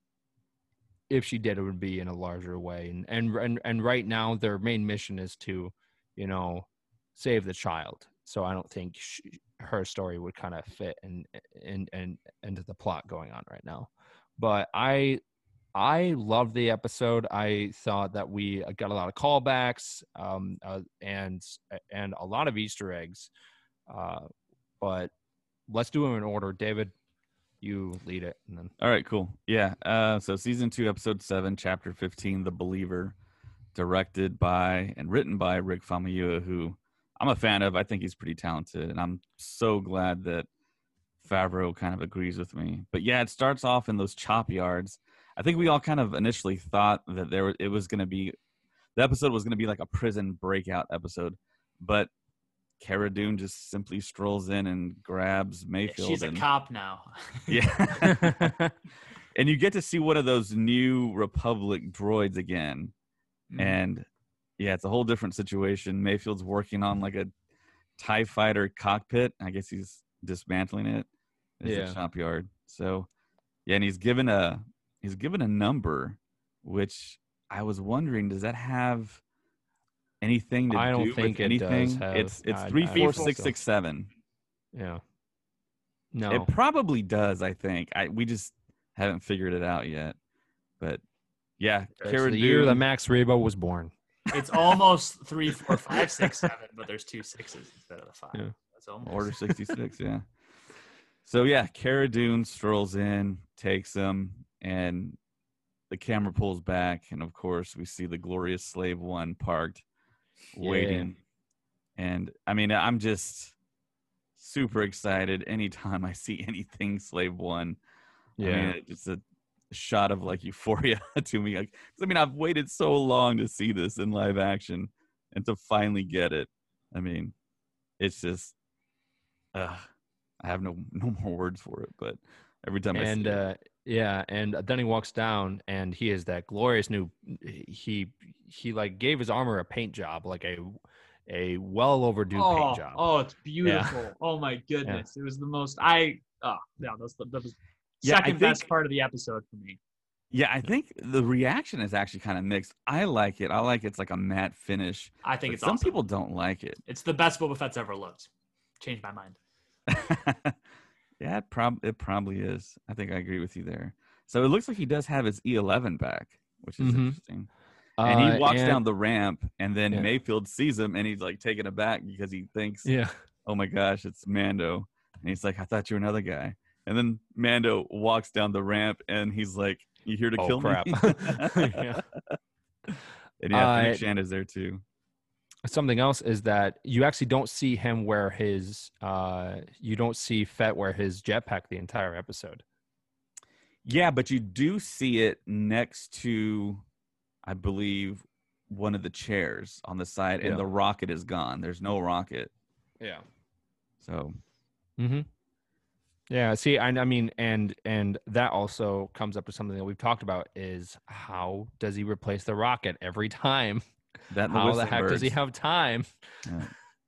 [SPEAKER 2] if she did, it would be in a larger way. And and and and right now, their main mission is to, you know, save the child. So I don't think she, her story would kind of fit in in and into the plot going on right now. But I I loved the episode. I thought that we got a lot of callbacks um, uh, and and a lot of Easter eggs. Uh, but let's do them in order. David, you lead it, and then
[SPEAKER 3] All right, cool. Yeah. Uh, so season two, episode seven, chapter fifteen, "The Believer," directed by and written by Rick Famuyiwa, who I'm a fan of. I think he's pretty talented, and I'm so glad that Favreau kind of agrees with me. But yeah, it starts off in those chop yards. I think we all kind of initially thought that there it was going to be the episode was going to be like a prison breakout episode, but Cara Dune just simply strolls in and grabs Mayfeld.
[SPEAKER 4] She's a cop now. *laughs*
[SPEAKER 3] Yeah. *laughs* and you get to see one of those new Republic droids again.
[SPEAKER 4] Mm-hmm.
[SPEAKER 3] And yeah, it's a whole different situation. Mayfeld's working on like a TIE fighter cockpit. I guess he's dismantling it. It's
[SPEAKER 2] Yeah.
[SPEAKER 3] a shop yard. So yeah, and he's given a he's given a number, which I was wondering, does that have anything to
[SPEAKER 2] I don't
[SPEAKER 3] do
[SPEAKER 2] think
[SPEAKER 3] with anything?
[SPEAKER 2] have-
[SPEAKER 3] it's it's
[SPEAKER 2] I- I
[SPEAKER 3] three,
[SPEAKER 2] don't
[SPEAKER 3] four, six,
[SPEAKER 2] so.
[SPEAKER 3] six, seven.
[SPEAKER 2] yeah, no,
[SPEAKER 3] It probably does. I think. I we just haven't figured it out yet. But yeah, Cara
[SPEAKER 2] the year that Max Rebo was born.
[SPEAKER 4] It's almost three, four, five, six, *laughs* seven, but there's two sixes instead of the five.
[SPEAKER 2] Yeah.
[SPEAKER 4] That's almost
[SPEAKER 3] Order *laughs* 66, yeah. So yeah, Cara Dune strolls in, takes him, and the camera pulls back, and of course we see the glorious Slave One parked,
[SPEAKER 2] Yeah.
[SPEAKER 3] waiting. And I mean, I'm just super excited anytime *laughs* I see anything Slave One. I
[SPEAKER 2] Yeah,
[SPEAKER 3] mean, it's a shot of like euphoria *laughs* to me. Like, 'cause, I mean, I've waited so long to see this in live action, and to finally get it. I mean, it's just, uh, I have no no more words for it. But every time I
[SPEAKER 2] and
[SPEAKER 3] see it,
[SPEAKER 2] uh, yeah, and then he walks down, and he is that glorious new. He he like gave his armor a paint job, like a a well overdue
[SPEAKER 4] oh,
[SPEAKER 2] paint job.
[SPEAKER 4] oh, it's beautiful. Oh my *laughs* goodness, it was the most. I oh yeah, that was that was
[SPEAKER 3] Yeah, I
[SPEAKER 4] second best part of the episode for me.
[SPEAKER 3] yeah, I think the reaction is actually kind of mixed. I like it. I like it's like a matte finish.
[SPEAKER 4] I think it's
[SPEAKER 3] some
[SPEAKER 4] awesome.
[SPEAKER 3] people don't like it.
[SPEAKER 4] It's the best Boba Fett's ever looked. Changed my mind. *laughs*
[SPEAKER 3] yeah, it, prob- it probably is. I think I agree with you there. So it looks like he does have his E11 back, which is
[SPEAKER 2] Mhm.
[SPEAKER 3] interesting. And he
[SPEAKER 2] Uh,
[SPEAKER 3] walks
[SPEAKER 2] and-
[SPEAKER 3] down the ramp, and then
[SPEAKER 2] Yeah.
[SPEAKER 3] Mayfeld sees him, and he's like taken aback because he thinks,
[SPEAKER 2] Yeah,
[SPEAKER 3] "Oh my gosh, it's Mando!" And he's like, "I thought you were another guy." And then Mando walks down the ramp, and he's like, "You here to
[SPEAKER 2] Oh,
[SPEAKER 3] kill
[SPEAKER 2] crap.
[SPEAKER 3] me?" *laughs*
[SPEAKER 2] Yeah. *laughs*
[SPEAKER 3] And yeah,
[SPEAKER 2] Uh,
[SPEAKER 3] Shand is there too.
[SPEAKER 2] something else is that you actually don't see him wear his. uh You don't see Fett wear his jetpack the entire episode.
[SPEAKER 3] Yeah, but you do see it next to, I believe, one of the chairs on the side,
[SPEAKER 2] Yeah.
[SPEAKER 3] and the rocket is gone. There's no rocket.
[SPEAKER 2] Yeah.
[SPEAKER 3] So
[SPEAKER 2] Mm-hmm. Yeah. See, I, I mean, and and that also comes up to something that we've talked about is how does he replace the rocket every time?
[SPEAKER 3] that
[SPEAKER 2] How the heck does he have time
[SPEAKER 3] Yeah.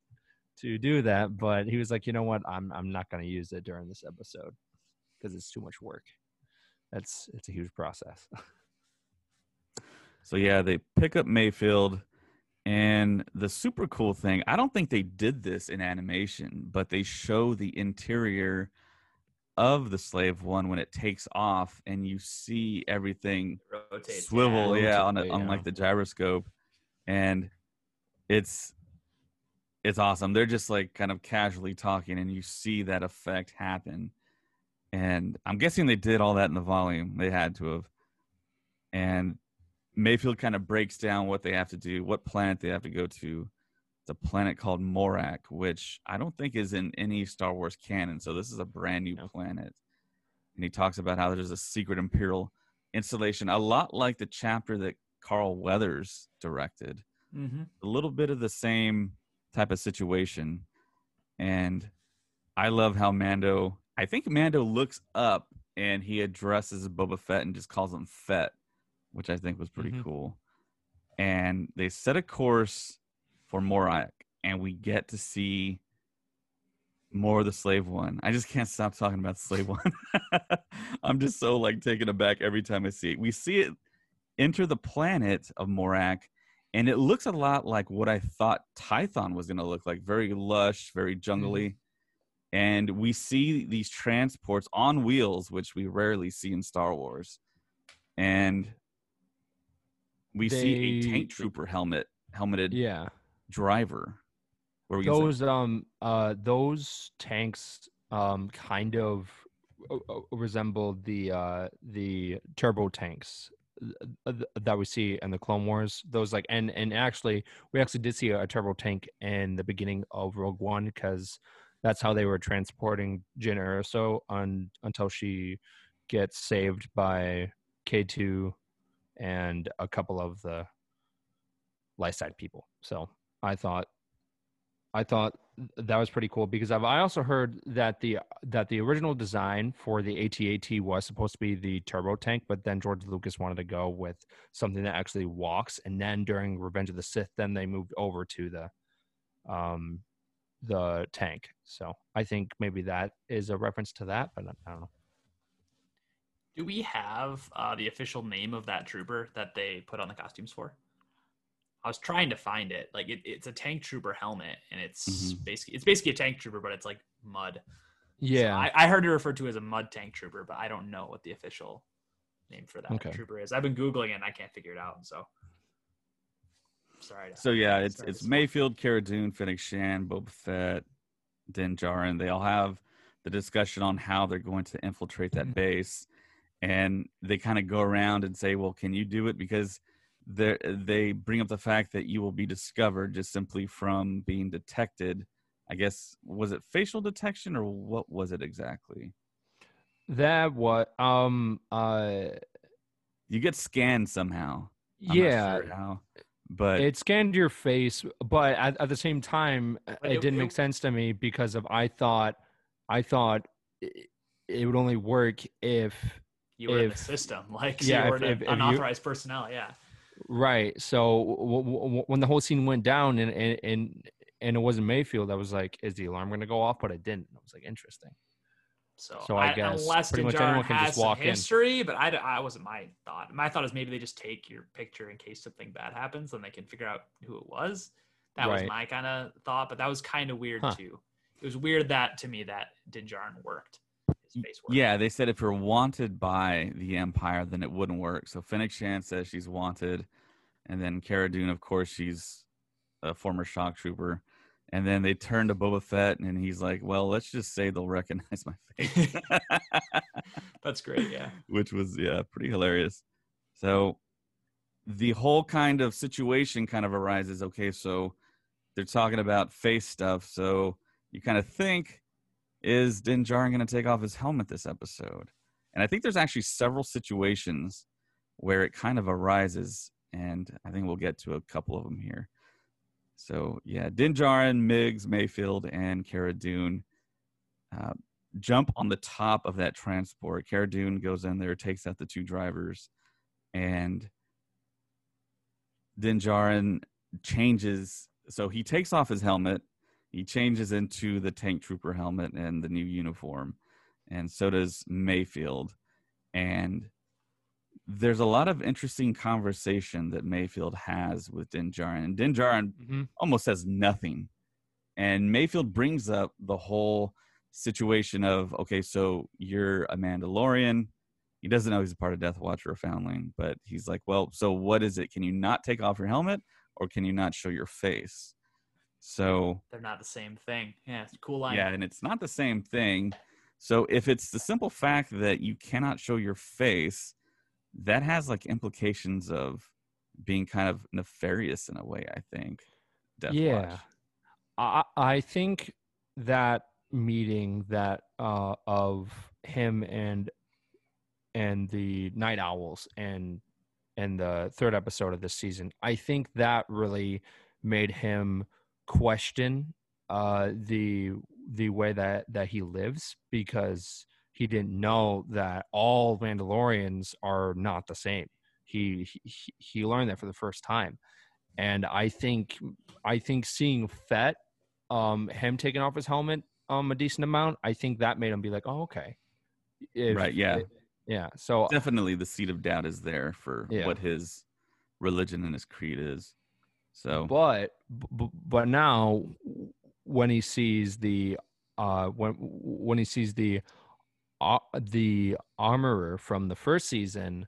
[SPEAKER 3] *laughs*
[SPEAKER 2] to do that? But he was like, you know what? I'm I'm not going to use it during this episode because it's too much work. That's it's a huge process.
[SPEAKER 3] So yeah, they pick up Mayfeld, and the super cool thing, I don't think they did this in animation, but they show the interior of the slave one when it takes off, and you see everything
[SPEAKER 4] Rotates.
[SPEAKER 3] swivel,
[SPEAKER 2] yeah.
[SPEAKER 3] yeah, on a,
[SPEAKER 2] Rotate,
[SPEAKER 3] on like the gyroscope, and it's it's awesome. They're just like kind of casually talking, and you see that effect happen. And I'm guessing they did all that in the volume. They had to have. And Mayfeld kind of breaks down what they have to do, what planet they have to go to. A planet called Morak, which I don't think is in any Star Wars canon. So this is a brand new
[SPEAKER 2] No.
[SPEAKER 3] planet. And he talks about how there's a secret Imperial installation, a lot like the chapter that Carl Weathers directed.
[SPEAKER 4] Mm-hmm.
[SPEAKER 3] A little bit of the same type of situation. And I love how Mando, I think Mando looks up and he addresses Boba Fett and just calls him Fett, which I think was pretty
[SPEAKER 2] Mhm.
[SPEAKER 3] cool. And they set a course for Morak, and we get to see more of the slave one. I just can't stop talking about the slave one. *laughs* I'm just so like taken aback every time I see it. We see it enter the planet of Morak, and it looks a lot like what I thought Tython was going to look like very lush, very jungly. Mm-hmm. And we see these transports on wheels, which we rarely see in Star Wars. And we see a tank trooper helmet, helmeted
[SPEAKER 2] Yeah.
[SPEAKER 3] Driver.
[SPEAKER 2] Those um uh those tanks um kind of uh, uh, resemble the uh the turbo tanks uh, that we see in the clone wars. Those like and and actually we actually did see a, turbo tank in the beginning of rogue one because that's how they were transporting Jyn Erso on until she gets saved by K2 and a couple of the light side people so i thought I thought that was pretty cool because I've, I also heard that the that the original design for the AT-AT was supposed to be the turbo tank, but then George Lucas wanted to go with something that actually walks. And then during Revenge of the Sith, then they moved over to the um the tank. So I think maybe that is a reference to that, but I don't know.
[SPEAKER 4] Do we have uh, the official name of that trooper that they put on the costumes for? I was trying to find it. Like it, it's a tank trooper helmet, and it's
[SPEAKER 3] Mhm.
[SPEAKER 4] basically it's basically a tank trooper, but it's like mud. So
[SPEAKER 2] Yeah,
[SPEAKER 4] I, I heard it referred to as a mud tank trooper, but I don't know what the official name for that
[SPEAKER 2] Okay.
[SPEAKER 4] trooper is. I've been googling it and I can't figure it out. So sorry. to-
[SPEAKER 3] So yeah, it's it's. Mayfeld, Cara Dune, Fennec Shand, Boba Fett, Din Djarin. They all have the discussion on how they're going to infiltrate that
[SPEAKER 2] Mhm.
[SPEAKER 3] base, and they kind of go around and say, "Well, can you do it?" Because they they bring up the fact that you will be discovered just simply from being detected. I guess was it facial detection or what was it exactly?
[SPEAKER 2] that what um uh
[SPEAKER 3] You get scanned somehow. I'm not
[SPEAKER 2] yeah.
[SPEAKER 3] sure how, but
[SPEAKER 2] it scanned your face but at, at the same time uh, it,
[SPEAKER 4] it-
[SPEAKER 2] didn't
[SPEAKER 4] it-
[SPEAKER 2] make sense to me because of i thought i thought it, it would only work if
[SPEAKER 4] you were in the system, like
[SPEAKER 2] yeah,
[SPEAKER 4] you were
[SPEAKER 2] if-
[SPEAKER 4] an
[SPEAKER 2] if- if you-
[SPEAKER 4] unauthorized personnel. Yeah.
[SPEAKER 2] Right so w- w- when the whole scene went down and, and and and it wasn't mayfeld i was like is the alarm going to go off but it didn't i was like interesting
[SPEAKER 4] So,
[SPEAKER 2] So I guess
[SPEAKER 4] unless
[SPEAKER 2] pretty much anyone can just walk in.
[SPEAKER 4] history, but I wasn't my thought. My thought is maybe they just take your picture in case something bad happens, and they can figure out who it was. That was my kind of thought, but that was kind of weird
[SPEAKER 2] Huh.
[SPEAKER 4] too. It was weird that to me that Din Djarin worked. His face worked.
[SPEAKER 3] Yeah, they said if you're wanted by the Empire, then it wouldn't work. So Fennec Shand says she's wanted, and then Cara Dune, of course, she's a former shock trooper. And then they turn to Boba Fett, and he's like, "Well, let's just say they'll recognize *laughs* my face," *laughs*
[SPEAKER 4] That's great. Yeah. *laughs*
[SPEAKER 3] which was yeah, pretty hilarious. So the whole kind of situation kind of arises. Okay, so they're talking about face stuff. So you kind of think, is Din Djarin going to take off his helmet this episode? And I think there's actually several situations where it kind of arises, and I think we'll get to a couple of them here. So yeah, Din Djarin, Migs, Mayfeld, and Cara Dune uh, jump on the top of that transport. Cara Dune goes in there, takes out the two drivers, and Din Djarin changes. So he takes off his helmet. He changes into the tank trooper helmet and the new uniform, and so does Mayfeld. And there's a lot of interesting conversation that Mayfeld has with Din Djarin. And Din Djarin
[SPEAKER 2] mm-hmm.
[SPEAKER 3] almost says nothing. And Mayfeld brings up the whole situation of okay, so you're a Mandalorian. He doesn't know he's a part of Death Watch or a Foundling, but he's like, well, so what is it? Can you not take off your helmet or can you not show your face? So
[SPEAKER 4] They're not the same thing. Yeah. It's a cool line.
[SPEAKER 3] yeah, and it's not the same thing. So if it's the simple fact that you cannot show your face, that has like implications of being kind of nefarious in a way, I think. Death
[SPEAKER 2] yeah
[SPEAKER 3] Watch.
[SPEAKER 2] I, I think that meeting that uh of him and and the Nite Owls and and the third episode of this season. I think that really made him question uh, the the way that that he lives because he didn't know that all Mandalorians are not the same. He he, he learned that for the first time, and I think I think seeing Fett, um, him taking off his helmet um a decent amount, I think that made him be like, oh okay,
[SPEAKER 3] if, right, yeah,
[SPEAKER 2] yeah. So
[SPEAKER 3] definitely the seed of doubt is there for yeah. what his religion and his creed is. So,
[SPEAKER 2] but but now when he sees the uh when when he sees the uh, the armorer from the first season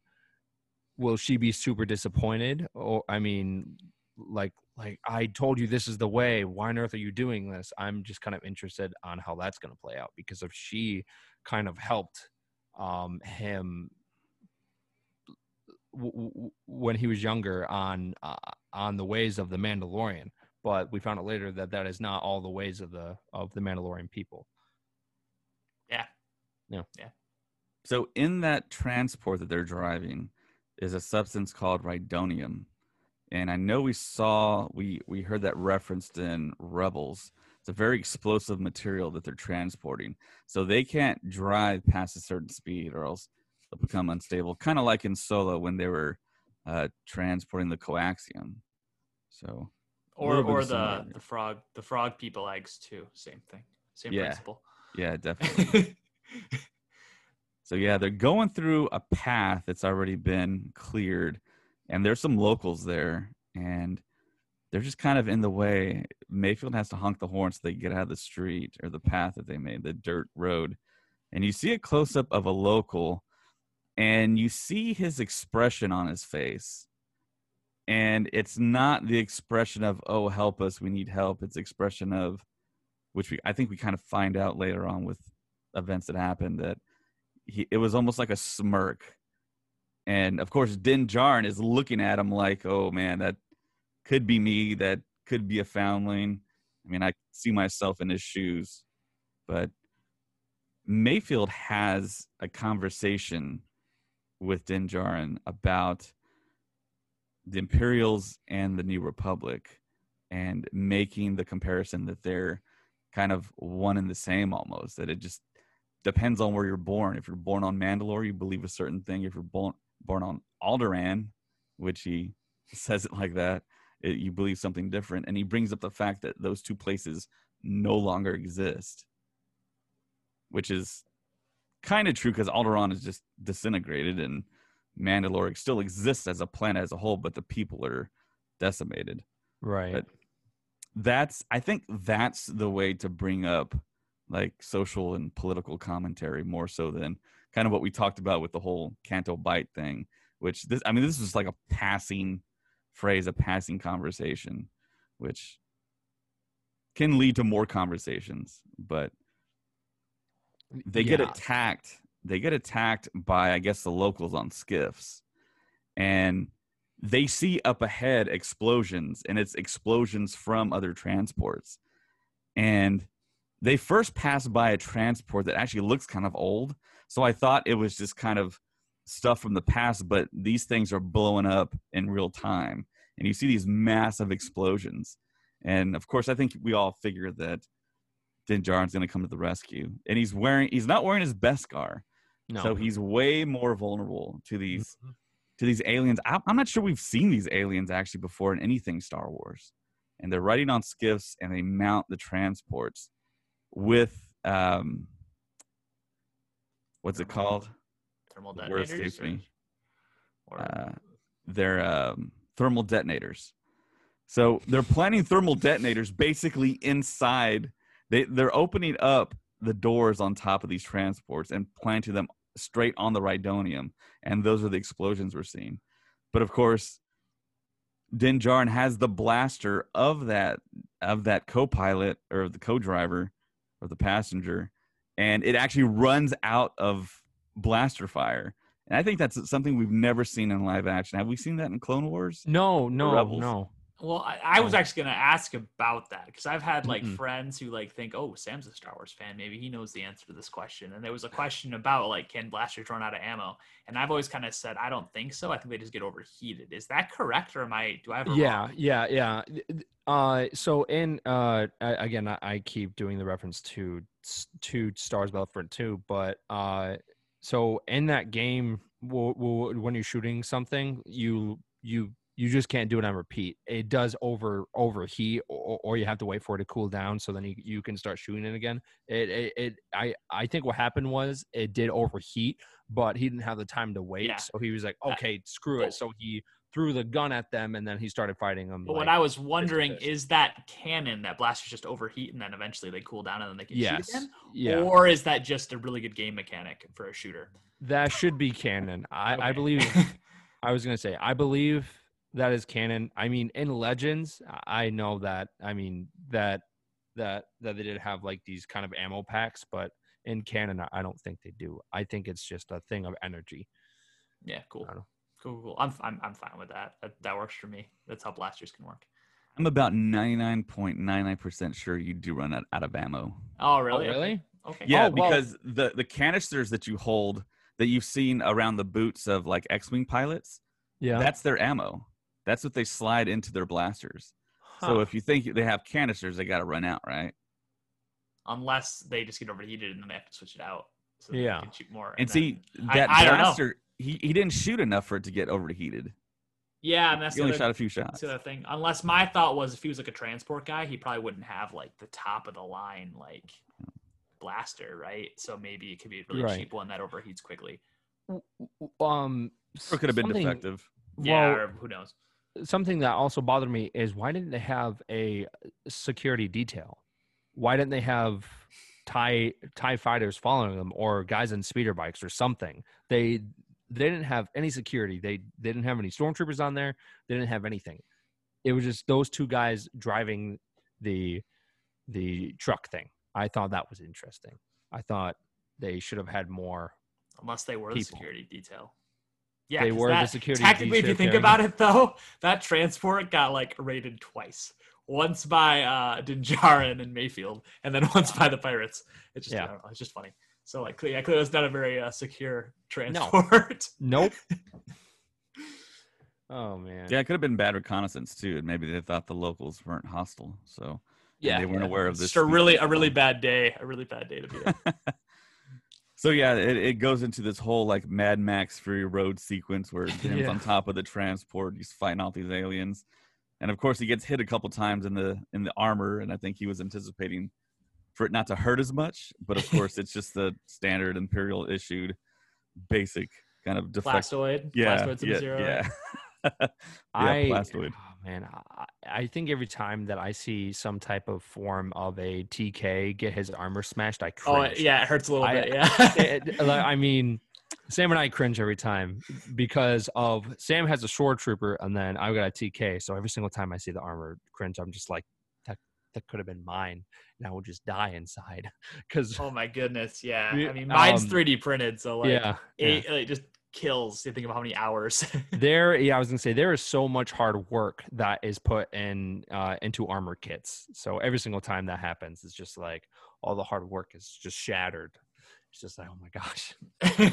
[SPEAKER 2] will she be super disappointed? Or i mean like like i told you this is the way. Why on earth are you doing this? I'm just kind of interested on how that's going to play out because if she kind of helped um him w- w- when he was younger on uh, on the ways of the mandalorian but we found out later that that is not all the ways of the of the mandalorian people.
[SPEAKER 4] Yeah.
[SPEAKER 2] Yeah.
[SPEAKER 4] Yeah.
[SPEAKER 3] So in that transport that they're driving is a substance called rhydonium and i know we saw we we heard that referenced in rebels. It's a very explosive material that they're transporting. So they can't drive past a certain speed or else they'll become unstable kind of like in solo when they were uh, transporting the coaxium. So
[SPEAKER 4] or or the the frog the frog people eggs too same thing same
[SPEAKER 3] yeah.
[SPEAKER 4] principle.
[SPEAKER 3] Yeah *laughs* definitely. So yeah they're going through a path that's already been cleared and there's some locals there and they're just kind of in the way. Mayfeld has to honk the horn so they get out of the street or the path that they made the dirt road. And you see a close-up of a local and you see his expression on his face. And it's not the expression of oh help us we need help. It's expression of which we i think we kind of find out later on with events that happened that he it was almost like a smirk. And of course din is looking at him like oh man that could be me that could be a foundling. I mean i see myself in his shoes. But mayfeld has a conversation with din Djarin about the Imperials and the New Republic and making the comparison that they're kind of one and the same almost that it just depends on where you're born. If you're born on Mandalore you believe a certain thing. If you're born born on Alderaan which he *laughs* says it like that it, you believe something different. And he brings up the fact that those two places no longer exist which is kind of true because Alderaan is just disintegrated and Mandalore still exists as a planet as a whole, but the people are decimated.
[SPEAKER 2] Right. But
[SPEAKER 3] that's I think that's the way to bring up like social and political commentary more so than kind of what we talked about with the whole Canto Bight thing, which this I mean this is like a passing phrase, a passing conversation, which can lead to more conversations, but they yeah. get attacked they get attacked by I guess the locals on skiffs, and they see up ahead explosions, and it's explosions from other transports, and they first pass by a transport that actually looks kind of old. So I thought it was just kind of stuff from the past, but these things are blowing up in real time, and you see these massive explosions. And of course, I think we all figure that Din Djarin's going to come to the rescue, and he's wearing—he's not wearing his Beskar. No. So he's way more vulnerable to these mm-hmm. to these aliens. I'm not sure we've seen these aliens actually before in anything Star Wars. And they're riding on skiffs and they mount the transports with um what's
[SPEAKER 4] thermal,
[SPEAKER 3] it called?
[SPEAKER 4] Thermal detonators. Word escapes me.
[SPEAKER 3] Or... Uh, they're um, thermal detonators. So they're planting thermal detonators basically inside. They they're opening up the doors on top of these transports and planting them straight on the Rhydonium, and those are the explosions we're seeing. But of course, Din Djarin has the blaster of that of that co-pilot or the co-driver or the passenger, and it actually runs out of blaster fire. And I think that's something we've never seen in live action. Have we seen that in Clone Wars?
[SPEAKER 2] No, no, no.
[SPEAKER 4] Well, I, I was
[SPEAKER 2] Oh.
[SPEAKER 4] actually going to ask about that because I've had like
[SPEAKER 2] Mm-mm.
[SPEAKER 4] friends who like think, oh, Sam's a Star Wars fan. Maybe he knows the answer to this question. And there was a question about like, can blasters run out of ammo? And I've always kind of said, I don't think so. I think they just get overheated. Is that correct, or am I? Do I have
[SPEAKER 2] yeah
[SPEAKER 4] wrong?
[SPEAKER 2] yeah yeah uh so in uh I- again I, I keep doing the reference to to stars battlefront 2 but uh so in that game w- w- when you're shooting something you you you just can't do it on repeat it does over overheat or, or you have to wait for it to cool down so then you, you can start shooting it again it, it it i i think what happened was it did overheat but he didn't have the time to wait
[SPEAKER 4] Yeah.
[SPEAKER 2] so he was like
[SPEAKER 4] Uh,
[SPEAKER 2] okay screw it so he threw the gun at them and then he started fighting them.
[SPEAKER 4] But
[SPEAKER 2] like,
[SPEAKER 4] what I was wondering is that canon that blasters just overheat and then eventually they cool down and then they can shoot again,
[SPEAKER 2] yeah,
[SPEAKER 4] or is that just a really good game mechanic for a shooter?
[SPEAKER 2] that should be canon. I, I believe. *laughs* I was gonna say I believe that is canon. I mean, in Legends, I know that. I mean that that that they did have like these kind of ammo packs, but in canon, I- I don't think they do. I think it's just a thing of energy.
[SPEAKER 4] yeah, cool. Cool, cool, cool. I'm I'm, I'm fine with that. that. That works for me. That's how blasters can work.
[SPEAKER 3] I'm about 99.99% sure you do run out, out of ammo.
[SPEAKER 4] Oh, really?
[SPEAKER 2] Oh, really?
[SPEAKER 4] Okay.
[SPEAKER 3] Yeah,
[SPEAKER 2] Oh, well-
[SPEAKER 3] because the the canisters that you hold that you've seen around the boots of like X-wing pilots,
[SPEAKER 2] Yeah.
[SPEAKER 3] that's their ammo. That's what they slide into their blasters. So if you think they have canisters, they got to run out, right?
[SPEAKER 4] Unless they just get overheated and then they have to switch it out. So
[SPEAKER 2] Yeah.
[SPEAKER 4] They can shoot more.
[SPEAKER 3] And
[SPEAKER 4] then-
[SPEAKER 3] see
[SPEAKER 4] I-
[SPEAKER 3] that
[SPEAKER 4] I don't
[SPEAKER 3] blaster, he, he didn't shoot enough for it to get overheated.
[SPEAKER 4] yeah, and that's
[SPEAKER 3] He
[SPEAKER 4] the
[SPEAKER 3] only
[SPEAKER 4] other,
[SPEAKER 3] shot a few
[SPEAKER 4] that's
[SPEAKER 3] shots.
[SPEAKER 4] the other thing. Unless my thought was if he was like a transport guy, he probably wouldn't have like the top of the line like blaster, right? So maybe it could be a really
[SPEAKER 2] Right.
[SPEAKER 4] cheap one that overheats quickly.
[SPEAKER 2] um,
[SPEAKER 3] Or could have been defective.
[SPEAKER 4] Yeah,
[SPEAKER 2] well,
[SPEAKER 4] or who knows?
[SPEAKER 2] Something that also bothered me is why didn't they have a uh, security detail? Why didn't they have tie tie fighters following them or guys on speeder bikes or something? They they didn't have any security. They they didn't have any stormtroopers on there. They didn't have anything. It was just those two guys driving the the truck thing. I thought that was interesting. I thought they should have had more.
[SPEAKER 4] Unless they were the security detail. Yeah,
[SPEAKER 2] They
[SPEAKER 4] 'cause
[SPEAKER 2] were the security
[SPEAKER 4] Technically, if you think
[SPEAKER 2] carrying-
[SPEAKER 4] about it, though, that transport got like raided twice. Once by uh Din Djarin and Mayfeld, and then *laughs* once by the pirates. It's just,
[SPEAKER 2] Yeah.
[SPEAKER 4] I don't know, it's just funny. So like, yeah, clearly it's not a very uh, secure transport. No. *laughs*
[SPEAKER 2] Nope. oh man.
[SPEAKER 3] Yeah, it could have been bad reconnaissance too, and maybe they thought the locals weren't hostile, so yeah, they weren't
[SPEAKER 2] yeah.
[SPEAKER 3] aware of this.
[SPEAKER 4] just a really, a really bad day. A really bad day to be there. *laughs*
[SPEAKER 3] so yeah, it, it goes into this whole like Mad Max Fury Road sequence where *laughs* Jim's
[SPEAKER 2] Yeah.
[SPEAKER 3] on top of the transport, he's fighting off these aliens, and of course he gets hit a couple times in the in the armor, and I think he was anticipating for it not to hurt as much, but of course it's just the standard Imperial issued basic kind of deflect.
[SPEAKER 4] Blastoid.
[SPEAKER 3] Yeah,
[SPEAKER 4] Blastoid
[SPEAKER 3] yeah, yeah. *laughs* yeah,
[SPEAKER 2] I
[SPEAKER 3] Blastoid.
[SPEAKER 2] Oh, man, I, I think every time that I see some type of form of a TK get his armor smashed, I cringe.
[SPEAKER 4] Oh, yeah, it hurts a little
[SPEAKER 2] I-
[SPEAKER 4] bit. Yeah.
[SPEAKER 2] It- like, I mean, Sam and I cringe every time because of Sam has a shore trooper and then I've got a TK. So every single time I see the armor cringe, I'm just like, that that could have been mine, and I would just die inside. *laughs* Because
[SPEAKER 4] oh my goodness. Yeah.
[SPEAKER 2] Yeah,
[SPEAKER 4] I mean, mine's
[SPEAKER 2] um,
[SPEAKER 4] 3D printed, so like,
[SPEAKER 2] yeah, yeah.
[SPEAKER 4] it, it just kills. You think of how many hours. *laughs*
[SPEAKER 2] there yeah i was gonna say there is so much hard work that is put in uh into armor kits. So every single time that happens it's just like all the hard work is just shattered. It's just like oh my gosh.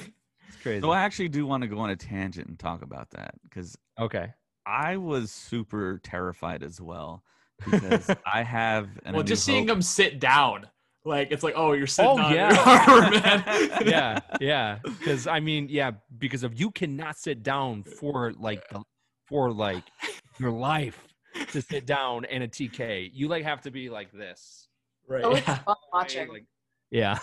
[SPEAKER 2] *laughs* It's crazy.
[SPEAKER 3] So I actually do want to go on a tangent and talk about that because
[SPEAKER 2] okay.
[SPEAKER 3] I was super terrified as well because *laughs* I have an
[SPEAKER 4] well, just seeing
[SPEAKER 3] Hope-
[SPEAKER 4] them sit down, like it's like, oh, you're sitting
[SPEAKER 2] Oh,
[SPEAKER 4] on
[SPEAKER 2] yeah.
[SPEAKER 4] your *laughs* armor, man. *laughs*
[SPEAKER 2] yeah *laughs* yeah because i mean yeah because of you cannot sit down for like the, for like your life to sit down in a tk you like have to be like this
[SPEAKER 4] right.
[SPEAKER 5] Oh,
[SPEAKER 4] yeah.
[SPEAKER 5] watching.
[SPEAKER 2] Like, yeah.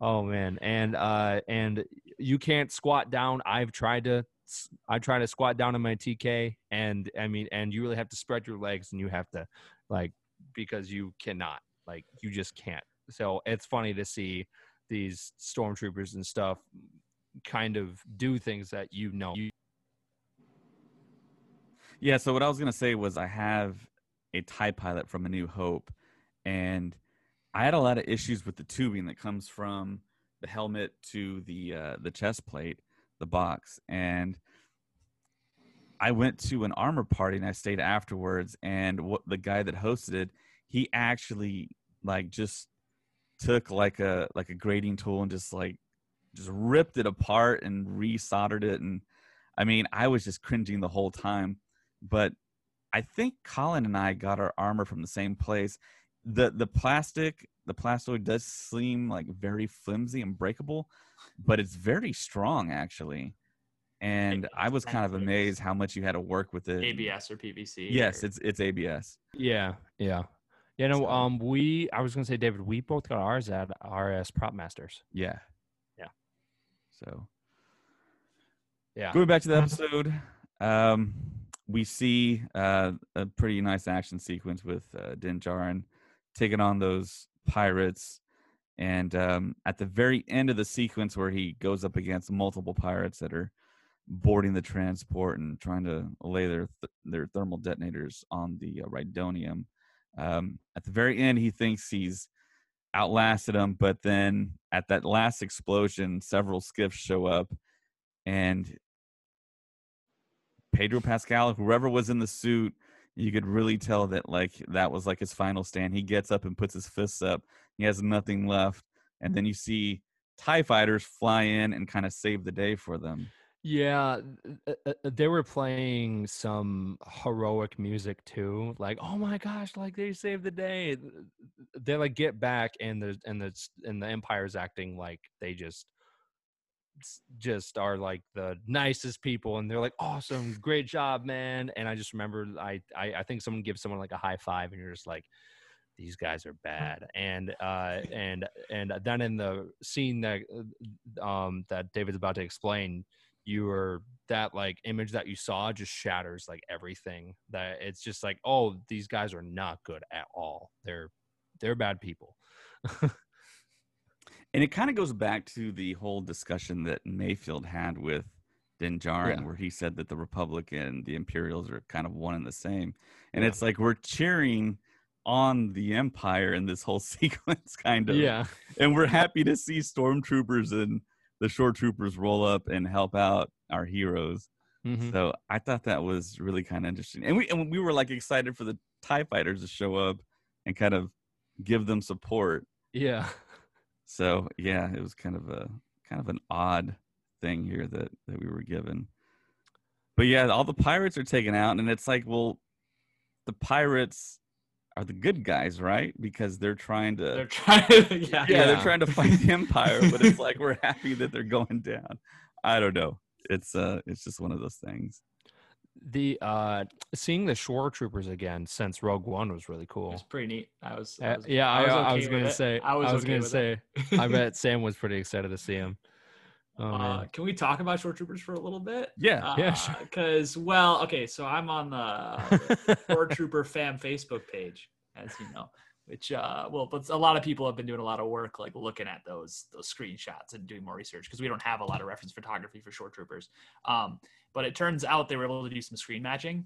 [SPEAKER 2] Oh man, and uh, and you can't squat down. I've tried to. s- I try to squat down in my TK, and I mean, and you really have to spread your legs, and you have to, like, because you cannot, like, you just can't. So it's funny to see these stormtroopers and stuff kind of do things that you know.
[SPEAKER 3] Yeah, so what I was gonna say was I have a TIE pilot from A New Hope, and I had a lot of issues with the tubing that comes from the helmet to the uh, the chest plate, the box, and I went to an armor party and I stayed afterwards, and what the guy that hosted it, he actually like just took like a like a grading tool and just like just ripped it apart and resoldered it and I mean, I was just cringing the whole time. But I think Colin and I got our armor from the same place. The the plastic, the plastoid does seem like very flimsy and breakable, but it's very strong actually. And I was kind of amazed how much you had to work with it.
[SPEAKER 4] ABS or PVC.
[SPEAKER 3] Yes,
[SPEAKER 4] or...
[SPEAKER 3] it's it's ABS.
[SPEAKER 2] Yeah, yeah. You know, um, we I was gonna say, David, we both got ours at RS Prop Masters.
[SPEAKER 3] Yeah.
[SPEAKER 2] Yeah.
[SPEAKER 3] So
[SPEAKER 2] yeah.
[SPEAKER 3] Going back to the *laughs* episode, um, we see uh, a pretty nice action sequence with uh, Din Djarin taking on those pirates. And um, at the very end of the sequence, where he goes up against multiple pirates that are boarding the transport and trying to lay their th- their thermal detonators on the uh, Rhydonium, um, at the very end, he thinks he's outlasted them, but then at that last explosion, several skiffs show up, and Pedro Pascal, whoever was in the suit, you could really tell that like that was like his final stand. He gets up and puts his fists up. He has nothing left, and then you see Tie fighters fly in and kind of save the day for them.
[SPEAKER 2] Yeah, uh, uh, they were playing some heroic music too. Like, oh my gosh, like they saved the day. They like get back, and the and the and the Empire's acting like they just just are like the nicest people and they're like awesome great job man and i just remember I, I i think someone gives someone like a high five and you're just like these guys are bad and uh *laughs* and and then in the scene that uh, um that david's about to explain you were that like image that you saw just shatters like everything that it's just like oh these guys are not good at all they're they're bad people *laughs*
[SPEAKER 3] And it kind of goes back to the whole discussion that Mayfeld had with Din Djarin, yeah. where he said that the Republic and the Imperials are kind of one and the same. And yeah. it's like we're cheering on the Empire in this whole *laughs* sequence, kind of.
[SPEAKER 2] Yeah.
[SPEAKER 3] And we're happy to see stormtroopers and the shore troopers roll up and help out our heroes. Mm-hmm. So I thought that was really kind of interesting. And we and we were like excited for the TIE fighters to show up and kind of give them support.
[SPEAKER 2] Yeah.
[SPEAKER 3] So yeah, it was kind of a kind of an odd thing here that that we were given. But yeah, all the pirates are taken out, and it's like, well, the pirates are the good guys, right? Because they're trying to
[SPEAKER 4] they're trying to, *laughs* yeah.
[SPEAKER 3] yeah, they're trying to fight the empire, but it's *laughs* like we're happy that they're going down. I don't know. It's uh it's just one of those things
[SPEAKER 2] the uh seeing the shore troopers again since Rogue One was really cool.
[SPEAKER 4] It's pretty neat. I was,
[SPEAKER 2] I was yeah, I was, I, I was gonna say I was, I was okay gonna say I bet Sam was pretty excited to see him. *laughs*
[SPEAKER 4] Oh, uh, can we talk about short troopers for a little bit?
[SPEAKER 3] Yeah,
[SPEAKER 4] uh,
[SPEAKER 2] yeah,
[SPEAKER 4] Because sure. well, okay, so I'm on the *laughs* shore trooper fam Facebook page, as you know which uh well but a lot of people have been doing a lot of work like looking at those those screenshots and doing more research because we don't have a lot of reference photography for short troopers um but it turns out they were able to do some screen matching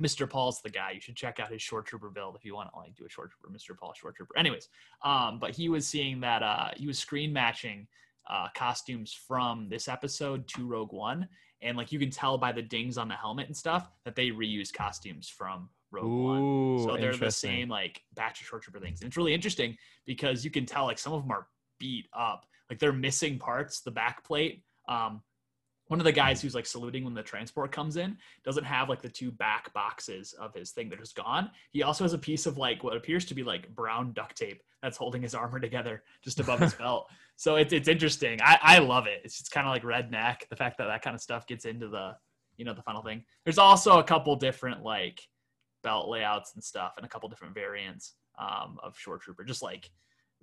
[SPEAKER 4] Mr. Paul's the guy. You should check out his shore trooper build if you want to like do a shore trooper, Mr. Paul shore trooper. Anyways, um, but he was seeing that uh, he was screen matching uh, costumes from this episode to Rogue One, and like you can tell by the dings on the helmet and stuff that they reuse costumes from Rogue Ooh, One. So they're the same like batch of shore trooper things. And it's really interesting because you can tell like some of them are beat up. Like they're missing parts, the back plate. Um, one of the guys who's like saluting when the transport comes in doesn't have like the two back boxes of his thing that is gone. He also has a piece of like what appears to be like brown duct tape that's holding his armor together just above his *laughs* belt. So it's it's interesting. I I love it. It's just kind of like redneck. The fact that that kind of stuff gets into the you know the final thing. There's also a couple different like belt layouts and stuff, and a couple different variants um, of shore trooper. Just like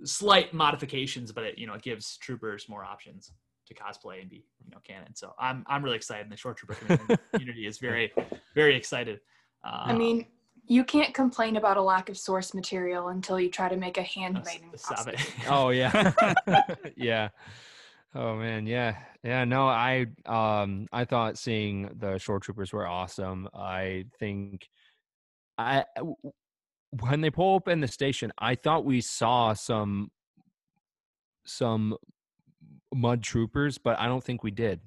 [SPEAKER 4] slight modifications, but it you know it gives troopers more options to cosplay and be you know canon. So I'm I'm really excited. And the shore trooper *laughs* community is very very excited.
[SPEAKER 5] Uh, I mean, you can't complain about a lack of source material until you try to make a handmade.
[SPEAKER 2] Stop it. oh yeah, *laughs* *laughs* yeah. Oh man, yeah, yeah. No, I um I thought seeing the short troopers were awesome. I think I when they pull up in the station, I thought we saw some some mud troopers, but I don't think we did.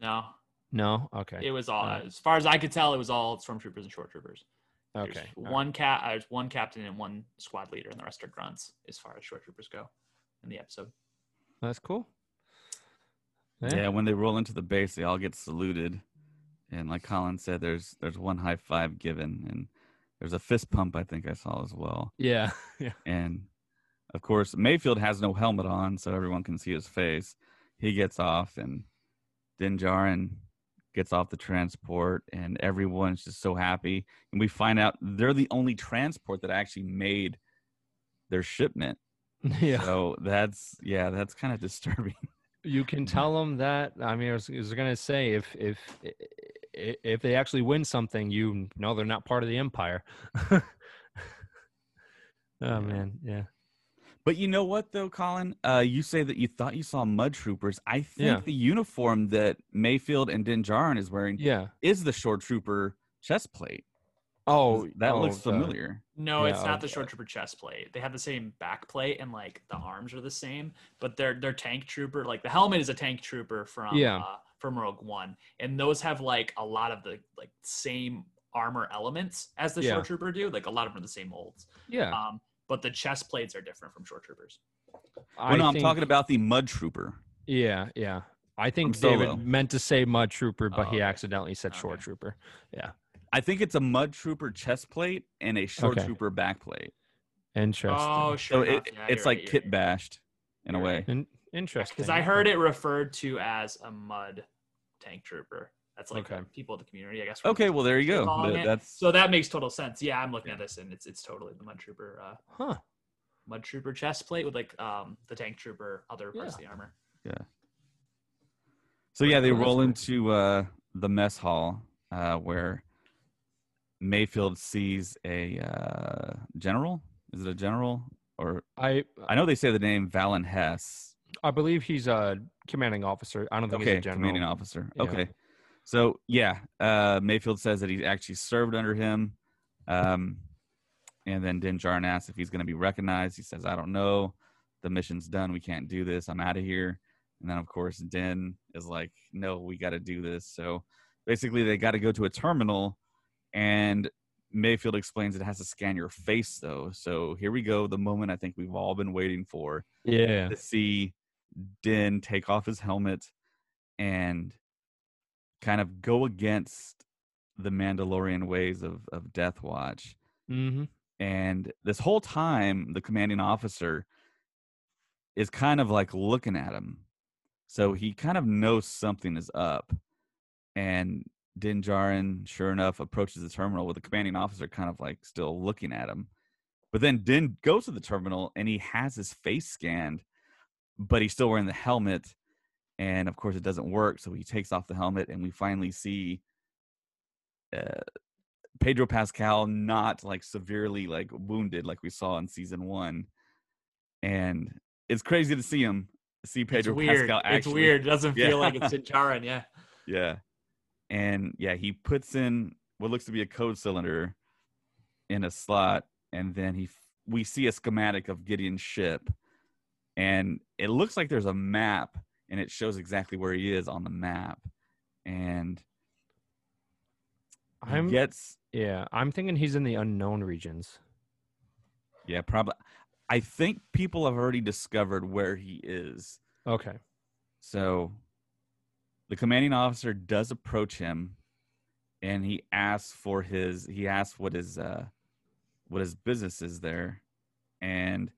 [SPEAKER 4] No.
[SPEAKER 2] No. Okay.
[SPEAKER 4] It was all,
[SPEAKER 2] Alright.
[SPEAKER 4] as far as I could tell, it was all stormtroopers and short troopers.
[SPEAKER 2] Okay. all right.
[SPEAKER 4] One cat, uh, there's one captain and one squad leader, and the rest are grunts as far as short troopers go in the episode.
[SPEAKER 2] That's cool.
[SPEAKER 3] Yeah. when they roll into the base, they all get saluted, and like Colin said, there's there's one high five given, and there's a fist pump I think I saw as well,
[SPEAKER 2] Yeah. *laughs* Yeah.
[SPEAKER 3] and of course Mayfeld has no helmet on, so everyone can see his face. He gets off, and Din Djarin gets off the transport, and everyone's just so happy. And we find out they're the only transport that actually made their shipment. *laughs*
[SPEAKER 2] Yeah.
[SPEAKER 3] So that's yeah, that's kind of disturbing. *laughs*
[SPEAKER 2] You can tell them that. I mean, I was, was gonna say if if if they actually win something, you know they're not part of the empire. *laughs* oh man, yeah.
[SPEAKER 3] But you know what though, Colin? Uh, you say that you thought you saw mud troopers. I think
[SPEAKER 2] Yeah.
[SPEAKER 3] the uniform that Mayfeld and Din Djarin is wearing
[SPEAKER 2] Yeah.
[SPEAKER 3] is the shore trooper chest plate.
[SPEAKER 2] Oh,
[SPEAKER 3] that
[SPEAKER 2] oh,
[SPEAKER 3] looks
[SPEAKER 2] the-
[SPEAKER 3] familiar.
[SPEAKER 4] No, it's
[SPEAKER 2] Yeah,
[SPEAKER 4] not the shore trooper chest plate. They have the same back plate and like the arms are the same, but they're they're tank trooper. Like the helmet is a tank trooper from
[SPEAKER 2] Yeah.
[SPEAKER 4] uh, from Rogue One, and those have like a lot of the like same armor elements as the
[SPEAKER 2] Yeah.
[SPEAKER 4] shore trooper do. Like a lot of them are the same molds.
[SPEAKER 2] Yeah.
[SPEAKER 4] Um, but the chest plates are different from short troopers.
[SPEAKER 2] I
[SPEAKER 3] Well, no, I'm
[SPEAKER 2] think-
[SPEAKER 3] talking about the mud trooper.
[SPEAKER 2] Yeah, yeah. I think
[SPEAKER 3] From Solo.
[SPEAKER 2] David meant to say mud trooper, but
[SPEAKER 4] Oh,
[SPEAKER 2] he accidentally said
[SPEAKER 4] shore
[SPEAKER 2] trooper. Yeah.
[SPEAKER 3] I think it's a mud trooper chest plate and a shore
[SPEAKER 2] Okay.
[SPEAKER 3] trooper back plate.
[SPEAKER 2] Interesting.
[SPEAKER 4] Oh, sure.
[SPEAKER 3] So it,
[SPEAKER 4] Yeah,
[SPEAKER 3] it's
[SPEAKER 4] you're
[SPEAKER 3] like
[SPEAKER 4] right, you're
[SPEAKER 3] kit
[SPEAKER 4] right.
[SPEAKER 3] bashed in a way.
[SPEAKER 2] In- interesting.
[SPEAKER 4] because I heard it referred to as a mud tank trooper. That's like
[SPEAKER 2] Okay.
[SPEAKER 4] people of the community, I guess.
[SPEAKER 3] Okay, well there you go.
[SPEAKER 4] calling
[SPEAKER 3] That's
[SPEAKER 4] So that makes total sense. Yeah, I'm looking at this and it's it's totally the mud trooper, uh,
[SPEAKER 2] Huh.
[SPEAKER 4] mud trooper chest plate with like um the tank trooper other parts of the armor. Yeah.
[SPEAKER 3] So yeah, they roll into uh, the mess hall uh, where Mayfeld sees a uh, general. Is it a general or
[SPEAKER 2] I
[SPEAKER 3] I know they say the name Valen Hess.
[SPEAKER 2] I believe he's a commanding officer. I don't think he's
[SPEAKER 3] Okay,
[SPEAKER 2] a general.
[SPEAKER 3] commanding officer.
[SPEAKER 2] Yeah.
[SPEAKER 3] So yeah, uh, Mayfeld says that he actually served under him, um, and then Din Djarin asks if he's going to be recognized. He says, "I don't know. The mission's done. We can't do this. I'm out of here." And then of course Din is like, "No, we got to do this." So basically, they got to go to a terminal, and Mayfeld explains it has to scan your face though. So here we go, the moment I think we've all been waiting for
[SPEAKER 2] Yeah.
[SPEAKER 3] to see Din take off his helmet and kind of go against the Mandalorian ways of, of Death Watch.
[SPEAKER 2] Mm-hmm.
[SPEAKER 3] And this whole time, the commanding officer is kind of like looking at him. So he kind of knows something is up. And Din Djarin, sure enough, approaches the terminal with the commanding officer kind of like still looking at him. But then Din goes to the terminal and he has his face scanned, but he's still wearing the helmet. And of course, it doesn't work. So he takes off the helmet, and we finally see uh, Pedro Pascal not like severely like wounded like we saw in season one. And it's crazy to see him see Pedro
[SPEAKER 4] it's weird.
[SPEAKER 3] Pascal actually.
[SPEAKER 4] it's weird. It doesn't *laughs* feel
[SPEAKER 3] Yeah.
[SPEAKER 4] like it's Din Djarin, yeah. *laughs*
[SPEAKER 3] Yeah. And yeah, he puts in what looks to be a code cylinder in a slot, and then he f- we see a schematic of Gideon's ship, and it looks like there's a map, and it shows exactly where he is on the map, and
[SPEAKER 2] I'm
[SPEAKER 3] gets
[SPEAKER 2] yeah. I'm thinking he's in the unknown regions.
[SPEAKER 3] yeah probably. I think people have already discovered where he is.
[SPEAKER 2] Okay.
[SPEAKER 3] So the commanding officer does approach him and he asks for his he asks what his uh what his business is there. And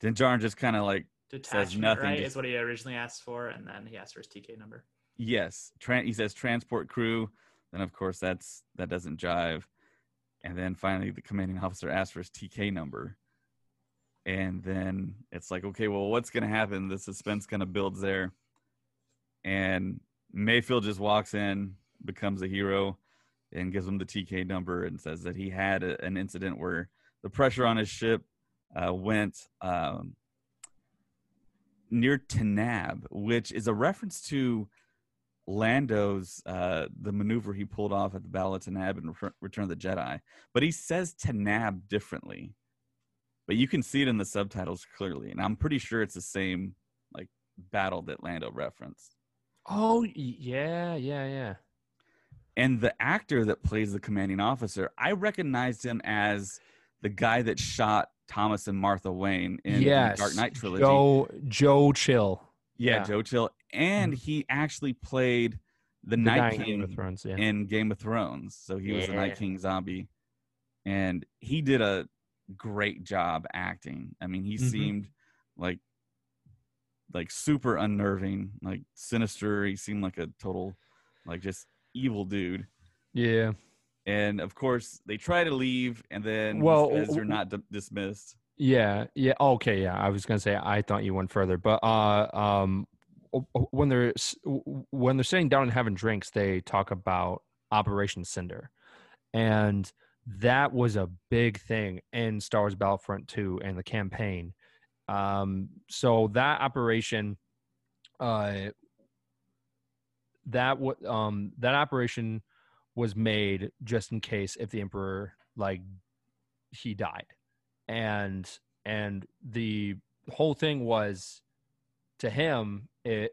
[SPEAKER 3] then Jarn just kind of like
[SPEAKER 4] Detachment,
[SPEAKER 3] nothing,
[SPEAKER 4] right,
[SPEAKER 3] just-
[SPEAKER 4] is what he originally asked for, and then he asked for his TK number.
[SPEAKER 3] yes, tran he says transport crew. Then of course that's that doesn't jive. And then finally the commanding officer asks for his TK number. And then it's like, okay, well, what's gonna happen? The suspense kind of builds there. And Mayfeld just walks in, becomes a hero, and gives him the TK number and says that he had a, an incident where the pressure on his ship uh, went um, near Tanab, which is a reference to Lando's uh, the maneuver he pulled off at the Battle of Tanab in Return of the Jedi, but he says Tanab differently. But you can see it in the subtitles clearly, and I'm pretty sure it's the same like battle that Lando referenced.
[SPEAKER 2] Oh yeah, yeah, yeah.
[SPEAKER 3] And the actor that plays the commanding officer, I recognized him as the guy that shot Thomas and Martha Wayne in
[SPEAKER 2] yes,
[SPEAKER 3] the Dark Knight trilogy.
[SPEAKER 2] Joe Joe Chill.
[SPEAKER 3] yeah,
[SPEAKER 2] yeah.
[SPEAKER 3] Joe Chill. And
[SPEAKER 2] Mhm.
[SPEAKER 3] he actually played the,
[SPEAKER 2] The
[SPEAKER 3] Night King
[SPEAKER 2] Game of Thrones. Yeah.
[SPEAKER 3] in Game of Thrones. So he was the Night King zombie. And he did a great job acting. I mean, he
[SPEAKER 2] Mhm.
[SPEAKER 3] seemed like like super unnerving, like sinister. He seemed like a total like just evil dude.
[SPEAKER 2] yeah.
[SPEAKER 3] And of course, they try to leave, and then
[SPEAKER 2] Well, w-
[SPEAKER 3] they're not d- dismissed.
[SPEAKER 2] Yeah, yeah. Okay, yeah. I was gonna say I thought you went further, but uh, um, when they're when they're sitting down and having drinks, they talk about Operation Cinder, and that was a big thing in Star Wars Battlefront 2 and the campaign. Um, so that operation, uh, that what um that operation was made just in case if the Emperor like he died. And and the whole thing was to him it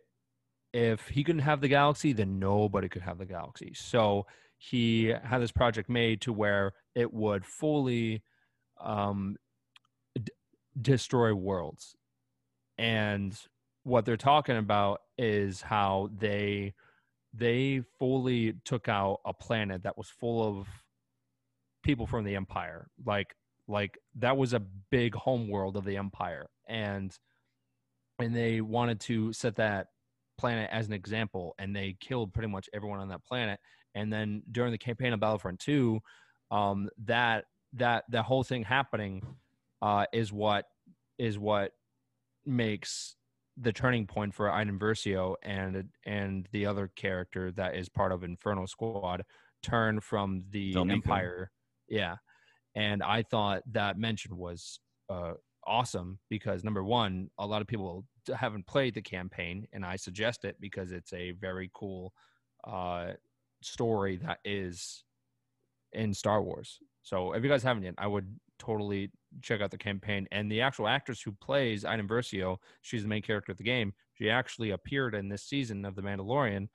[SPEAKER 2] if he couldn't have the galaxy then nobody could have the galaxy. So he had this project made to where it would fully um d- destroy worlds. And what they're talking about is how they they fully took out a planet that was full of people from the empire. Like like that was a big home world of the empire. And and they wanted to set that planet as an example and they killed pretty much everyone on that planet. And then during the campaign of battlefront 2 um that that that whole thing happening uh is what is what makes the turning point for Iden Versio and and the other character that is part of Inferno Squad turn from the
[SPEAKER 3] Meeko.
[SPEAKER 2] Empire. Yeah. And I thought that mention was uh, awesome because number one, a lot of people haven't played the campaign, and I suggest it because it's a very cool uh, story that is in Star Wars. So if you guys haven't yet, I would totally check out the campaign. And the actual actress who plays Iden Versio, she's the main character of the game. She actually appeared in this season of The Mandalorian.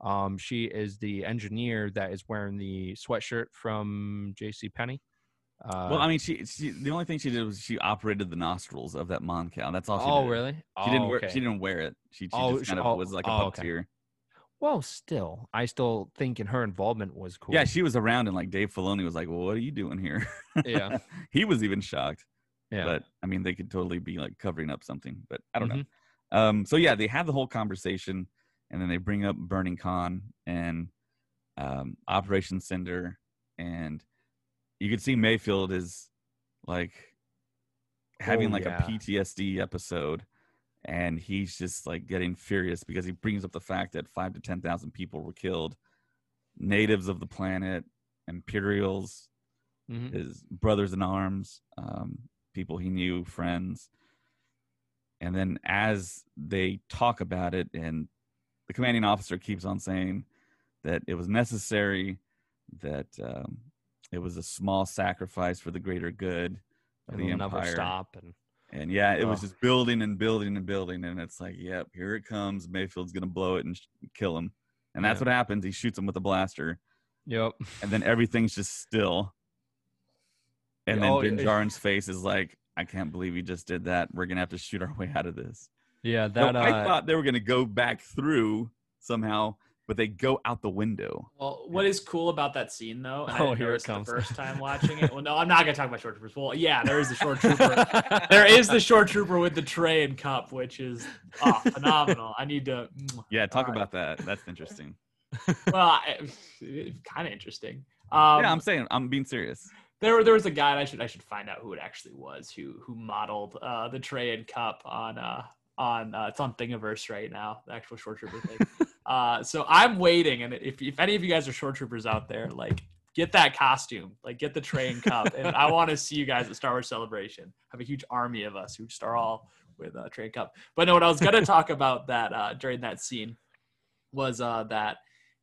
[SPEAKER 2] Um, she is the engineer that is wearing the sweatshirt from J.C. Penney. Uh,
[SPEAKER 3] well, I mean, she, she the only thing she did was she operated the nostrils of that Mon cow. That's all she
[SPEAKER 2] oh
[SPEAKER 3] did.
[SPEAKER 2] really?
[SPEAKER 3] She
[SPEAKER 2] oh,
[SPEAKER 3] didn't wear.
[SPEAKER 2] okay.
[SPEAKER 3] She didn't wear it. She, she
[SPEAKER 2] Oh,
[SPEAKER 3] just
[SPEAKER 2] she-
[SPEAKER 3] kind of
[SPEAKER 2] oh,
[SPEAKER 3] was like a
[SPEAKER 2] oh, okay. Well, still, I still think thinking her involvement was cool.
[SPEAKER 3] Yeah, she was around, and like Dave Filoni was like, "Well, what are you doing here?"
[SPEAKER 2] Yeah. *laughs*
[SPEAKER 3] he was even shocked.
[SPEAKER 2] yeah.
[SPEAKER 3] But I mean, they could totally be like covering up something. But I don't
[SPEAKER 2] Mhm.
[SPEAKER 3] know. Um, so yeah, they have the whole conversation, and then they bring up Burnin Konn and um, Operation Cinder, and you could see Mayfeld is like having
[SPEAKER 2] Oh,
[SPEAKER 3] like
[SPEAKER 2] yeah.
[SPEAKER 3] a PTSD episode, and he's just like getting furious because he brings up the fact that five to ten thousand people were killed, natives of the planet, Imperials,
[SPEAKER 2] Mhm.
[SPEAKER 3] his brothers in arms, um, people he knew, friends. And then as they talk about it, and the commanding officer keeps on saying that it was necessary, that um, it was a small sacrifice for the greater good of
[SPEAKER 2] And
[SPEAKER 3] the
[SPEAKER 2] we'll never
[SPEAKER 3] empire.
[SPEAKER 2] stop. And
[SPEAKER 3] And yeah, it was just building and building and building. And it's like, yep, here it comes. Mayfeld's going to blow it and sh- kill him. And that's
[SPEAKER 2] Yeah.
[SPEAKER 3] what happens. He shoots him with a blaster
[SPEAKER 2] yep.
[SPEAKER 3] and then everything's just still. And then
[SPEAKER 2] Oh,
[SPEAKER 3] Ben
[SPEAKER 2] it-
[SPEAKER 3] Jarin's face is like, I can't believe he just did that. We're gonna have to shoot our way out of this.
[SPEAKER 2] Yeah, that
[SPEAKER 3] I
[SPEAKER 2] uh,
[SPEAKER 3] thought they were gonna go back through somehow, but they go out the window.
[SPEAKER 4] Well, what is cool about that scene though? And
[SPEAKER 2] Oh,
[SPEAKER 4] didn't
[SPEAKER 2] here it comes.
[SPEAKER 4] The first time watching it. *laughs* Well, no, I'm not gonna talk about shore troopers. Well, yeah, there is the shore *laughs* trooper. there is the shore trooper with the tray and cup, which is oh, *laughs* phenomenal. I need to.
[SPEAKER 3] Yeah, talk
[SPEAKER 4] All right.
[SPEAKER 3] about that. That's interesting.
[SPEAKER 4] Well, kind of interesting. Um,
[SPEAKER 3] yeah, I'm saying I'm being serious.
[SPEAKER 4] there, there was a guy. and I should, I should find out who it actually was who, who modeled uh, the tray and cup on, uh, on. Uh, it's on Thingiverse right now. The actual shore trooper thing. Uh, so I'm waiting, and if, if any of you guys are shore troopers out there, like get that costume, like get the tray and cup, and I want to *laughs* see you guys at Star Wars Celebration. Have a huge army of us who star all with a tray and cup. But no, what I was gonna talk about that uh, during that scene was uh, that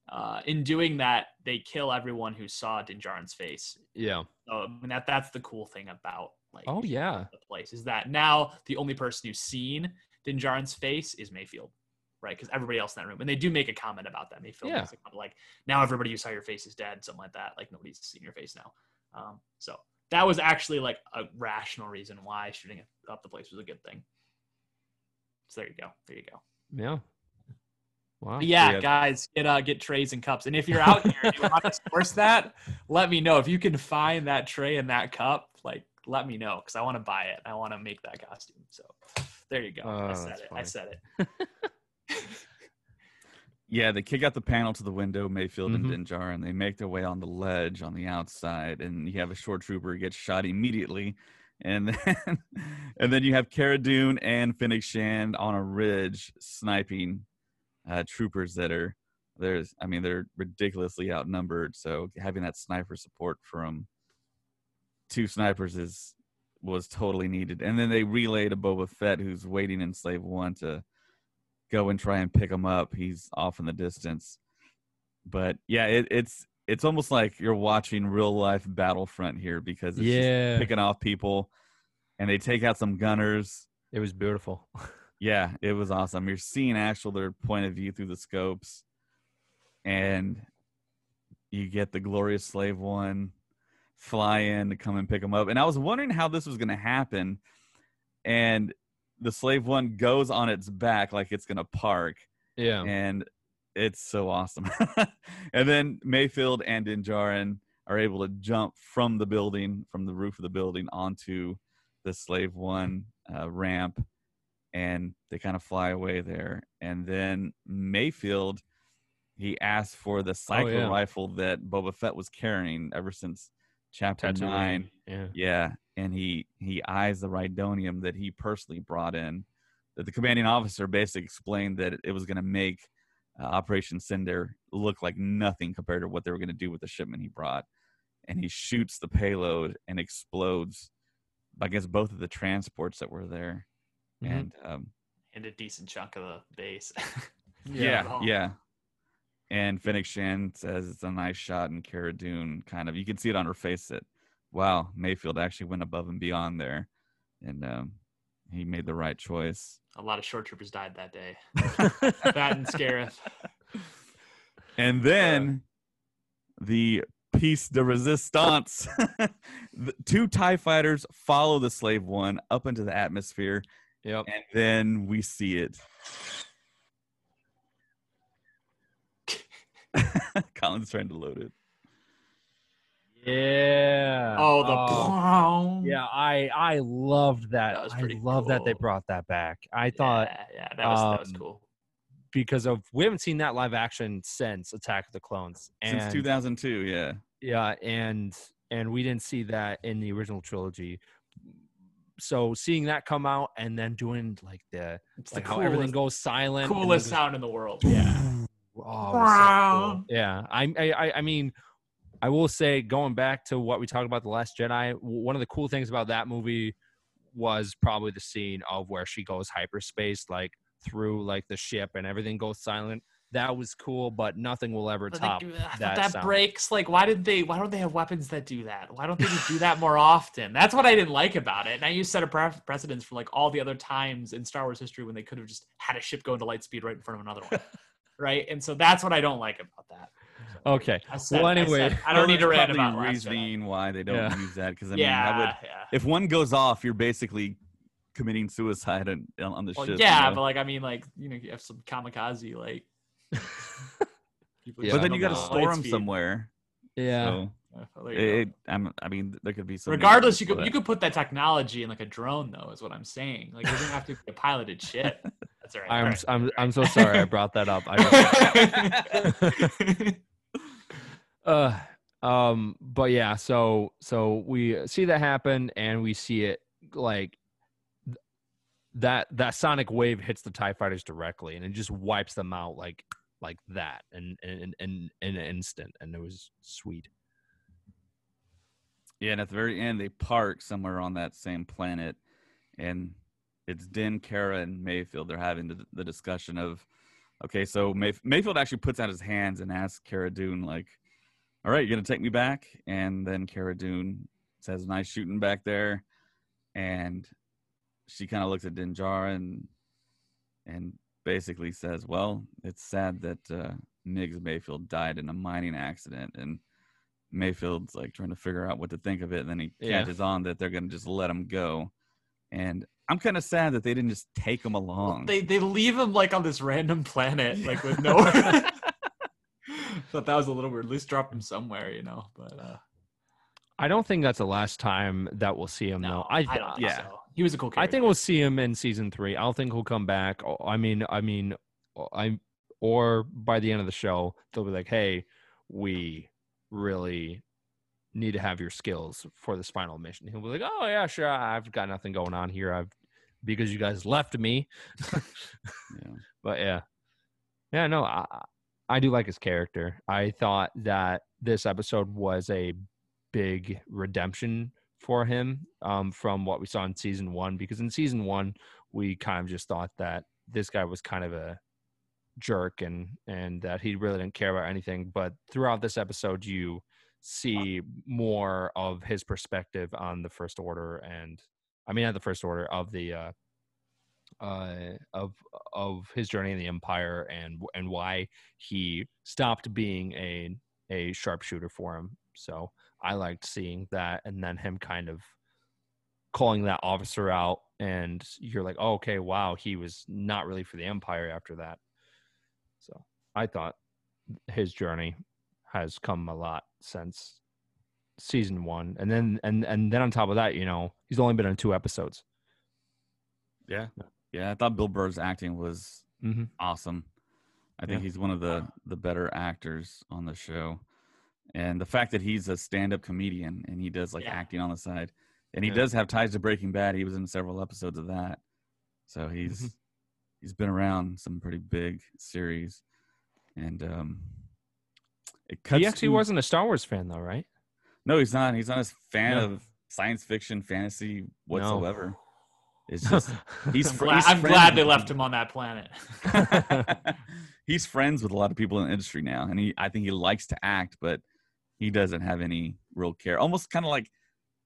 [SPEAKER 4] uh, in doing that they kill everyone who saw Din Djarin's face.
[SPEAKER 2] yeah.
[SPEAKER 4] So I mean that that's the cool thing about like
[SPEAKER 2] Oh yeah.
[SPEAKER 4] the place is that now the only person who's seen Din Djarin's face is Mayfeld. Right? Because everybody else in that room, and they do make a comment about that. They feel
[SPEAKER 2] Yeah.
[SPEAKER 4] like now everybody you saw your face is dead, something like that. Like nobody's seen your face now. Um, so that was actually like a rational reason why shooting up the place was a good thing. So there you go. There you go.
[SPEAKER 2] Yeah. Wow.
[SPEAKER 4] Yeah,
[SPEAKER 3] Yeah.
[SPEAKER 4] guys, get uh get trays and cups. And if you're out here and you want to source that, let me know. If you can find that tray and that cup, like let me know because I want to buy it. I want to make that costume. So there you go.
[SPEAKER 2] Oh,
[SPEAKER 4] I said
[SPEAKER 2] that's
[SPEAKER 4] it. I said it. *laughs*
[SPEAKER 3] Yeah, they kick out the panel to the window, Mayfeld
[SPEAKER 2] Mhm.
[SPEAKER 3] and Dinjar, and they make their way on the ledge on the outside. And you have a shore trooper get shot immediately. And then, *laughs* and then you have Cara Dune and Fennec Shand on a ridge sniping uh, troopers that are there's I mean they're ridiculously outnumbered. So having that sniper support from two snipers is was totally needed. And then they relay to Boba Fett, who's waiting in Slave One to go and try and pick him up. He's off in the distance. But yeah, it, it's it's almost like you're watching real life Battlefront here because it's
[SPEAKER 2] Yeah.
[SPEAKER 3] just picking off people, and they take out some gunners.
[SPEAKER 2] It was beautiful. *laughs*
[SPEAKER 3] Yeah, it was awesome. You're seeing actual their point of view through the scopes, and you get the glorious slave one fly in to come and pick them up. And I was wondering how this was going to happen, and the slave one goes on its back like it's going to park,
[SPEAKER 2] Yeah.
[SPEAKER 3] and it's so awesome. *laughs* and then Mayfeld and Din Djarin are able to jump from the building, from the roof of the building, onto the slave one uh, ramp, and they kind of fly away there. And then Mayfeld, he asked for the sniper
[SPEAKER 2] yeah.
[SPEAKER 3] rifle that Boba Fett was carrying ever since chapter nine.
[SPEAKER 2] Yeah.
[SPEAKER 3] Yeah, and he he eyes the Rhydonium that he personally brought in. That the commanding officer basically explained that it was going to make uh, Operation Cinder look like nothing compared to what they were going to do with the shipment he brought. And he shoots the payload and explodes against both of the transports that were there.
[SPEAKER 2] Mhm.
[SPEAKER 3] And um,
[SPEAKER 4] And a decent chunk of the base. *laughs*
[SPEAKER 3] yeah, yeah. And Fennec Shan says it's a nice shot, and Cara Dune kind of you can see it on her face that wow, Mayfeld actually went above and beyond there, and um, he made the right choice.
[SPEAKER 4] a lot of shore troopers died that day. *laughs* that and Scarif.
[SPEAKER 3] And then the piece de resistance, *laughs* the two Tie fighters follow the slave one up into the atmosphere,
[SPEAKER 2] Yep.
[SPEAKER 3] and then we see it. *laughs* Colin's trying to load it.
[SPEAKER 2] Yeah.
[SPEAKER 4] Oh, the
[SPEAKER 2] yeah. I I loved that.
[SPEAKER 4] That was
[SPEAKER 2] I
[SPEAKER 4] pretty
[SPEAKER 2] love that they brought that back. I thought
[SPEAKER 4] yeah, yeah, that was that was
[SPEAKER 2] um,
[SPEAKER 4] cool.
[SPEAKER 2] because of we haven't seen that live action since Attack of the Clones. And
[SPEAKER 3] Since 2002, yeah.
[SPEAKER 2] Yeah, and and we didn't see that in the original trilogy. So seeing that come out and then doing like the
[SPEAKER 4] It's
[SPEAKER 2] like
[SPEAKER 4] the
[SPEAKER 2] how everything goes silent,
[SPEAKER 4] coolest
[SPEAKER 2] just-
[SPEAKER 4] sound in the world. Yeah.
[SPEAKER 2] Oh, it was so cool. Yeah, I, I I- I mean, I will say going back to what we talked about the Last Jedi, one of the cool things about that movie was probably the scene of where she goes hyperspace, like through like the ship and everything goes silent. That was cool, but nothing will ever
[SPEAKER 4] But
[SPEAKER 2] top that.
[SPEAKER 4] that
[SPEAKER 2] sound.
[SPEAKER 4] breaks. Like, why did they? Why don't they have weapons that do that? Why don't they do that more often? That's what I didn't like about it. And I used set a pre- precedence for like all the other times in Star Wars history when they could have just had a ship go into light speed right in front of another one, *laughs* right? And so that's what I don't like about that.
[SPEAKER 2] Okay.
[SPEAKER 4] I said,
[SPEAKER 2] Well,
[SPEAKER 4] I,
[SPEAKER 2] anyway,
[SPEAKER 4] said, I don't need to
[SPEAKER 3] Well, there's
[SPEAKER 4] rant about
[SPEAKER 3] reasoning why they don't
[SPEAKER 2] Yeah.
[SPEAKER 3] use that because I mean,
[SPEAKER 4] yeah,
[SPEAKER 3] I would
[SPEAKER 4] yeah.
[SPEAKER 3] if one goes off, you're basically committing suicide on, on the
[SPEAKER 4] Well,
[SPEAKER 3] ship.
[SPEAKER 4] yeah,
[SPEAKER 3] you know?
[SPEAKER 4] but like I mean, like you know, you have some kamikaze like. *laughs*
[SPEAKER 2] Yeah,
[SPEAKER 3] but then you got to store them
[SPEAKER 4] speed.
[SPEAKER 3] somewhere.
[SPEAKER 2] Yeah.
[SPEAKER 3] So
[SPEAKER 4] Yeah, well, there you go.
[SPEAKER 3] it, I'm, I mean, there could be some.
[SPEAKER 4] Regardless, you could
[SPEAKER 3] for
[SPEAKER 4] you could put that technology in like a drone, though. Is what I'm saying. Like it doesn't have to be a piloted ship. *laughs* That's all right.
[SPEAKER 2] I'm
[SPEAKER 4] all
[SPEAKER 2] s- I'm I'm so sorry I brought that up. *laughs* Uh um but yeah so so we see that happen and we see it like th- that that sonic wave hits the tie fighters directly and it just wipes them out like like that and in in in an instant and it was sweet
[SPEAKER 3] Yeah, and at the very end, they park somewhere on that same planet, and it's Din, Cara, and Mayfeld. They're having the, the discussion of, okay, so May, Mayfeld actually puts out his hands and asks Cara Dune, like, all right, you're gonna take me back? And then Cara Dune says, nice shooting back there, and she kind of looks at Din Djarin, and basically says, "Well, it's sad that uh, Migs Mayfeld died in a mining accident," and Mayfeld's like trying to figure out what to think of it, and then he
[SPEAKER 2] Yeah.
[SPEAKER 3] catches on that they're going to just let him go. And I'm kind of sad that they didn't just take him along.
[SPEAKER 4] They they leave him like on this random planet, like with no. *laughs* *laughs* *laughs* Thought that was a little weird. At least drop him somewhere, you know. But uh,
[SPEAKER 2] I don't think that's the last time that we'll see him.
[SPEAKER 4] no,
[SPEAKER 2] though. I,
[SPEAKER 4] I don't. Think
[SPEAKER 3] yeah.
[SPEAKER 4] so. He was a cool
[SPEAKER 2] I think we'll see him in season three. I don't think he'll come back. Oh, I mean, I mean, I or by the end of the show, they'll be like, "Hey, we really need to have your skills for this final mission." He'll be like, "Oh yeah, sure. I've got nothing going on here. I've because you guys left me."
[SPEAKER 3] Yeah. *laughs* *laughs*
[SPEAKER 2] But yeah, yeah, no, I I do like his character. I thought that this episode was a big redemption for him um, from what we saw in season one. Because in season one, we kind of just thought that this guy was kind of a jerk and and that he really didn't care about anything. But throughout this episode, you see more of his perspective on the First Order and I mean, not the First Order of the uh, uh, of of his journey in the Empire and and why he stopped being a a sharpshooter for him. So I liked seeing that, and then him kind of calling that officer out, and you're like, oh, okay, wow, he was not really for the Empire after that. So I thought his journey has come a lot since season one, and then and and then on top of that, you know, he's only been in two episodes.
[SPEAKER 3] Yeah. Yeah. I thought Bill Burr's acting was
[SPEAKER 2] Mm-hmm.
[SPEAKER 3] awesome. I think
[SPEAKER 2] Yeah.
[SPEAKER 3] he's one of the the better actors on the show. And the fact that he's a stand-up comedian and he does like
[SPEAKER 4] Yeah.
[SPEAKER 3] acting on the side. And he
[SPEAKER 2] Yeah.
[SPEAKER 3] does have ties to Breaking Bad. He was in several episodes of that. So he's
[SPEAKER 2] Mhm.
[SPEAKER 3] he's been around some pretty big series. And um it cuts
[SPEAKER 2] He actually
[SPEAKER 3] to-
[SPEAKER 2] wasn't a Star Wars fan though, right?
[SPEAKER 3] No, he's not. He's not a fan
[SPEAKER 2] No.
[SPEAKER 3] of science fiction, fantasy whatsoever. It's just *laughs* he's
[SPEAKER 4] I'm, glad,
[SPEAKER 3] he's
[SPEAKER 4] I'm glad they left him on that planet. *laughs* *laughs*
[SPEAKER 3] he's friends with a lot of people in the industry now, and he I think he likes to act, but he doesn't have any real care. Almost kind of like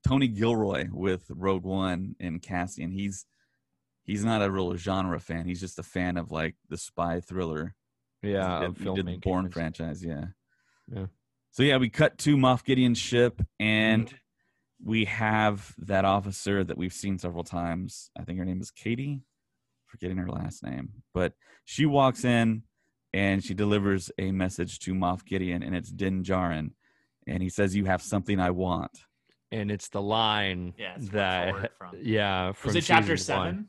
[SPEAKER 3] Tony Gilroy with Rogue One and Cassian. He's he's not a real genre fan. He's just a fan of like the spy thriller.
[SPEAKER 2] yeah,
[SPEAKER 3] he
[SPEAKER 2] of
[SPEAKER 3] did, he did the
[SPEAKER 2] filmmaking.
[SPEAKER 3] Bourne franchise. Yeah.
[SPEAKER 2] Yeah.
[SPEAKER 3] So yeah, we cut to Moff Gideon's ship, and mm-hmm. We have that officer that we've seen several times. I think her name is Katie. Forgetting her last name, but she walks in and she delivers a message to Moff Gideon, and it's Din Djarin, and he says, "You have something I want."
[SPEAKER 2] and it's the line
[SPEAKER 4] Yeah, it's
[SPEAKER 2] that
[SPEAKER 4] forward from.
[SPEAKER 2] yeah from
[SPEAKER 4] Was it chapter
[SPEAKER 2] season one.
[SPEAKER 4] seven?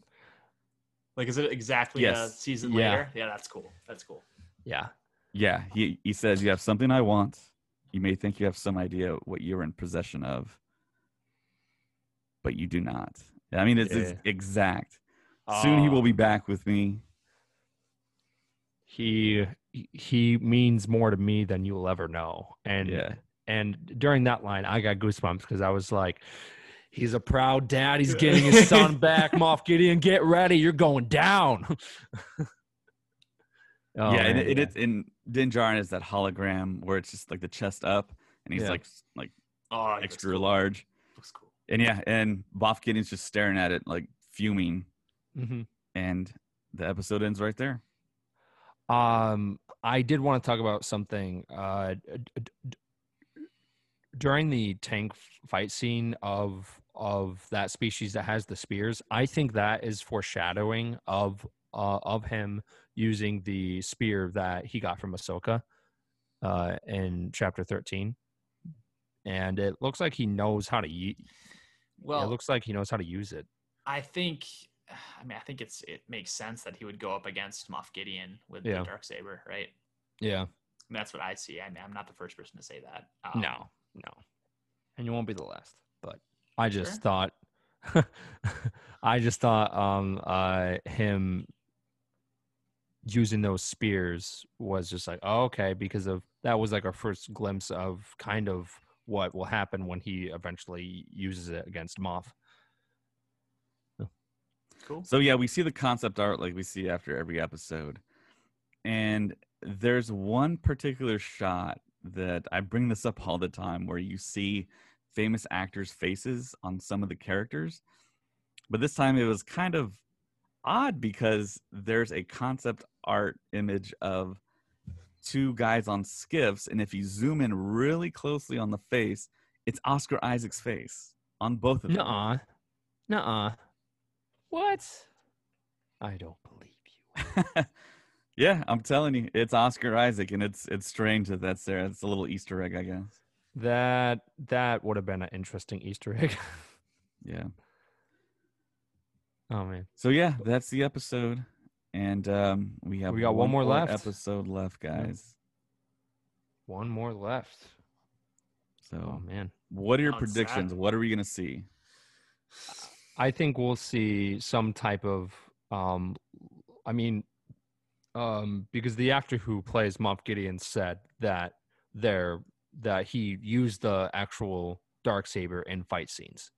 [SPEAKER 4] Like, is it exactly
[SPEAKER 3] Yes.
[SPEAKER 4] a season
[SPEAKER 2] Yeah.
[SPEAKER 4] later? Yeah, that's cool. That's cool.
[SPEAKER 2] Yeah,
[SPEAKER 3] Yeah, he he says, "You have something I want." You may think you have some idea what you're in possession of, but you do not. I mean, it's, it's
[SPEAKER 2] Yeah.
[SPEAKER 3] exact. Soon he will
[SPEAKER 2] Oh,
[SPEAKER 3] be back with me.
[SPEAKER 2] He he means more to me than you'll ever know. And
[SPEAKER 3] Yeah.
[SPEAKER 2] and during that line, I got goosebumps because I was like, "He's a proud dad. He's getting his son *laughs* back. Moff Gideon, get ready. You're going down." *laughs* Oh,
[SPEAKER 3] yeah, and
[SPEAKER 2] man,
[SPEAKER 3] it, it, it's in Din Djarin is that hologram where it's just like the chest up, and he's
[SPEAKER 2] Yeah.
[SPEAKER 3] like like
[SPEAKER 4] Oh,
[SPEAKER 3] extra large. And yeah, and Gideon's just staring at it like fuming,
[SPEAKER 2] Mhm.
[SPEAKER 3] and the episode ends right there.
[SPEAKER 2] Um, I did want to talk about something. Uh, d- d- during the tank fight scene of of that species that has the spears, I think that is foreshadowing of uh, of him using the spear that he got from Ahsoka uh, in chapter thirteen, and it looks like he knows how to.
[SPEAKER 4] Well,
[SPEAKER 2] it looks like he knows how to use it.
[SPEAKER 4] I think, I mean, I think it's it makes sense that he would go up against Moff Gideon with
[SPEAKER 2] Yeah.
[SPEAKER 4] the dark saber, right?
[SPEAKER 2] Yeah.
[SPEAKER 4] And that's what I see. I mean, I'm not the first person to say that. Um,
[SPEAKER 2] No, no. And you won't be the last. But I just
[SPEAKER 4] Sure.
[SPEAKER 2] thought *laughs* I just thought um uh him using those spears was just like, oh, okay, because of that was like our first glimpse of kind of what will happen when he eventually uses it against Moff.
[SPEAKER 4] Cool.
[SPEAKER 3] So yeah, we see the concept art like we see after every episode. And there's one particular shot that I bring this up all the time where you see famous actors' faces on some of the characters. But this time it was kind of odd because there's a concept art image of two guys on skiffs, and if you zoom in really closely on the face, it's Oscar Isaac's face on both of them.
[SPEAKER 2] Nuh-uh. Nuh-uh. What? I don't believe you. *laughs*
[SPEAKER 3] yeah, I'm telling you, it's Oscar Isaac, and it's it's strange that that's there. It's a little Easter egg, I guess.
[SPEAKER 2] That that would have been an interesting Easter egg. *laughs*
[SPEAKER 3] Yeah.
[SPEAKER 2] oh man.
[SPEAKER 3] So yeah, that's the episode, and um, we have
[SPEAKER 2] We got one more left.
[SPEAKER 3] episode left, guys.
[SPEAKER 2] One more left.
[SPEAKER 3] So,
[SPEAKER 2] Oh man.
[SPEAKER 3] what are your predictions? What are we gonna see?
[SPEAKER 2] I think we'll see some type of um I mean um because the actor who plays Moff Gideon said that there that he used the actual dark saber in fight scenes.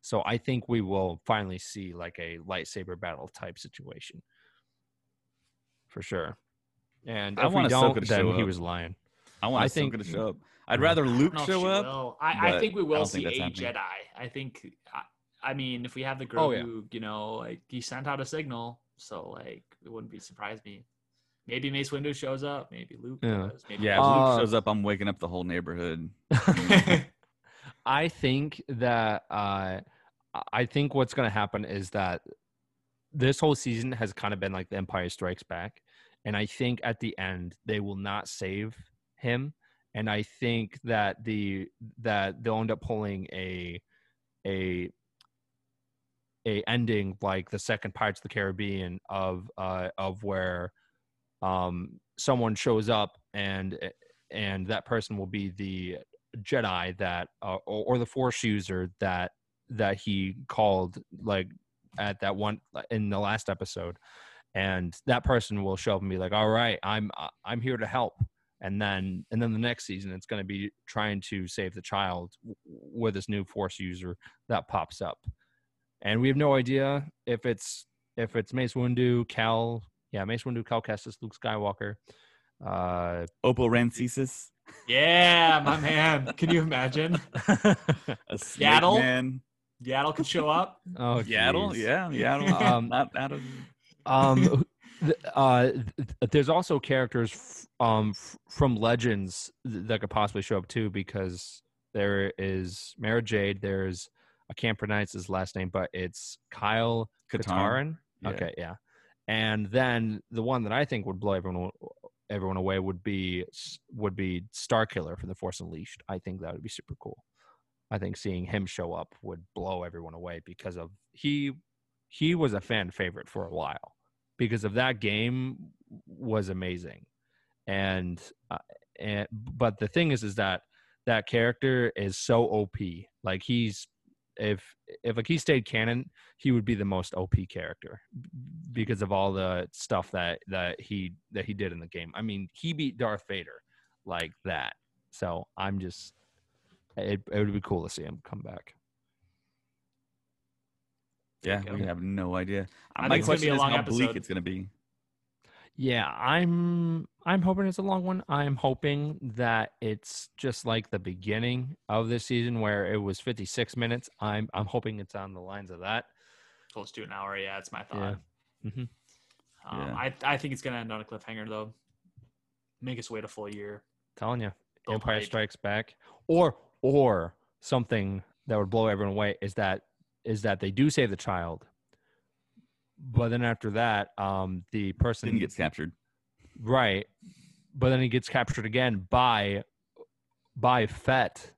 [SPEAKER 2] So I think we will finally see like a lightsaber battle type situation. For sure. And
[SPEAKER 3] I want
[SPEAKER 2] we
[SPEAKER 3] Ahsoka
[SPEAKER 2] don't,
[SPEAKER 3] to
[SPEAKER 2] then
[SPEAKER 3] show
[SPEAKER 2] he was lying.
[SPEAKER 3] I want
[SPEAKER 2] I
[SPEAKER 3] I
[SPEAKER 2] think-
[SPEAKER 3] to show up. I'd rather Luke show up.
[SPEAKER 4] I, I think we will see a
[SPEAKER 3] happening.
[SPEAKER 4] Jedi. I think. I, I mean, if we have the Grogu,
[SPEAKER 2] Oh, yeah.
[SPEAKER 4] you know, like he sent out a signal, so like it wouldn't be surprise me. Maybe Mace Windu shows up. Maybe Luke
[SPEAKER 2] Yeah.
[SPEAKER 4] does. Maybe
[SPEAKER 3] Yeah, if
[SPEAKER 2] Uh,
[SPEAKER 3] Luke shows up, I'm waking up the whole neighborhood. *laughs*
[SPEAKER 2] I think that uh, I think what's going to happen is that this whole season has kind of been like The Empire Strikes Back, and I think at the end they will not save him, and I think that the that they'll end up pulling a a a ending like the second Pirates of the Caribbean of uh, of where um, someone shows up and and that person will be the Jedi that uh, or, or the Force user that that he called like at that one in the last episode, and that person will show up and be like, "All right, I'm uh, I'm here to help." And then and then the next season, it's going to be trying to save the child with this new Force user that pops up, and we have no idea if it's if it's Mace Windu, Cal, yeah, Mace Windu, Cal Kestis, Luke Skywalker. Uh,
[SPEAKER 3] Oppo Rancisis,
[SPEAKER 4] yeah, my man. Can you imagine? *laughs*
[SPEAKER 3] a snake
[SPEAKER 4] Yaddle?
[SPEAKER 3] man.
[SPEAKER 4] Yaddle could show up.
[SPEAKER 2] oh,
[SPEAKER 3] Yaddle, yeah, Yaddle.
[SPEAKER 2] Um,
[SPEAKER 3] not out of.
[SPEAKER 2] Um *laughs* uh there's also characters f- um f- from legends that could possibly show up too because there is Mara Jade there's I can't pronounce his last name but it's Kyle.
[SPEAKER 3] Katarn. Yeah.
[SPEAKER 2] okay yeah. And then the one that I think would blow everyone everyone away would be would be Starkiller from the Force Unleashed. I think that would be super cool. I think seeing him show up would blow everyone away because of he he was a fan favorite for a while because of that game was amazing. And uh, and but the thing is is that that character is so op like he's if if like he stayed canon he would be the most op character because of all the stuff that that he that he did in the game. I mean he beat darth vader like that. So i'm just it, it would be cool to see him come back
[SPEAKER 3] Yeah, we have no idea.
[SPEAKER 4] I
[SPEAKER 3] My
[SPEAKER 4] think it's be
[SPEAKER 3] question
[SPEAKER 4] a
[SPEAKER 3] is
[SPEAKER 4] long
[SPEAKER 3] how bleak it's going to be.
[SPEAKER 2] Yeah, I'm I'm hoping it's a long one. I'm hoping that it's just like the beginning of this season where it was 56 minutes. I'm I'm hoping it's on the lines of that.
[SPEAKER 4] Close to an hour. Yeah, it's my
[SPEAKER 2] Yeah.
[SPEAKER 4] thought.
[SPEAKER 2] Mhm.
[SPEAKER 4] Um,
[SPEAKER 3] Yeah.
[SPEAKER 4] I I think it's gonna end on a cliffhanger though. Make us wait a full year.
[SPEAKER 2] Telling you,
[SPEAKER 4] Build
[SPEAKER 2] Empire
[SPEAKER 4] hype.
[SPEAKER 2] Strikes Back, or or something that would blow everyone away is that is that they do save the child, but then after that, um, the person
[SPEAKER 3] Didn't get captured.
[SPEAKER 2] Right. But then he gets captured again by by Fett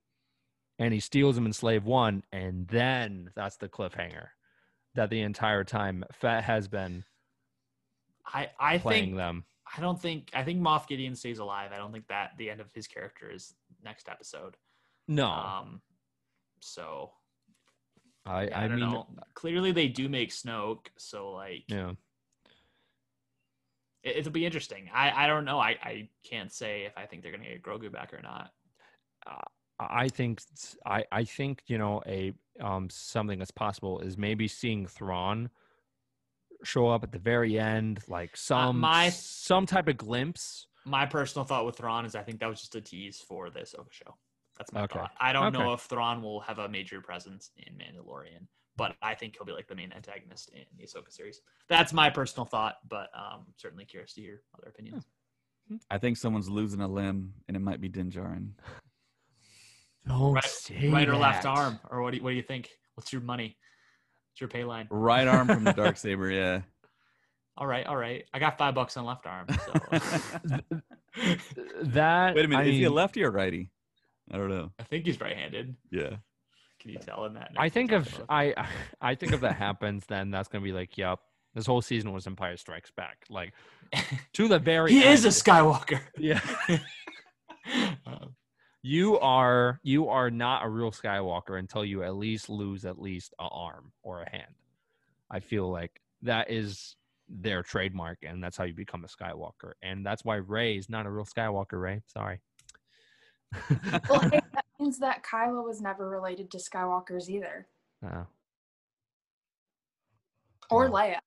[SPEAKER 2] and he steals him in Slave One, and then that's the cliffhanger. That the entire time Fett has been
[SPEAKER 4] I I
[SPEAKER 2] playing
[SPEAKER 4] think
[SPEAKER 2] them.
[SPEAKER 4] I don't think I think Moff Gideon stays alive. I don't think that the end of his character is next episode.
[SPEAKER 2] No.
[SPEAKER 4] Um, so
[SPEAKER 2] I
[SPEAKER 4] yeah,
[SPEAKER 2] I,
[SPEAKER 4] I, don't
[SPEAKER 2] mean
[SPEAKER 4] know. Clearly, they do make Snoke, so like
[SPEAKER 2] yeah.
[SPEAKER 4] it, it'll be interesting. I I don't know. I I can't say if I think they're gonna get Grogu back or not.
[SPEAKER 2] I think I, I think you know a um something that's possible is maybe seeing Thrawn show up at the very end, like some
[SPEAKER 4] Uh, my-
[SPEAKER 2] some type of glimpse.
[SPEAKER 4] My personal thought with Thrawn is I think that was just a tease for the Ahsoka show. That's my
[SPEAKER 2] Okay.
[SPEAKER 4] thought. I don't know if Thrawn will have a major presence in Mandalorian, but I think he'll be like the main antagonist in the Ahsoka series. That's my personal thought, but um, certainly curious to hear other opinions.
[SPEAKER 3] I think someone's losing a limb, and it might be Din Djarin.
[SPEAKER 2] Don't
[SPEAKER 4] Right,
[SPEAKER 2] say
[SPEAKER 4] right or left arm, or what do you, what do you think? What's your money? What's your pay line?
[SPEAKER 3] Right arm from the dark *laughs* saber. Yeah.
[SPEAKER 4] All right, all right. I got five bucks on left arm. So. *laughs*
[SPEAKER 2] That
[SPEAKER 3] Wait a minute.
[SPEAKER 2] I
[SPEAKER 3] is he a lefty or righty? I don't know.
[SPEAKER 4] I think he's right-handed.
[SPEAKER 3] Yeah.
[SPEAKER 4] Can you tell in that?
[SPEAKER 2] I think
[SPEAKER 4] we'll
[SPEAKER 2] if I *laughs* I think if that happens, then that's gonna be like, yep, this whole season was Empire Strikes Back, like *laughs* to the very.
[SPEAKER 4] he is a. Skywalker. *laughs*
[SPEAKER 2] Yeah.
[SPEAKER 4] Um,
[SPEAKER 2] You are you are not a real Skywalker until you at least lose at least a arm or a hand. I feel like that is their trademark, and that's how you become a Skywalker, and that's why Rey is not a real Skywalker. Rey, sorry. *laughs*
[SPEAKER 5] Well, *laughs* hey, that means that Kylo was never related to Skywalkers either,
[SPEAKER 2] Uh,
[SPEAKER 5] or
[SPEAKER 2] Wow.
[SPEAKER 5] Leia.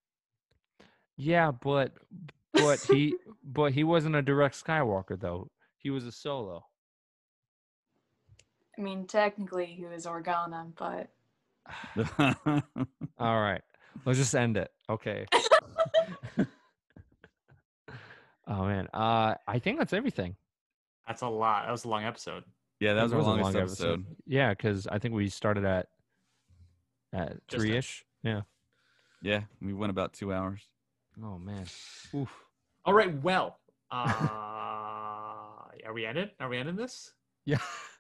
[SPEAKER 2] yeah, but but he but he wasn't a direct Skywalker though. He was a solo.
[SPEAKER 5] I mean, technically he was Organa, but *laughs*
[SPEAKER 2] All right. Let's just end it. Okay. oh man. Uh I think that's everything.
[SPEAKER 4] That's a lot. That was a long episode.
[SPEAKER 3] yeah, that
[SPEAKER 2] It
[SPEAKER 3] was our
[SPEAKER 2] a
[SPEAKER 3] longest
[SPEAKER 2] long
[SPEAKER 3] episode.
[SPEAKER 2] Yeah, because I think we started at at three ish. Yeah.
[SPEAKER 3] Yeah, we went about two hours.
[SPEAKER 2] Oh man. Oof.
[SPEAKER 4] All right. Well, uh, *laughs* are we ended? Are we ending this?
[SPEAKER 2] Yeah.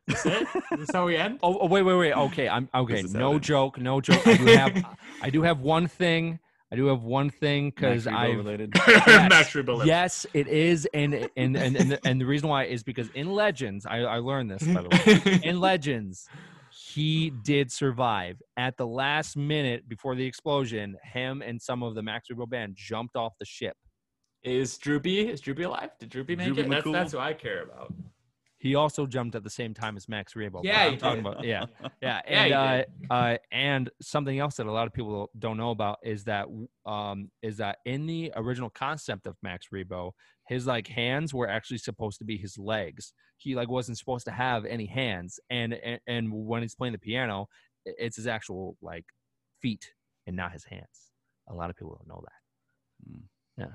[SPEAKER 4] That's it? Is this how we end?
[SPEAKER 2] Oh, *laughs* oh wait, wait, wait. Okay, I'm okay. No joke. No joke. I do have *laughs* I do have one thing. I do have one thing because
[SPEAKER 3] Max Rebo
[SPEAKER 2] I
[SPEAKER 3] related. *coughs* *laughs*
[SPEAKER 2] Yes.
[SPEAKER 4] Max Rebo lives.
[SPEAKER 2] Yes, it is, and and and and the, and the reason why is because in Legends, I, I learned this by the way. *laughs* In Legends, he did survive at the last minute before the explosion. Him and some of the Max Rebo band jumped off the ship.
[SPEAKER 4] Is Droopy is Droopy alive? Did Droopy make
[SPEAKER 3] Droopy
[SPEAKER 4] it? That's,
[SPEAKER 3] McCool?
[SPEAKER 4] that's who I care about.
[SPEAKER 2] He also jumped at the same time as Max Rebo.
[SPEAKER 4] Yeah,
[SPEAKER 2] I'm talking about yeah, *laughs* yeah,
[SPEAKER 4] Yeah,
[SPEAKER 2] and
[SPEAKER 4] he
[SPEAKER 2] uh, uh, and something else that a lot of people don't know about is that um is that in the original concept of Max Rebo, his like hands were actually supposed to be his legs. He like wasn't supposed to have any hands, and and, and when he's playing the piano, it's his actual like feet and not his hands. A lot of people don't know that.
[SPEAKER 3] Mm.
[SPEAKER 2] Yeah.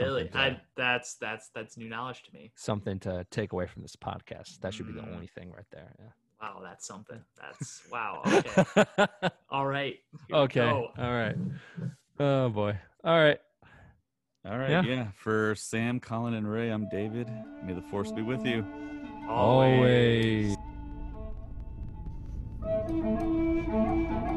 [SPEAKER 4] Really?
[SPEAKER 2] To-
[SPEAKER 4] I, that's that's that's new knowledge to me.
[SPEAKER 2] something to take away from this podcast. That should be the
[SPEAKER 4] Mm.
[SPEAKER 2] only thing right there. Yeah.
[SPEAKER 4] Wow, that's something. That's wow. Okay. *laughs* All right.
[SPEAKER 2] Okay. All right. Oh boy. All right.
[SPEAKER 3] All right,
[SPEAKER 2] Yeah.
[SPEAKER 3] yeah. For Sam, Colin, and Ray, I'm David. May the force be with you.
[SPEAKER 2] Always.
[SPEAKER 4] Always.